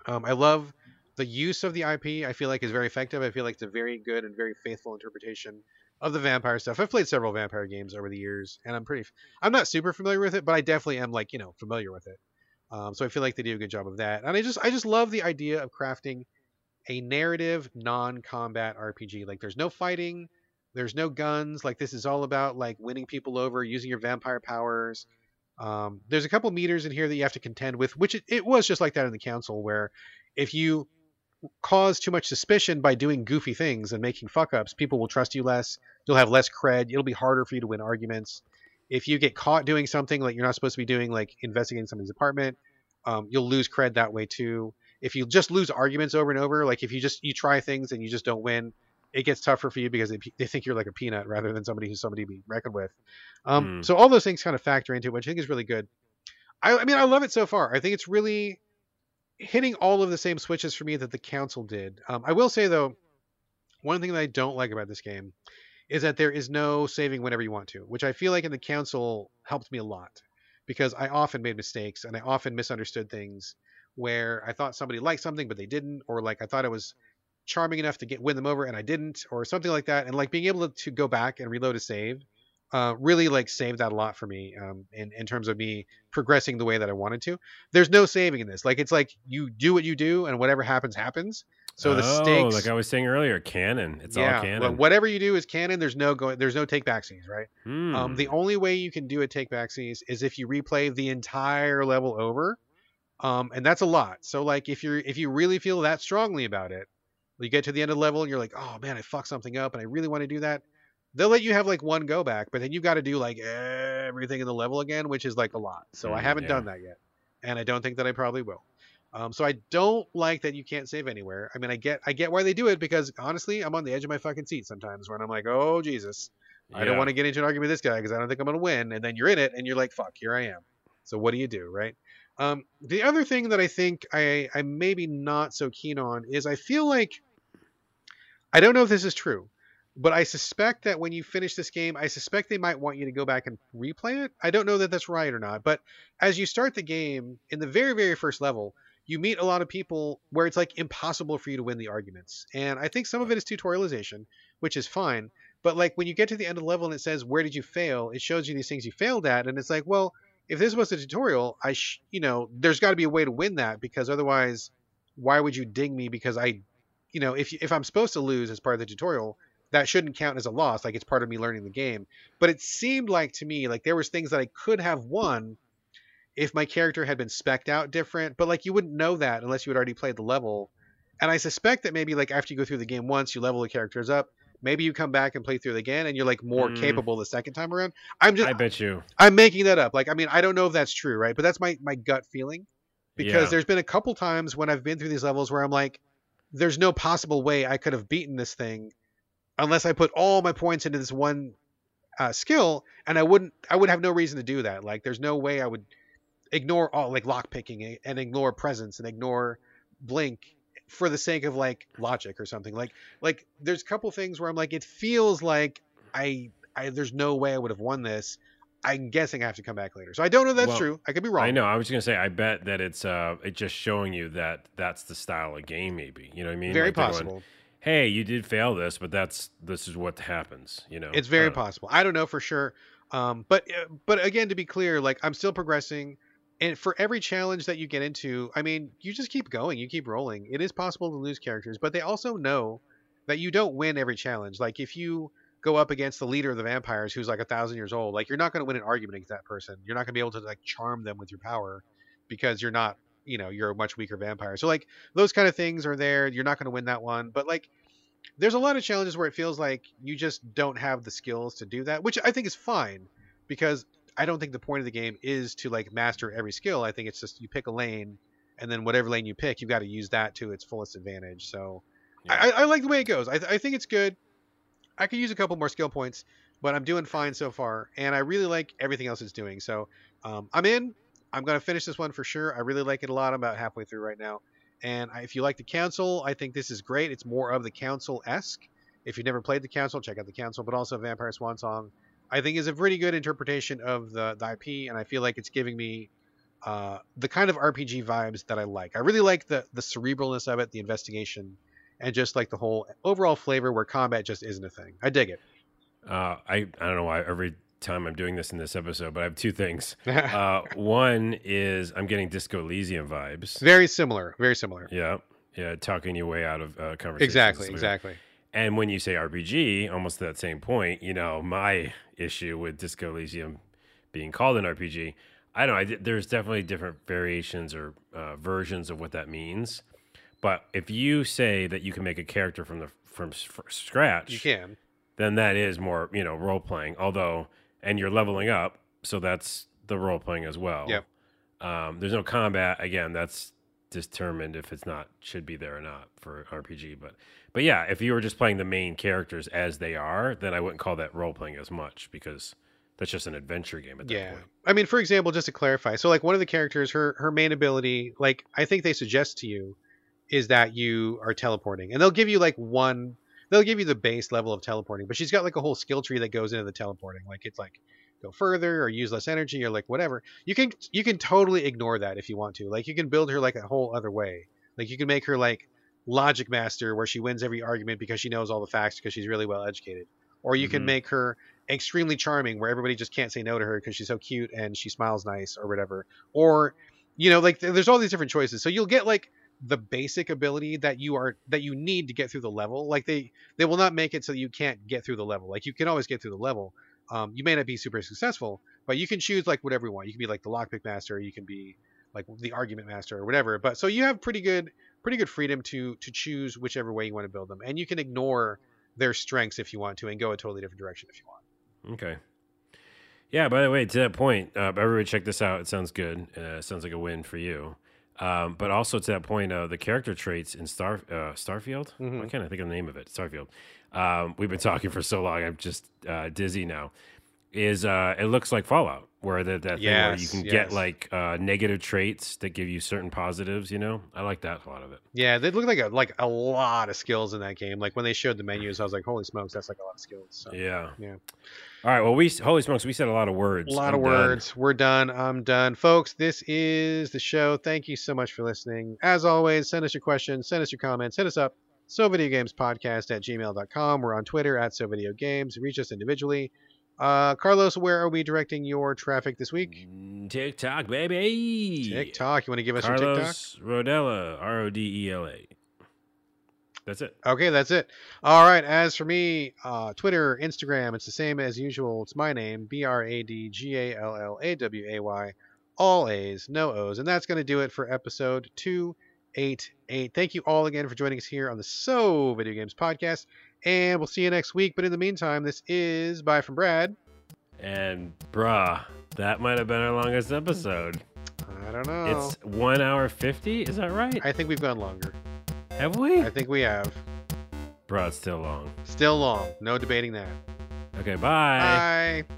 Um, I love the use of the IP. I feel like is very effective. I feel like it's a very good and very faithful interpretation of the vampire stuff. I've played several vampire games over the years, and I'm pretty. I'm not super familiar with it, but I definitely am like you know familiar with it. Um, so I feel like they do a good job of that, and I just I just love the idea of crafting a narrative non-combat RPG. Like there's no fighting, there's no guns. Like this is all about like winning people over, using your vampire powers. Um, there's a couple meters in here that you have to contend with, which it, it was just like that in the council, where if you cause too much suspicion by doing goofy things and making fuck ups, people will trust you less. You'll have less cred. It'll be harder for you to win arguments. If you get caught doing something like you're not supposed to be doing, like investigating somebody's apartment, um, you'll lose cred that way too. If you just lose arguments over and over, like if you just you try things and you just don't win, it gets tougher for you because they, they think you're like a peanut rather than somebody who's somebody to be reckoned with. Um, mm. So all those things kind of factor into it, which I think is really good. I, I mean, I love it so far. I think it's really hitting all of the same switches for me that the council did. Um, I will say though, one thing that I don't like about this game is that there is no saving whenever you want to, which I feel like in the council helped me a lot because I often made mistakes and I often misunderstood things where I thought somebody liked something but they didn't, or like I thought it was charming enough to get win them over and I didn't, or something like that. And like being able to, to go back and reload a save uh, really like saved that a lot for me um, in in terms of me progressing the way that I wanted to. There's no saving in this. Like it's like you do what you do, and whatever happens happens. So the oh, stakes, like I was saying earlier, canon. It's yeah, all canon. whatever you do is canon. There's no going. There's no take backsies, right? Hmm. Um, the only way you can do a take backsies is if you replay the entire level over, um, and that's a lot. So like if you're if you really feel that strongly about it, you get to the end of the level and you're like, oh man, I fucked something up, and I really want to do that they'll let you have like one go back, but then you've got to do like everything in the level again, which is like a lot. So mm, I haven't yeah. done that yet, and I don't think that I probably will. Um, so I don't like that you can't save anywhere. I mean, I get I get why they do it because honestly, I'm on the edge of my fucking seat sometimes when I'm like, oh Jesus, yeah. I don't want to get into an argument with this guy because I don't think I'm gonna win. And then you're in it, and you're like, fuck, here I am. So what do you do, right? Um, the other thing that I think I I'm maybe not so keen on is I feel like I don't know if this is true, but I suspect that when you finish this game, I suspect they might want you to go back and replay it. I don't know that that's right or not, but as you start the game in the very, very first level, you meet a lot of people where it's like impossible for you to win the arguments. And I think some of it is tutorialization, which is fine. But like when you get to the end of the level and it says, Where did you fail? It shows you these things you failed at. And it's like, well, if this was a tutorial, I, sh- you know, there's got to be a way to win that because otherwise, why would you ding me? Because I, you know, if, if I'm supposed to lose as part of the tutorial, that shouldn't count as a loss. Like it's part of me learning the game. But it seemed like to me like there was things that I could have won if my character had been specked out different. But like you wouldn't know that unless you had already played the level. And I suspect that maybe like after you go through the game once, you level the characters up. Maybe you come back and play through it again, and you're like more Mm. capable the second time around. I'm just I bet you. I'm making that up. Like I mean I don't know if that's true, right? But that's my my gut feeling because Yeah. there's been a couple times when I've been through these levels where I'm like, there's no possible way I could have beaten this thing unless I put all my points into this one uh, skill, and I wouldn't. I would have no reason to do that. Like, there's no way I would ignore all like lockpicking and ignore presence and ignore blink for the sake of like logic or something. Like, like there's a couple things where I'm like, it feels like I, I there's no way I would have won this. I'm guessing I have to come back later. So I don't know if that's Well, true. I could be wrong. I know. I was just gonna say. I bet that it's uh, it's just showing you that that's the style of game. Maybe you know what I mean. Very Like, they're going, possible. hey, you did fail this, but that's this is what happens. You know, It's very I know. possible. I don't know for sure. Um, but uh, but again, to be clear, like I'm still progressing, and for every challenge that you get into, I mean, you just keep going, you keep rolling. It is possible to lose characters, but they also know that you don't win every challenge. Like if you go up against the leader of the vampires, who's like a thousand years old, like you're not going to win an argument against that person. You're not going to be able to like charm them with your power because you're not, you know, you're a much weaker vampire. So like those kind of things are there. You're not going to win that one, but like there's a lot of challenges where it feels like you just don't have the skills to do that, which I think is fine because I don't think the point of the game is to like master every skill. I think it's just you pick a lane and then whatever lane you pick, you've got to use that to its fullest advantage. So I, I like the way it goes. I, I think it's good. I could use a couple more skill points, but I'm doing fine so far, and I really like everything else it's doing. So um, I'm in. I'm gonna finish this one for sure. I really like it a lot. I'm about halfway through right now, and I, if you like the council, I think this is great. It's more of the council esque. If you've never played the council, check out the council, but also Vampire Swansong. I think is a pretty good interpretation of the, the IP, and I feel like it's giving me uh, the kind of RPG vibes that I like. I really like the the cerebralness of it, the investigation, and just like the whole overall flavor where combat just isn't a thing. I dig it. Uh, I I don't know why every time I'm doing this in this episode, but I have two things. Uh, one is I'm getting Disco Elysium vibes. very similar, very similar. Yeah, yeah, talking your way out of uh, conversations. Exactly, exactly. And when you say RPG, almost to that same point, you know, my issue with Disco Elysium being called an RPG, I don't know. I, there's definitely different variations or uh, versions of what that means. But if you say that you can make a character from the from s- fr- scratch, You can. then that is more you know role playing. Although, and you're leveling up, so that's the role playing as well. Yep. Um, there's no combat. Again, that's determined if it's not should be there or not for RPG. But but yeah, if you were just playing the main characters as they are, then I wouldn't call that role playing as much because that's just an adventure game at that Yeah. point. I mean, for example, just to clarify, so like one of the characters, her her main ability, like I think they suggest to you, is that you are teleporting, and they'll give you like one. They'll give you the base level of teleporting, but she's got like a whole skill tree that goes into the teleporting. Like it's like go further or use less energy or like whatever. You can you can totally ignore that if you want to. Like you can build her like a whole other way. Like you can make her like logic master where she wins every argument because she knows all the facts because she's really well educated. Or you can Mhm. make her extremely charming where everybody just can't say no to her because she's so cute and she smiles nice or whatever. Or you know, like th- there's all these different choices. So you'll get like the basic ability that you are that you need to get through the level. Like they they will not make it so you can't get through the level. Like you can always get through the level. Um, you may not be super successful, but you can choose like whatever you want. You can be like the lockpick master, you can be like the argument master or whatever. But so you have pretty good pretty good freedom to to choose whichever way you want to build them, and you can ignore their strengths if you want to, and go a totally different direction if you want. Okay. Yeah. By the way, to that point, uh, everybody check this out. It sounds good. Uh, sounds like a win for you. Um, but also to that point, uh, the character traits in Star uh, Starfield. Mhm. Why can't I think of the name of it? Starfield. Um, we've been talking for so long. I'm just uh, dizzy now. Is uh, it looks like Fallout, where that that thing where you can yes. get like uh, negative traits that give you certain positives. You know, I like that a lot of it. Yeah, they look like a like a lot of skills in that game. Like when they showed the menus, I was like, holy smokes, that's like a lot of skills. So. Yeah. Yeah. All right. Well, we holy smokes, we said a lot of words. A lot I'm of done. words. We're done. I'm done. Folks, this is the show. Thank you so much for listening. As always, send us your questions, send us your comments, hit us up. So Video Games Podcast at gmail.com. We're on Twitter at So Video Games. Reach us individually. Uh, Carlos, where are we directing your traffic this week? Mm, TikTok, baby. TikTok. You want to give us your TikTok? Carlos Rodela, R O D E L A. That's it. Okay, that's it. All right. As for me, uh, Twitter, Instagram, it's the same as usual. It's my name, B R A D G A L L A W A Y. All A's, no O's. And that's going to do it for episode 288. Thank you all again for joining us here on the So Video Games Podcast. And we'll see you next week. But in the meantime, this is Bye from Brad. And bruh, that might have been our longest episode. I don't know. It's one hour fifty. Is that right? I think we've gone longer. have we? I think we have. Bruh, it's still long. Still long. No debating that. Okay, bye. Bye.